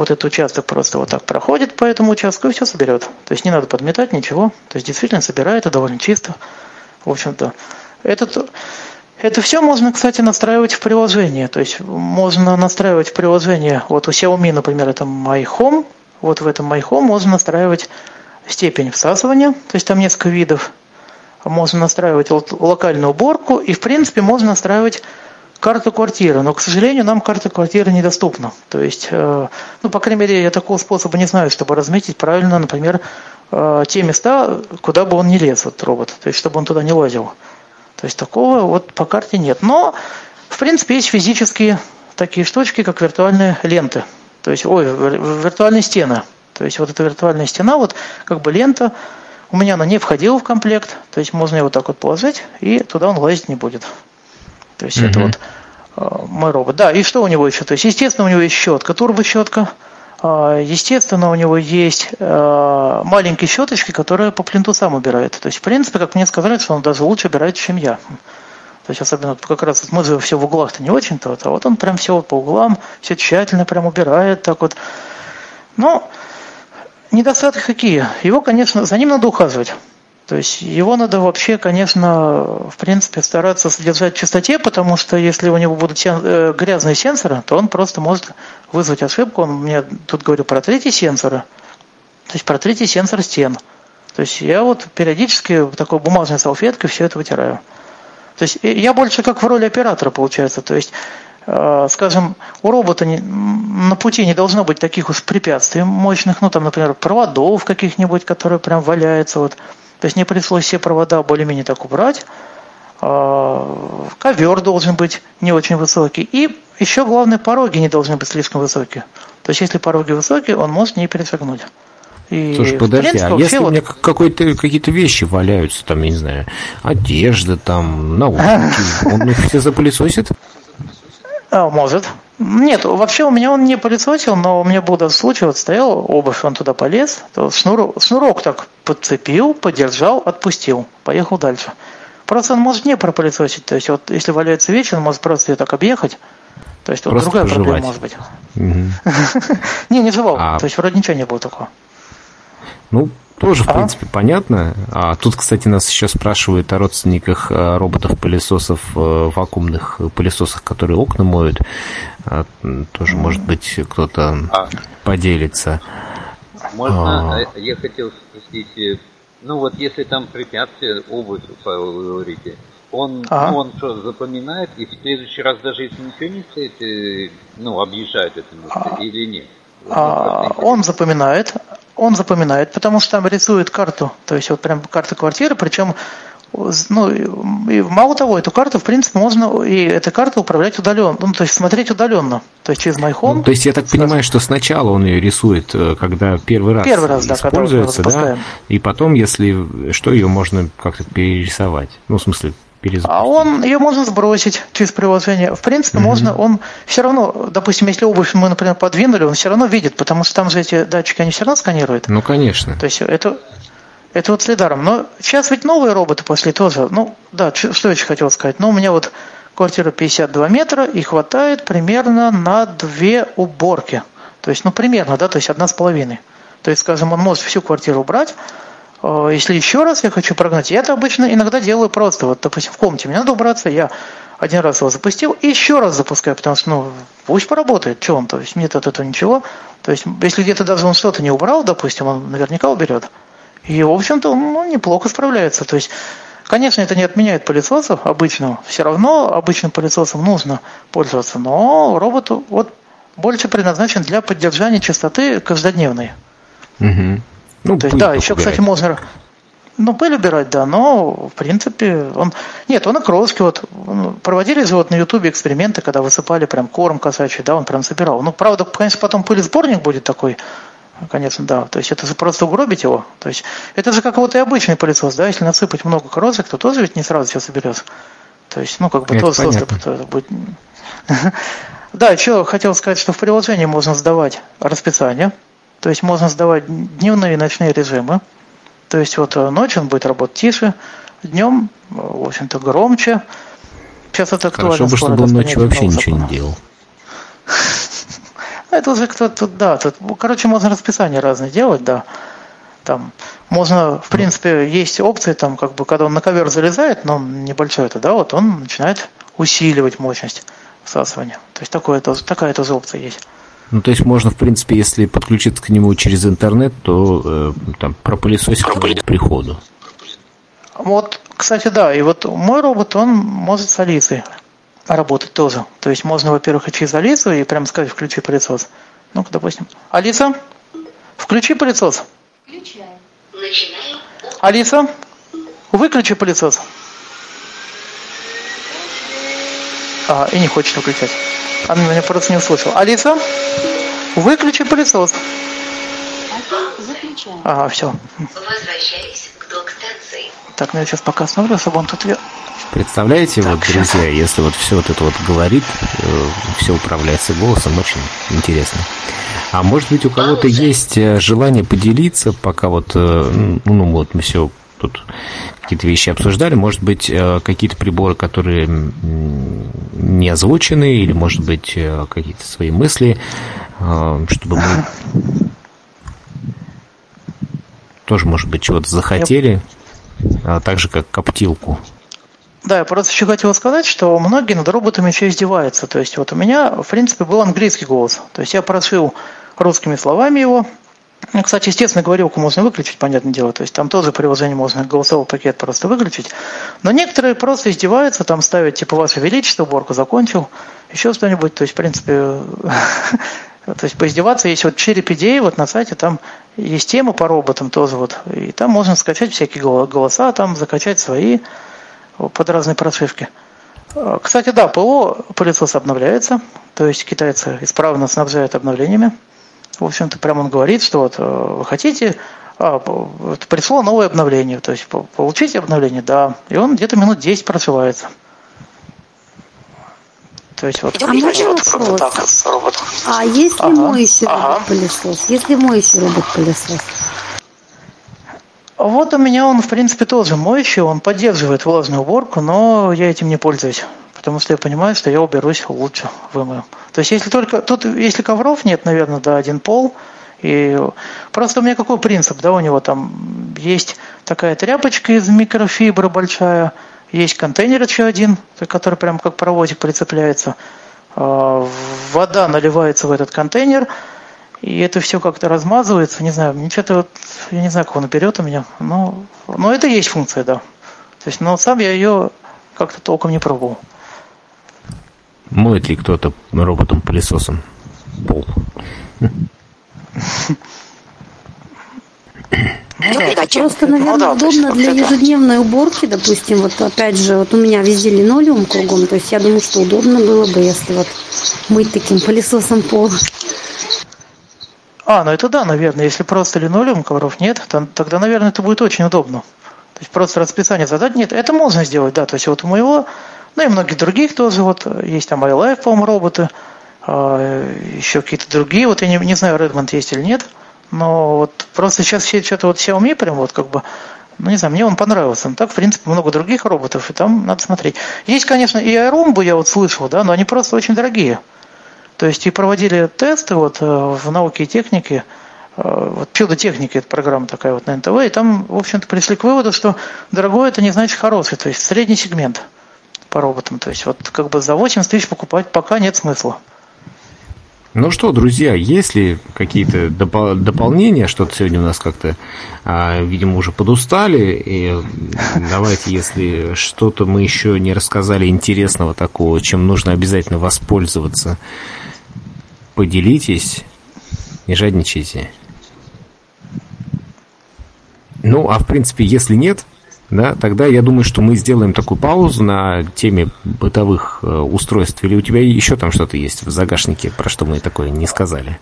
Speaker 5: вот этот участок просто вот так проходит по этому участку и все соберет. То есть не надо подметать ничего. То есть действительно собирает это довольно чисто. В общем-то, этот, это все можно, кстати, настраивать в приложении. То есть можно настраивать в приложении, вот у Xiaomi, например, это My Home, вот в этом My Home можно настраивать степень всасывания, то есть там несколько видов. Можно настраивать локальную уборку и, в принципе, можно настраивать карту квартиры, но, к сожалению, нам карта квартиры недоступна. То есть, э, ну, по крайней мере, я такого способа не знаю, чтобы разметить правильно, например, э, те места, куда бы он не лез, этот робот, то есть, чтобы он туда не лазил. То есть, такого вот по карте нет. Но, в принципе, есть физические такие штучки, как виртуальные ленты. То есть, ой, виртуальные стены. То есть, вот эта виртуальная стена, вот как бы лента, у меня она не входила в комплект, то есть можно его так вот положить, и туда он лазить не будет. То есть mm-hmm. это вот э, мой робот. Да, и что у него еще? То есть, естественно, у него есть щетка, турбощетка. Естественно, у него есть э, маленькие щеточки, которые по плинту сам убирает. То есть, в принципе, как мне сказали, что он даже лучше убирает, чем я. То есть, особенно как раз мы же все в углах-то не очень-то, а вот он прям все по углам, все тщательно прям убирает, так вот. Но недостатки какие? Его, конечно, за ним надо ухаживать. То есть его надо вообще, конечно, в принципе, стараться содержать в чистоте, потому что если у него будут сен... Э, грязные сенсоры, то он просто может вызвать ошибку. Он мне тут говорил про третий сенсор, то есть про третий сенсор стен. То есть я вот периодически такой бумажной салфеткой все это вытираю. То есть я больше как в роли оператора получается. То есть э, скажем, у робота не- на пути не должно быть таких уж препятствий мощных, ну там, например, проводов каких-нибудь, которые прям валяются. Вот. То есть мне пришлось все провода более-менее так убрать. А, Ковер должен быть не очень высокий. И еще главное, пороги не должны быть слишком высокие. То есть если пороги высокие, он может не перешагнуть. И,
Speaker 4: Слушай, подожди,
Speaker 5: принципе,
Speaker 4: а если у
Speaker 5: вот-
Speaker 4: меня как- какой-то, какие-то вещи валяются, там, я не знаю, одежда, там, наушники, он их все запылесосит?
Speaker 5: А, может. Нет, вообще у меня он не пылесосил, но у меня был даже случай, вот стоял обувь, он туда полез, то шнурок, шнурок так подцепил, подержал, отпустил, поехал дальше. Просто он может не пропылесосить, то есть вот если валяется вещь, он может просто ее так объехать, то есть вот
Speaker 4: Просто
Speaker 5: другая проблема
Speaker 4: пожевать.
Speaker 5: может быть. Не, не жевал,
Speaker 4: А-
Speaker 5: то есть вроде ничего не было такого.
Speaker 4: Ну, тоже, в
Speaker 5: А?
Speaker 4: принципе, понятно. А тут, кстати, нас еще спрашивают о родственниках э, роботов-пылесосов, э, вакуумных пылесосах, которые окна моют. А, Тоже, может быть, кто-то
Speaker 6: А.
Speaker 4: поделится.
Speaker 6: Можно,
Speaker 4: А.
Speaker 6: я хотел спросить, э, ну вот если там препятствие, обувь, Павел, вы говорите, он,
Speaker 5: Ага.
Speaker 6: ну, он что, запоминает, и в следующий раз даже если ничего не стоит, ну, объезжает это место или нет?
Speaker 5: А, он запоминает, он запоминает, потому что там рисует карту, то есть вот прям карта квартиры, причем ну, и мало того, эту карту, в принципе, можно и этой картой управлять удаленно, ну, то есть смотреть удаленно, то есть через MyHome.
Speaker 4: Ну, то есть я так понимаю, что сначала он ее рисует, э, когда первый раз,
Speaker 5: Первый раз, да,
Speaker 4: используется, да, и потом, если что, ее можно как-то перерисовать. Ну, в смысле, перезапустить.
Speaker 5: А он ее можно сбросить через приложение. В принципе, можно, он все равно, допустим, если обувь мы, например, подвинули, он все равно видит, потому что там же эти датчики, они все равно сканируют.
Speaker 4: Ну, конечно.
Speaker 5: То есть это, это вот следаром. Но сейчас ведь новые роботы пошли тоже. Ну, да, что еще хотел сказать. Ну, у меня вот квартира 52 метра и хватает примерно на две уборки. То есть, ну, примерно, да, то есть одна с половиной. То есть, скажем, он может всю квартиру убрать. Э, Если еще раз я хочу прогнать, я это обычно иногда делаю просто. Вот, допустим, в комнате мне надо убраться, я один раз его запустил и еще раз запускаю, потому что, ну, пусть поработает, что он, то есть нет от этого ничего. То есть, если где-то даже он что-то не убрал, допустим, он наверняка уберет. И, в общем-то, он ну, неплохо справляется. То есть, конечно, это не отменяет пылесосов обычного. Все равно обычным пылесосом нужно пользоваться. Но робот вот больше предназначен для поддержания чистоты каждодневной.
Speaker 4: Мгм. Ну,
Speaker 5: То есть, да, еще,
Speaker 4: убирать.
Speaker 5: кстати, можно... Ну, пыль убирать, да, но, в принципе, он... Нет, он и кроски, вот, проводили вот на Ютубе эксперименты, когда высыпали прям корм кошачий, да, он прям собирал. Ну, правда, конечно, потом пылесборник будет такой, конечно, да, то есть это же просто угробить его. То есть это же как вот и обычный пылесос, да, если насыпать много крошек, то тоже ведь не сразу все соберется. То есть, ну, как бы
Speaker 4: Это
Speaker 5: тоже
Speaker 4: понятно.
Speaker 5: состав это будет... Да, что хотел сказать, что в приложении можно сдавать расписание, то есть можно сдавать дневные и ночные режимы. То есть вот э, ночью он будет работать тише, днем, э, в общем-то, громче. Сейчас это актуально.
Speaker 4: Хорошо бы, чтобы он ночью вообще
Speaker 5: нового
Speaker 4: ничего не делал.
Speaker 5: Ну, Это уже кто-то, да, тут, короче, можно расписание разные делать, да. Там можно, в принципе, есть опции, там, как бы, когда он на ковер залезает, но небольшой это, да, вот он начинает усиливать мощность всасывания. То есть такое, такая тоже опция есть.
Speaker 4: Ну, то есть можно, в принципе, если подключиться к нему через интернет, то э, там пропылесосить к приходу.
Speaker 5: Вот, кстати, да, и вот мой робот, он может с Алисой работать тоже. То есть можно, во-первых, и через Алису, и прям сказать, включи пылесос. Ну-ка, допустим. Алиса, включи пылесос.
Speaker 9: Начинаю.
Speaker 5: Алиса, выключи пылесос. А, и не хочет выключать. Она меня просто не услышала. Алиса, выключи пылесос. Ага, все.
Speaker 9: Возвращаюсь к док-станции.
Speaker 5: Так, ну я сейчас пока смотрю, чтобы он тут...
Speaker 4: Представляете, вот, друзья, если вот все вот это вот говорит, все управляется голосом, очень интересно. А может быть, у кого-то есть э, желание поделиться, пока вот, э, ну, вот мы все тут какие-то вещи обсуждали, может быть, э, какие-то приборы, которые не озвучены, или, может быть, э, какие-то свои мысли, э, чтобы мы тоже, может быть, чего-то захотели, а так же, как коптилку.
Speaker 5: Да, я просто еще хотел сказать, что многие над роботами еще издеваются. То есть вот у меня, в принципе, был английский голос. То есть я прошил русскими словами его, кстати, естественно, говорилку можно выключить, понятное дело. То есть там тоже приложение можно голосовой пакет просто выключить. Но некоторые просто издеваются, там ставят типа «Ваше Величество», уборку закончил, еще что-нибудь. То есть, в принципе, то есть поиздеваться. Есть вот Чирip идеи, вот на сайте там есть тема по роботам тоже вот. И там можно скачать всякие голоса, там закачать свои под разные прошивки. А, кстати, да, ПО пылесос обновляется, то есть китайцы исправно снабжают обновлениями. В общем-то, прямо он говорит, что вот э, вы хотите, а, пришло новое обновление, то есть получите обновление, да, и он где-то минут 10 просылается.
Speaker 8: То есть вот, а можно вопрос? робот. А если ага. моющий ага. робот-пылесос? Если моющий робот-пылесос?
Speaker 5: Вот у меня он, в принципе, тоже моющий, он поддерживает влажную уборку, но я этим не пользуюсь, потому что я понимаю, что я уберусь лучше вымою. То есть если только, тут, если ковров нет, наверное, да, один пол, и просто у меня какой принцип, да, у него там есть такая тряпочка из микрофибры большая, есть контейнер еще один, который прям как паровозик прицепляется, а, вода наливается в этот контейнер, и это все как-то размазывается, не знаю, ничего-то вот, я не знаю, как он берет у меня, но, но это есть функция, да. То есть, но сам я ее как-то толком не пробовал.
Speaker 4: Моет ли кто-то роботом-пылесосом пол?
Speaker 8: Ну, просто, наверное, ну, да, удобно для ежедневной уборки, допустим, вот опять же, вот у меня везде линолеум кругом, то есть я думаю, что удобно было бы, если вот мыть таким пылесосом пол.
Speaker 5: А, ну это да, наверное. Если просто линолеум, ковров нет, то, тогда, наверное, это будет очень удобно. То есть просто расписание задать нет. Это можно сделать, да. То есть вот у моего, ну и многих других тоже, вот есть там iLife, по-моему, роботы, а, еще какие-то другие. Вот я не, не знаю, Redmond есть или нет. Но вот просто сейчас все что-то вот Xiaomi прям вот как бы ну, не знаю, мне он понравился. Но так, в принципе, много других роботов, и там надо смотреть. Есть, конечно, и Airumbo, я вот слышал, да, но они просто очень дорогие. То есть и проводили тесты вот э, в науке и технике, э, вот псевдотехника, это программа такая вот на НТВ, и там, в общем-то, пришли к выводу, что дорогой это не значит хороший, то есть средний сегмент по роботам. То есть вот как бы за 80 тысяч покупать пока нет смысла.
Speaker 4: Ну что, друзья, есть ли какие-то допол- дополнения? Что-то сегодня у нас как-то, а, видимо, уже подустали. И давайте, если что-то мы еще не рассказали интересного такого, чем нужно обязательно воспользоваться, поделитесь, не жадничайте. Ну, а в принципе, если нет, да, тогда я думаю, что мы сделаем такую паузу на теме бытовых э, устройств. Или у тебя еще там что-то есть в загашнике, про что мы такое не сказали?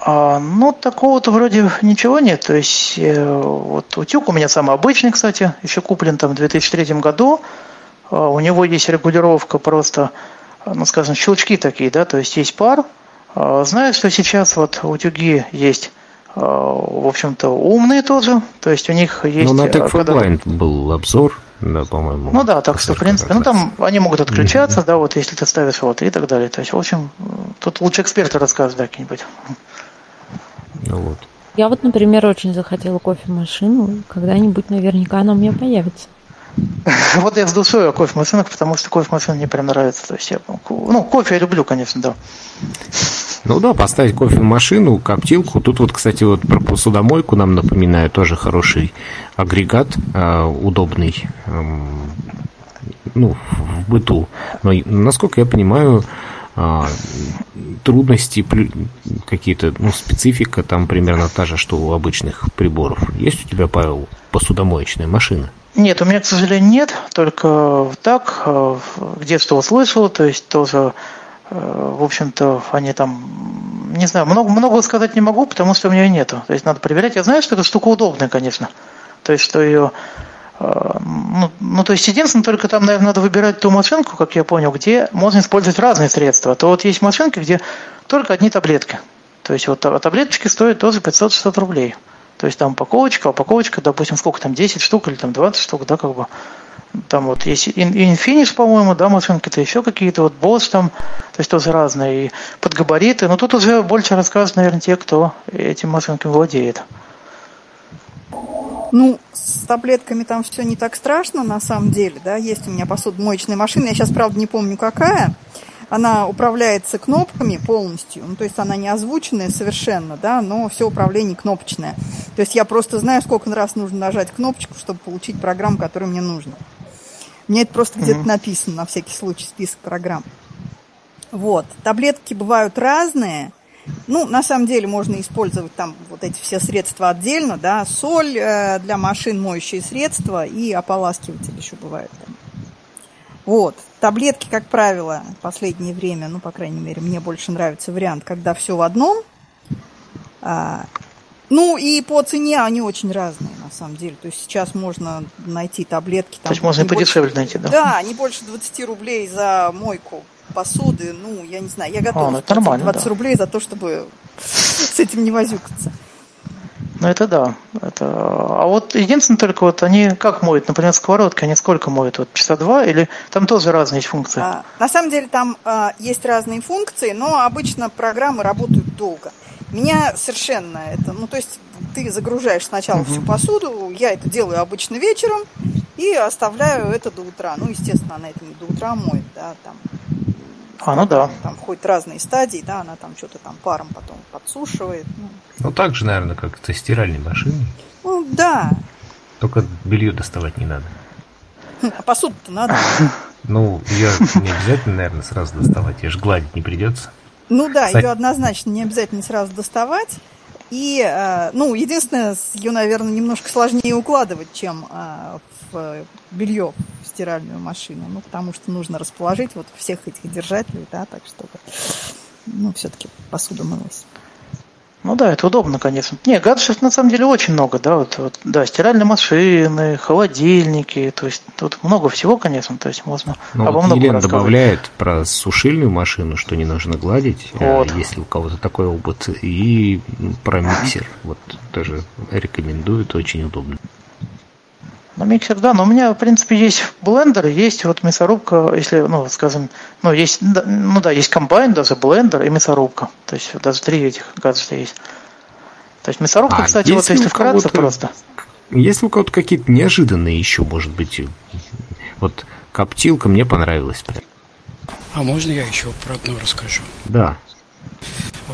Speaker 5: А, ну, такого-то вроде ничего нет. То есть, э, вот утюг у меня самый обычный, кстати, еще куплен там в 2003 году. А, у него есть регулировка просто, ну, скажем, щелчки такие, да, то есть есть пар, а, знаю, что сейчас вот утюги есть, в общем-то, умные тоже, то есть у них есть... Ну,
Speaker 4: на TechForBlind когда... был обзор, да, по-моему.
Speaker 5: Ну да, так что, в принципе, ну там они могут отключаться, mm-hmm. да, вот если ты ставишь вот и так далее. То есть, в общем, тут лучше эксперты расскажут, да, какие-нибудь.
Speaker 11: Ну вот. Я вот, например, очень захотела кофемашину. Когда-нибудь наверняка она у меня появится.
Speaker 5: Вот я с душой о кофемашинах, потому что кофемашина мне прям нравится. То есть я, ну, кофе я люблю, конечно, да.
Speaker 4: Ну да, поставить кофемашину, коптилку. Тут вот, кстати, вот про посудомойку нам напоминаю, тоже хороший агрегат, э, удобный, э, ну, в быту. Но, насколько я понимаю, э, трудности какие-то, ну, специфика там примерно та же, что у обычных приборов. Есть у тебя, Павел, посудомоечная машина?
Speaker 5: Нет, у меня, к сожалению, нет, только так, э, в детстве услышал, то есть тоже, э, в общем-то, они там, не знаю, много, много сказать не могу, потому что у меня нету. То есть надо проверять. Я знаю, что эта штука удобная, конечно. То есть, что ее э, ну, ну, то есть, единственное, только там, наверное, надо выбирать ту машинку, как я понял, где можно использовать разные средства. А то вот есть машинки, где только одни таблетки. То есть, вот таблеточки стоят тоже 500-600 рублей. То есть там упаковочка, упаковочка, допустим, сколько там, 10 штук или там 20 штук, да, как бы. Там вот есть Infinix, по-моему, да, машинки-то еще какие-то, вот Boss там, то есть тоже разные, и под габариты. Но тут уже больше расскажут, наверное, те, кто этим машинками владеет.
Speaker 7: Ну, с таблетками там все не так страшно, на самом деле, да, есть у меня посудомоечная машина, я сейчас, правда, не помню какая, она управляется кнопками полностью, ну, то есть она не озвученная совершенно, да, но все управление кнопочное. То есть я просто знаю, сколько раз нужно нажать кнопочку, чтобы получить программу, которая мне нужна. Мне это просто где-то написано, на всякий случай, список программ. Вот. Таблетки бывают разные. Ну, на самом деле можно использовать там вот эти все средства отдельно, да, соль э, для машин, моющие средства и ополаскиватель еще бывает там. Вот. Таблетки, как правило, в последнее время, ну, по крайней мере, мне больше нравится вариант, когда все в одном. А, ну, и по цене они очень разные, на самом деле. То есть сейчас можно найти таблетки.
Speaker 5: То есть можно и
Speaker 7: не больше-
Speaker 5: подешевле найти, да?
Speaker 7: Да, не больше 20 рублей за мойку посуды. Ну, я не знаю, я готова
Speaker 5: А, ну это
Speaker 7: заплатить
Speaker 5: нормально,
Speaker 7: 20
Speaker 5: да.
Speaker 7: рублей за то, чтобы с этим не возюкаться.
Speaker 5: Ну это да. Это... А вот единственное только вот они как моют, например, сковородки, они сколько моют? Вот часа два или там тоже разные есть функции?
Speaker 7: А, на самом деле там а, есть разные функции, но обычно программы работают долго. Меня совершенно это, ну то есть ты загружаешь сначала
Speaker 5: Мгм.
Speaker 7: всю посуду, я это делаю обычно вечером и оставляю это до утра. Ну, естественно, она это не до утра моет, да, там
Speaker 5: А, ну да.
Speaker 7: там входят разные стадии, да, она там что-то там паром потом подсушивает. Ну,
Speaker 4: Ну, так же, наверное, как со стиральной машиной.
Speaker 7: ну, да,
Speaker 4: Только белье доставать не надо.
Speaker 7: а посуду-то надо.
Speaker 4: Ну, ее не обязательно, наверное, сразу доставать. Ее же гладить не придется.
Speaker 7: Ну да,
Speaker 4: Кстати-
Speaker 7: ее однозначно не обязательно сразу доставать. И, э, ну, единственное, ее, наверное, немножко сложнее укладывать, чем э, в белье в стиральную машину. Ну, потому что нужно расположить вот всех этих держателей, да, так чтобы, ну, все-таки посуда мылась.
Speaker 5: Ну да, это удобно, конечно. Не, гаджетов на самом деле очень много, да, вот, вот, да, стиральные машины, холодильники, то есть тут много всего, конечно, то есть можно
Speaker 4: Ну,
Speaker 5: обо
Speaker 4: вот
Speaker 5: многом
Speaker 4: Елена добавляет про сушильную машину, что не нужно гладить, э,
Speaker 5: Вот.
Speaker 4: если у кого-то такой опыт, и про миксер. Вот тоже рекомендуют, очень удобно.
Speaker 5: Ну, миксер, да, но у меня, в принципе, есть блендер, есть вот мясорубка, если, ну, скажем, ну, есть, да, ну да, есть комбайн, даже блендер и мясорубка. То есть даже три этих гаджета есть. То есть мясорубка,
Speaker 4: А
Speaker 5: кстати, вот
Speaker 4: если
Speaker 5: вкратце просто.
Speaker 4: Если у кого-то какие-то неожиданные еще, может быть, вот коптилка мне понравилась. прям.
Speaker 12: А можно я еще про одно расскажу?
Speaker 4: Да.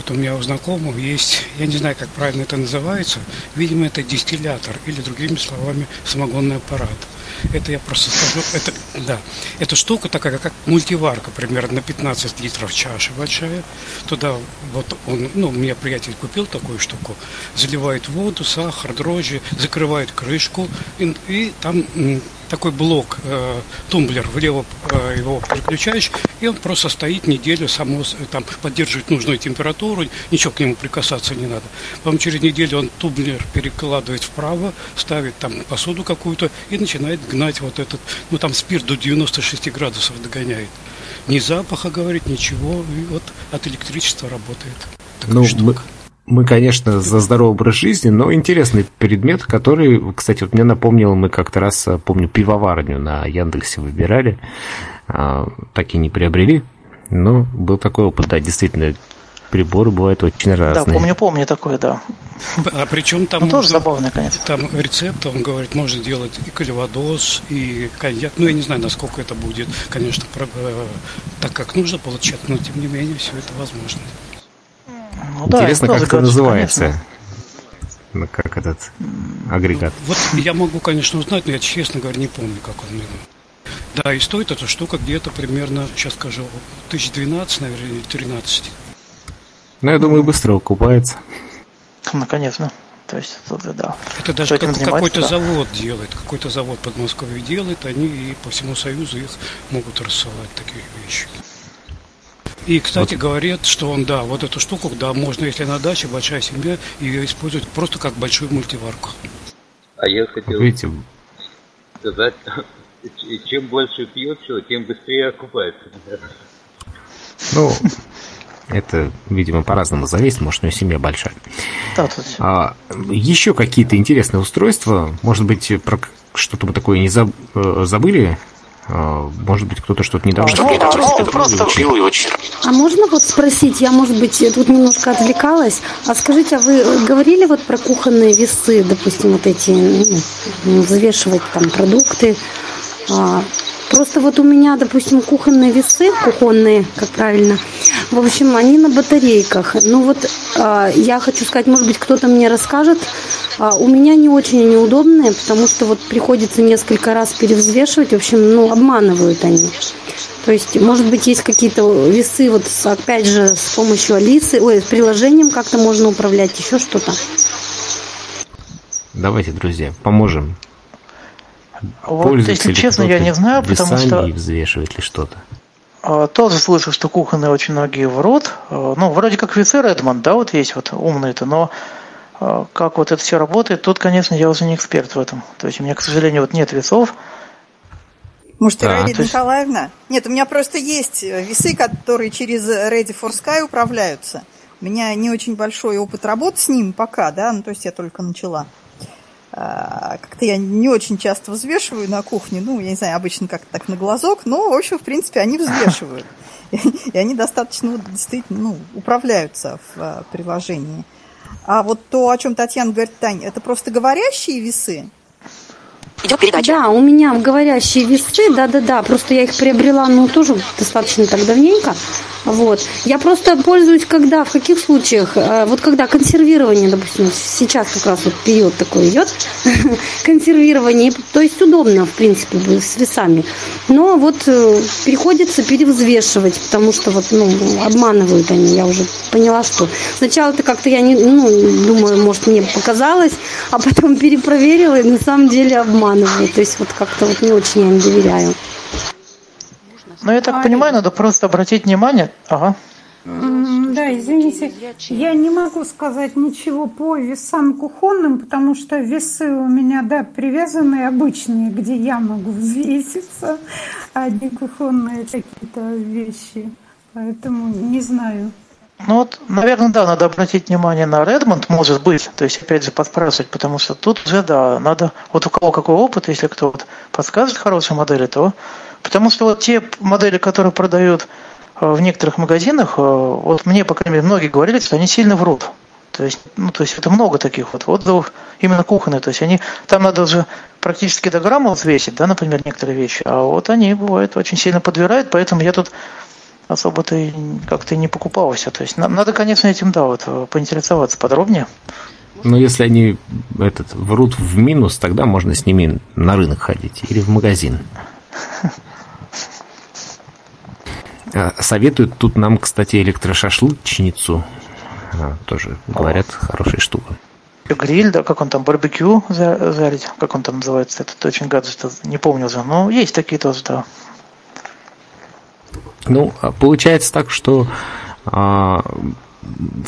Speaker 12: Вот у меня у знакомого есть, я не знаю, как правильно это называется, видимо, это дистиллятор или, другими словами, самогонный аппарат. Это я просто скажу, это, да, эта штука такая, как мультиварка, примерно на 15 литров чаша большая. Туда вот он, ну, у меня приятель купил такую штуку, заливает воду, сахар, дрожжи, закрывает крышку, и, и там такой блок, э, тумблер, влево э, его переключаешь, и он просто стоит неделю, само, там, поддерживает нужную температуру, ничего к нему прикасаться не надо. Потом через неделю он тумблер перекладывает вправо, ставит там посуду какую-то и начинает гнать вот этот, ну там спирт до 96 градусов догоняет. Ни запаха, говорит, ничего, и вот от электричества работает.
Speaker 4: Ну, мы, мы, конечно, за здоровый образ жизни, но интересный предмет, который, кстати, вот мне напомнил, мы как-то раз, а, помню, пивоварню на Яндексе выбирали, а, так и не приобрели, но был такой опыт, да, действительно, приборы бывают очень
Speaker 5: Да,
Speaker 4: разные.
Speaker 5: помню, помню такое, да.
Speaker 12: А причем там
Speaker 5: Ну, тоже
Speaker 12: можно-
Speaker 5: забавно, конечно.
Speaker 12: Там рецепт, он говорит, можно делать и кальвадос, и коньяк. Ну, я не знаю, насколько это будет, конечно, э, так, как нужно получать, но тем не менее все это возможно.
Speaker 5: Ну да,
Speaker 4: Интересно,
Speaker 5: это
Speaker 4: как это называется,
Speaker 5: конечно.
Speaker 4: Ну, как этот агрегат.
Speaker 12: Вот я могу, конечно, узнать, но я, честно говоря, не помню, как он именно. Да, и стоит эта штука где-то примерно, сейчас скажу, 1012, наверное, или 13.
Speaker 4: Ну, я думаю, быстро окупается.
Speaker 5: Ну, конечно. То есть, тут, да.
Speaker 12: Это даже как- какой-то
Speaker 5: да.
Speaker 12: завод делает, какой-то завод под Москвой делает, они и по всему Союзу их могут рассылать такие вещи. И, кстати, говорят, что он, да, вот эту штуку, да, можно, если на даче большая семья, ее использовать просто как большую мультиварку.
Speaker 6: А я хотел
Speaker 4: Видите,
Speaker 6: сказать, чем больше пьет чего, тем быстрее окупается.
Speaker 4: ну, это, видимо, по-разному зависит, может, у него семья большая.
Speaker 5: Да, тут
Speaker 4: А, еще какие-то интересные устройства, может быть, про что-то мы такое не заб- э, забыли? А, Может быть, кто-то что-то недавно...
Speaker 5: Ну, просто, просто
Speaker 8: А можно вот спросить, я, может быть, тут немножко отвлекалась, а скажите, а вы говорили вот про кухонные весы, допустим, вот эти, ну, взвешивать там продукты, а, Просто вот у меня, допустим, кухонные весы, кухонные, как правильно, в общем, они на батарейках. Ну вот э, я хочу сказать, может быть, кто-то мне расскажет. Э, у меня не очень они удобные, потому что вот приходится несколько раз перевзвешивать. В общем, ну, обманывают они. То есть, может быть, есть какие-то весы, вот опять же, с помощью Алисы, ой, с приложением как-то можно управлять, еще что-то.
Speaker 4: Давайте, друзья, поможем.
Speaker 5: Вот,
Speaker 4: Пользуется
Speaker 5: если
Speaker 4: ли
Speaker 5: честно, я не знаю, потому что
Speaker 4: и взвешивает ли что-то.
Speaker 5: а, тоже слышу, что кухонные очень многие врут. А, Ну, вроде как весы Redmond, да, вот есть вот умные-то, но а, как вот это все работает, тут, конечно, я уже не эксперт в этом. То есть у меня, к сожалению, вот нет весов.
Speaker 7: Может,
Speaker 5: Да, есть-
Speaker 7: Николаевна? Нет, у меня просто есть весы, которые через Ready for Sky управляются. У меня не очень большой опыт работы с ним пока, да, ну, то есть я только начала. А, Как-то я не очень часто взвешиваю на кухне, ну, я не знаю, обычно как-то так на глазок, но, в общем, в принципе, они взвешивают. И они достаточно, действительно, ну, управляются в а, приложении. А вот то, о чем Татьяна говорит, Тань, это просто говорящие весы?
Speaker 8: Идет передача. Да, у меня говорящие весы, да-да-да, просто я их приобрела, ну, тоже достаточно так давненько. Вот. Я просто пользуюсь, когда, в каких случаях, э, вот когда консервирование, допустим, сейчас как раз вот период такой идет, консервирование, то есть удобно, в принципе, с весами. Но вот э, приходится перевзвешивать, потому что вот, ну, обманывают они, я уже поняла, что сначала-то как-то я не, ну, думаю, может, мне показалось, а потом перепроверила, и на самом деле обманывают. То есть вот как-то вот не очень я им доверяю.
Speaker 5: Но я так понимаю, надо просто обратить внимание. Ага.
Speaker 10: Да, извините, я не могу сказать ничего по весам кухонным, потому что весы у меня, да, привязанные обычные, где я могу взвеситься, а не кухонные какие-то вещи. Поэтому не знаю.
Speaker 5: Ну вот, наверное, да, надо обратить внимание на Redmond, может быть, то есть опять же подспрашивать, потому что тут уже, да, надо, вот у кого какой опыт, если кто вот подскажет хорошие модели, то, потому что вот те модели, которые продают э, в некоторых магазинах, э, вот мне, по крайней мере, многие говорили, что они сильно врут. То есть, ну, то есть это много таких вот отзывов, именно кухонные, то есть они, там надо уже практически до грамма взвесить, да, например, некоторые вещи, а вот они, бывают, очень сильно подбирают, поэтому я тут особо-то и как-то не покупался. То есть нам надо, конечно, этим, да, вот э, поинтересоваться подробнее.
Speaker 4: Но если они этот, врут в минус, тогда можно с ними на рынок ходить или в магазин. А, Советуют тут нам, кстати, электрошашлычницу. А, Тоже говорят, хорошая штука.
Speaker 5: Гриль, да, как он там, барбекю за- жарить, как он там называется, этот очень гаджет, не помню уже. Но есть такие тоже, да.
Speaker 4: Ну, а получается так, что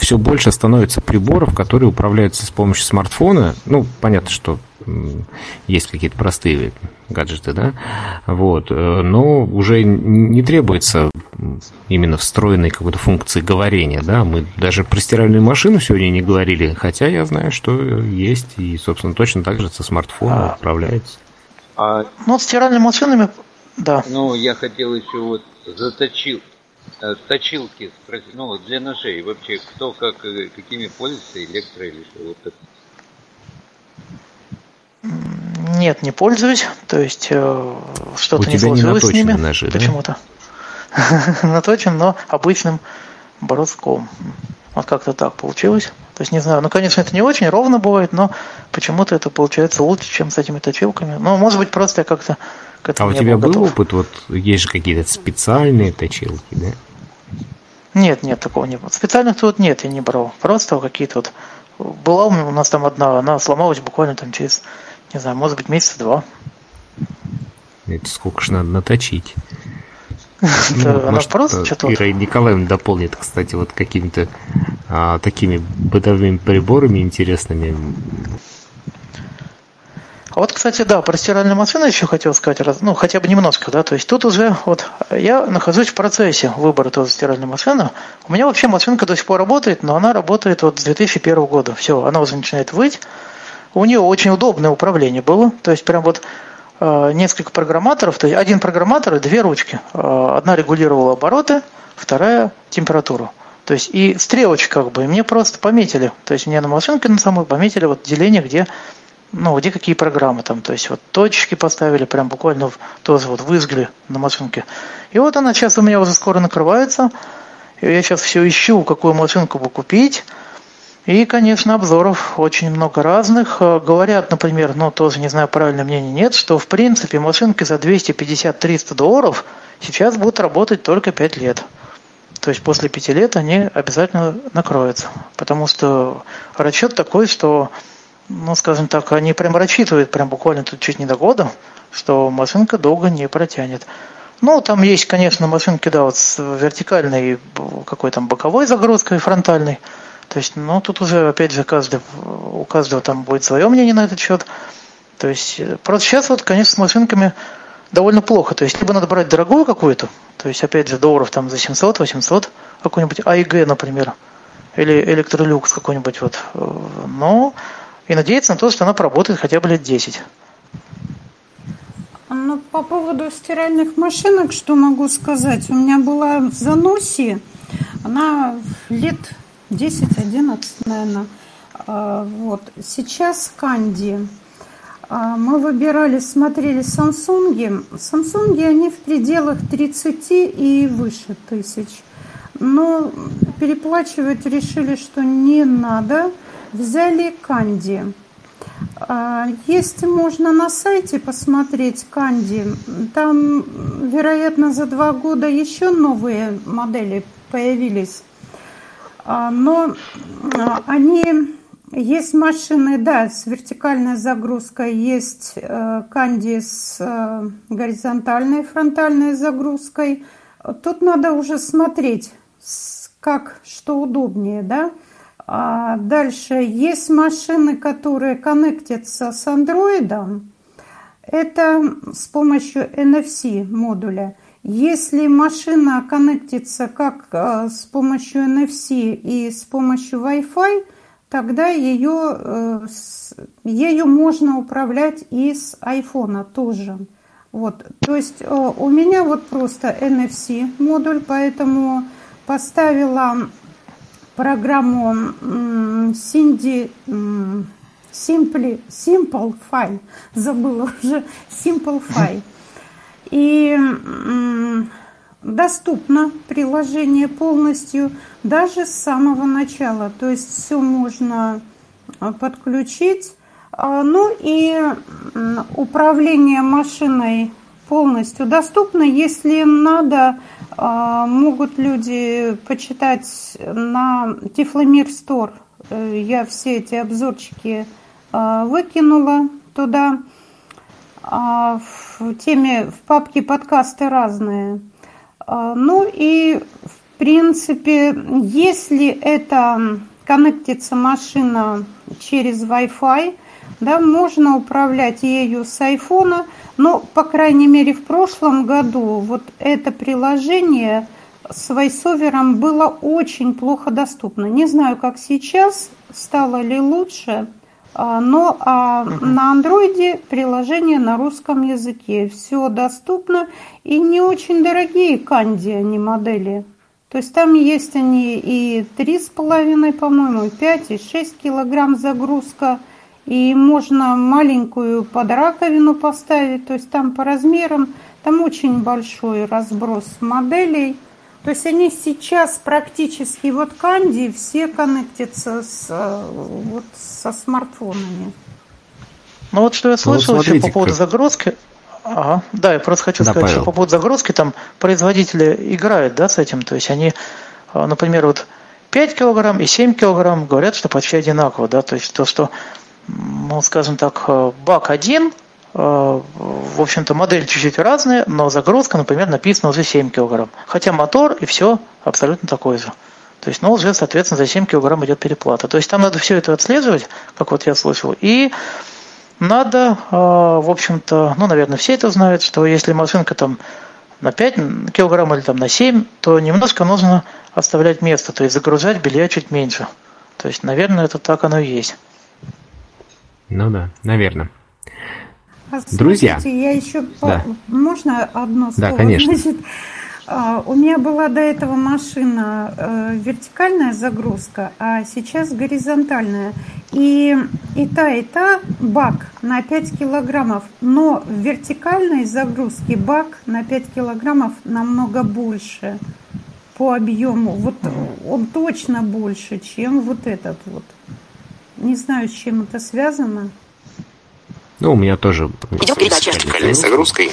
Speaker 4: все больше становится приборов, которые управляются с помощью смартфона. Ну, понятно, что есть какие-то простые гаджеты, да, вот, э, но уже не требуется именно встроенной какой-то функции говорения, да, мы даже про стиральную машину сегодня не говорили, хотя я знаю, что есть, и, собственно, точно так же со смартфона управляется.
Speaker 6: А,
Speaker 5: Ну, стиральными машинами, да.
Speaker 6: ну, я хотел еще вот заточил, э, точилки ну, вот для ножей, вообще, кто как, э, какими пользуется, электро или что, вот это.
Speaker 5: Нет, не пользуюсь. То есть э, что-то не
Speaker 4: тебя не
Speaker 5: сложилось с ними.
Speaker 4: ножи, да?
Speaker 5: Почему-то. Наточен, но обычным броском. Вот как-то так получилось. То есть не знаю, ну, конечно, это не очень ровно бывает, но почему-то это получается лучше, чем с этими точилками. Ну, может быть, просто я как-то к
Speaker 4: А
Speaker 5: этому
Speaker 4: у
Speaker 5: не
Speaker 4: тебя
Speaker 5: был
Speaker 4: был опыт, вот есть же какие-то специальные точилки, да?
Speaker 5: Нет, нет, такого не было. Специальных тут нет, я не брал. Просто какие-то вот... Была у у нас там одна, она сломалась буквально там через, не знаю, может быть, месяца два.
Speaker 4: Это сколько ж надо наточить.
Speaker 5: Это она просто
Speaker 4: э,
Speaker 5: что-то
Speaker 4: Ира Николаевна дополнит, кстати, вот какими-то а, такими бытовыми приборами интересными.
Speaker 5: А вот, кстати, да, про стиральную машину еще хотел сказать, раз- ну, хотя бы немножко, да, то есть тут уже, вот, я нахожусь в процессе выбора тоже стиральной машины. У меня вообще машинка до сих пор работает, но она работает вот с 2001 года. Все, она уже начинает выть. У нее очень удобное управление было, то есть прям вот э, несколько программаторов, то есть один программатор и две ручки. Э, одна регулировала обороты, вторая температуру. То есть и стрелочка как бы, и мне просто пометили, то есть мне на машинке на самой пометили вот деление, где ну, где какие программы там, то есть вот точки поставили, прям буквально в, тоже вот выжгли на машинке. И вот она сейчас у меня уже скоро накрывается, и я сейчас все ищу, какую машинку бы купить, и, конечно, обзоров очень много разных. Э, говорят, например, ну, тоже не знаю, правильное мнение нет, что, в принципе, машинки за 250-300 долларов сейчас будут работать только 5 лет. То есть после 5 лет они обязательно накроются. Потому что расчет такой, что, ну, скажем так, они прям рассчитывают прям буквально тут чуть не до года, что машинка долго не протянет. Ну, там есть, конечно, машинки, да, вот с вертикальной, какой там боковой загрузкой, фронтальной. То есть, ну, тут уже, опять же, каждый, у каждого там будет свое мнение на этот счет. То есть, просто сейчас вот, конечно, с машинками довольно плохо. То есть, либо надо брать дорогую какую-то, то есть, опять же, долларов там за 700-800, какой-нибудь АИГ, например, или Электролюкс какой-нибудь вот. Но и надеяться на то, что она поработает хотя бы лет 10.
Speaker 10: Ну, по поводу стиральных машинок, что могу сказать? У меня была Заноси, она лет 10-11, наверное. А, вот. Сейчас Канди. А, мы выбирали, смотрели Samsung. Samsung, они в пределах 30 и выше тысяч. Но переплачивать решили, что не надо. Взяли Канди. А, есть можно на сайте посмотреть Канди. Там, вероятно, за два года еще новые модели появились. А, но а, они есть машины, да, с вертикальной загрузкой, есть э, канди с э, горизонтальной фронтальной загрузкой. Тут надо уже смотреть, как что удобнее, да. А дальше есть машины, которые коннектятся с андроидом. Это с помощью NFC модуля. Если машина коннектится как э, с помощью NFC и с помощью Wi-Fi, тогда ее, э, ею можно управлять и с iPhone тоже. Вот, то есть э, у меня вот просто NFC модуль, поэтому поставила программу Cindy Simple, Simple File, забыла уже Simple File. И доступно приложение полностью даже с самого начала. То есть все можно а, подключить. А, ну и управление машиной полностью доступно. Если надо, могут люди почитать на Тифломир Стор. Э, я все эти обзорчики выкинула туда. А, в теме, в папке подкасты разные. А, ну и, в принципе, если это коннектится машина через Wi-Fi, да, можно управлять ею с айфона, но, по крайней мере, в прошлом году вот это приложение с VoiceOver было очень плохо доступно. Не знаю, как сейчас, стало ли лучше – а, но а на андроиде приложение на русском языке. Все доступно и не очень дорогие канди они модели. То есть там есть они и три с половиной, по-моему, и 5, и 6 килограмм загрузка. И можно маленькую под раковину поставить. То есть там по размерам, там очень большой разброс моделей. То есть они сейчас практически, вот Канди, все коннектятся с, э, вот, со смартфонами.
Speaker 5: Ну вот что я слышал ну, вот еще по поводу загрузки. Ага, да, я просто хочу да, сказать, Павел. что по поводу загрузки там производители играют, да, с этим. То есть они, э, например, вот 5 килограмм и 7 килограмм говорят, что почти одинаково, да, то есть то, что, ну, скажем так, э, бак один, Э, в общем-то, модель чуть-чуть разная, но загрузка, например, написана уже 7 кг. Хотя мотор и все абсолютно такой же. То есть, ну, уже, соответственно, за 7 кг идет переплата. То есть, там надо все это отслеживать, как вот я слышал. И надо, э, в общем-то, ну, наверное, все это знают, что если машинка там на 5 килограмм или там на 7, то немножко нужно оставлять место, то есть загружать белья чуть меньше. То есть, наверное, это так оно и есть.
Speaker 4: Ну да, наверное.
Speaker 10: Друзья. я еще... Да. Можно одно слово?
Speaker 4: Да, конечно.
Speaker 10: Значит, А, у меня была до этого машина э, вертикальная загрузка, а сейчас горизонтальная. И, и та, и та бак на 5 килограммов. Но в вертикальной загрузке бак на 5 килограммов намного больше по объему. Вот он точно больше, чем вот этот вот. Не знаю, с чем это связано.
Speaker 4: Ну, у меня тоже
Speaker 13: Идет передача.
Speaker 4: вертикальной загрузкой.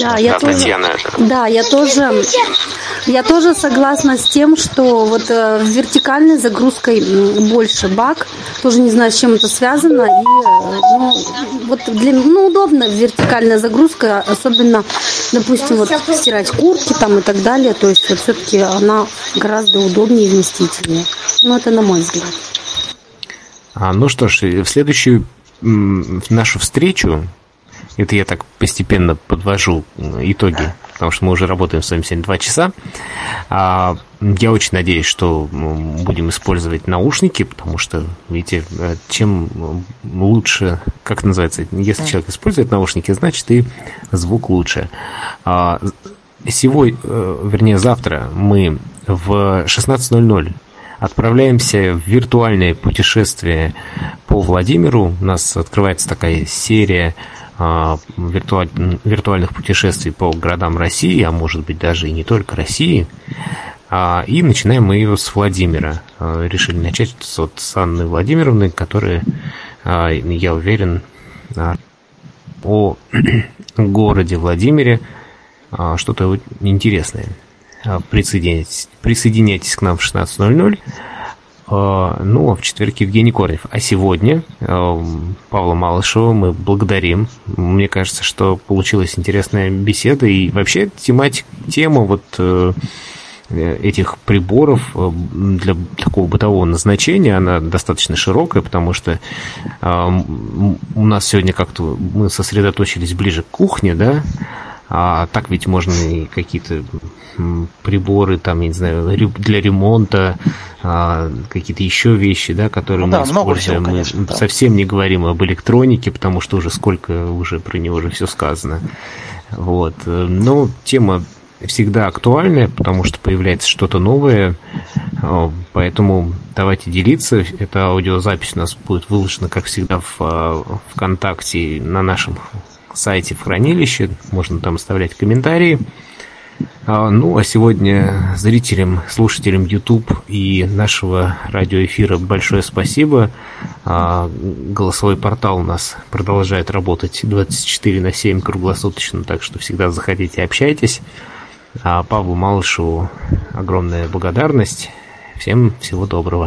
Speaker 8: Да, я
Speaker 4: Да,
Speaker 8: тоже,
Speaker 4: Татьяна.
Speaker 8: да, я тоже, я тоже согласна с тем, что вот э, с вертикальной загрузкой больше бак. Тоже не знаю, с чем это связано. И, э, ну, вот для, ну, удобно вертикальная загрузка, особенно, допустим, вот стирать куртки там и так далее. То есть вот все-таки она гораздо удобнее и вместительнее. Ну, это на мой взгляд.
Speaker 4: А, ну что ж, в следующую в нашу встречу, это я так постепенно подвожу итоги, потому что мы уже работаем с вами сегодня два часа. А, я очень надеюсь, что будем использовать наушники, потому что, видите, э, чем лучше, как называется, если человек использует наушники, значит и звук лучше. А, Сегодня, э, вернее, завтра мы в 16.00 отправляемся в виртуальное путешествие по Владимиру. У нас открывается такая серия а, виртуаль- виртуальных путешествий по городам России, а может быть даже и не только России. А, И начинаем мы ее с Владимира. А, Решили начать вот, с Анны Владимировны, которая, я уверен, о городе Владимире что-то интересное. А, Присоединяйтесь, присоединяйтесь к нам в 16.00. А, Ну, а в четверг Евгений Корнев. А сегодня а, Павла Малышева мы благодарим. Мне кажется, что получилась интересная беседа. И вообще тематик, тема вот э, этих приборов э, для такого бытового назначения, она достаточно широкая, потому что у нас сегодня как-то мы сосредоточились ближе к кухне, да, а так ведь можно и какие-то приборы, там, я не знаю, для ремонта, а, какие-то еще вещи, да, которые
Speaker 5: Ну
Speaker 4: мы
Speaker 5: да, много
Speaker 4: используем.
Speaker 5: всего, конечно,
Speaker 4: мы
Speaker 5: да.
Speaker 4: совсем не говорим об электронике, потому что уже сколько уже про него уже все сказано. Вот. Но тема всегда актуальная, потому что появляется что-то новое, поэтому давайте делиться. Эта аудиозапись у нас будет выложена, как всегда, в э, ВКонтакте на нашем сайте в хранилище. Можно там оставлять комментарии. А, Ну, а сегодня зрителям, слушателям YouTube и нашего радиоэфира большое спасибо. А, Голосовой портал у нас продолжает работать 24 на 7 круглосуточно, так что всегда заходите, общайтесь. А Павлу Малышеву огромная благодарность. Всем всего доброго.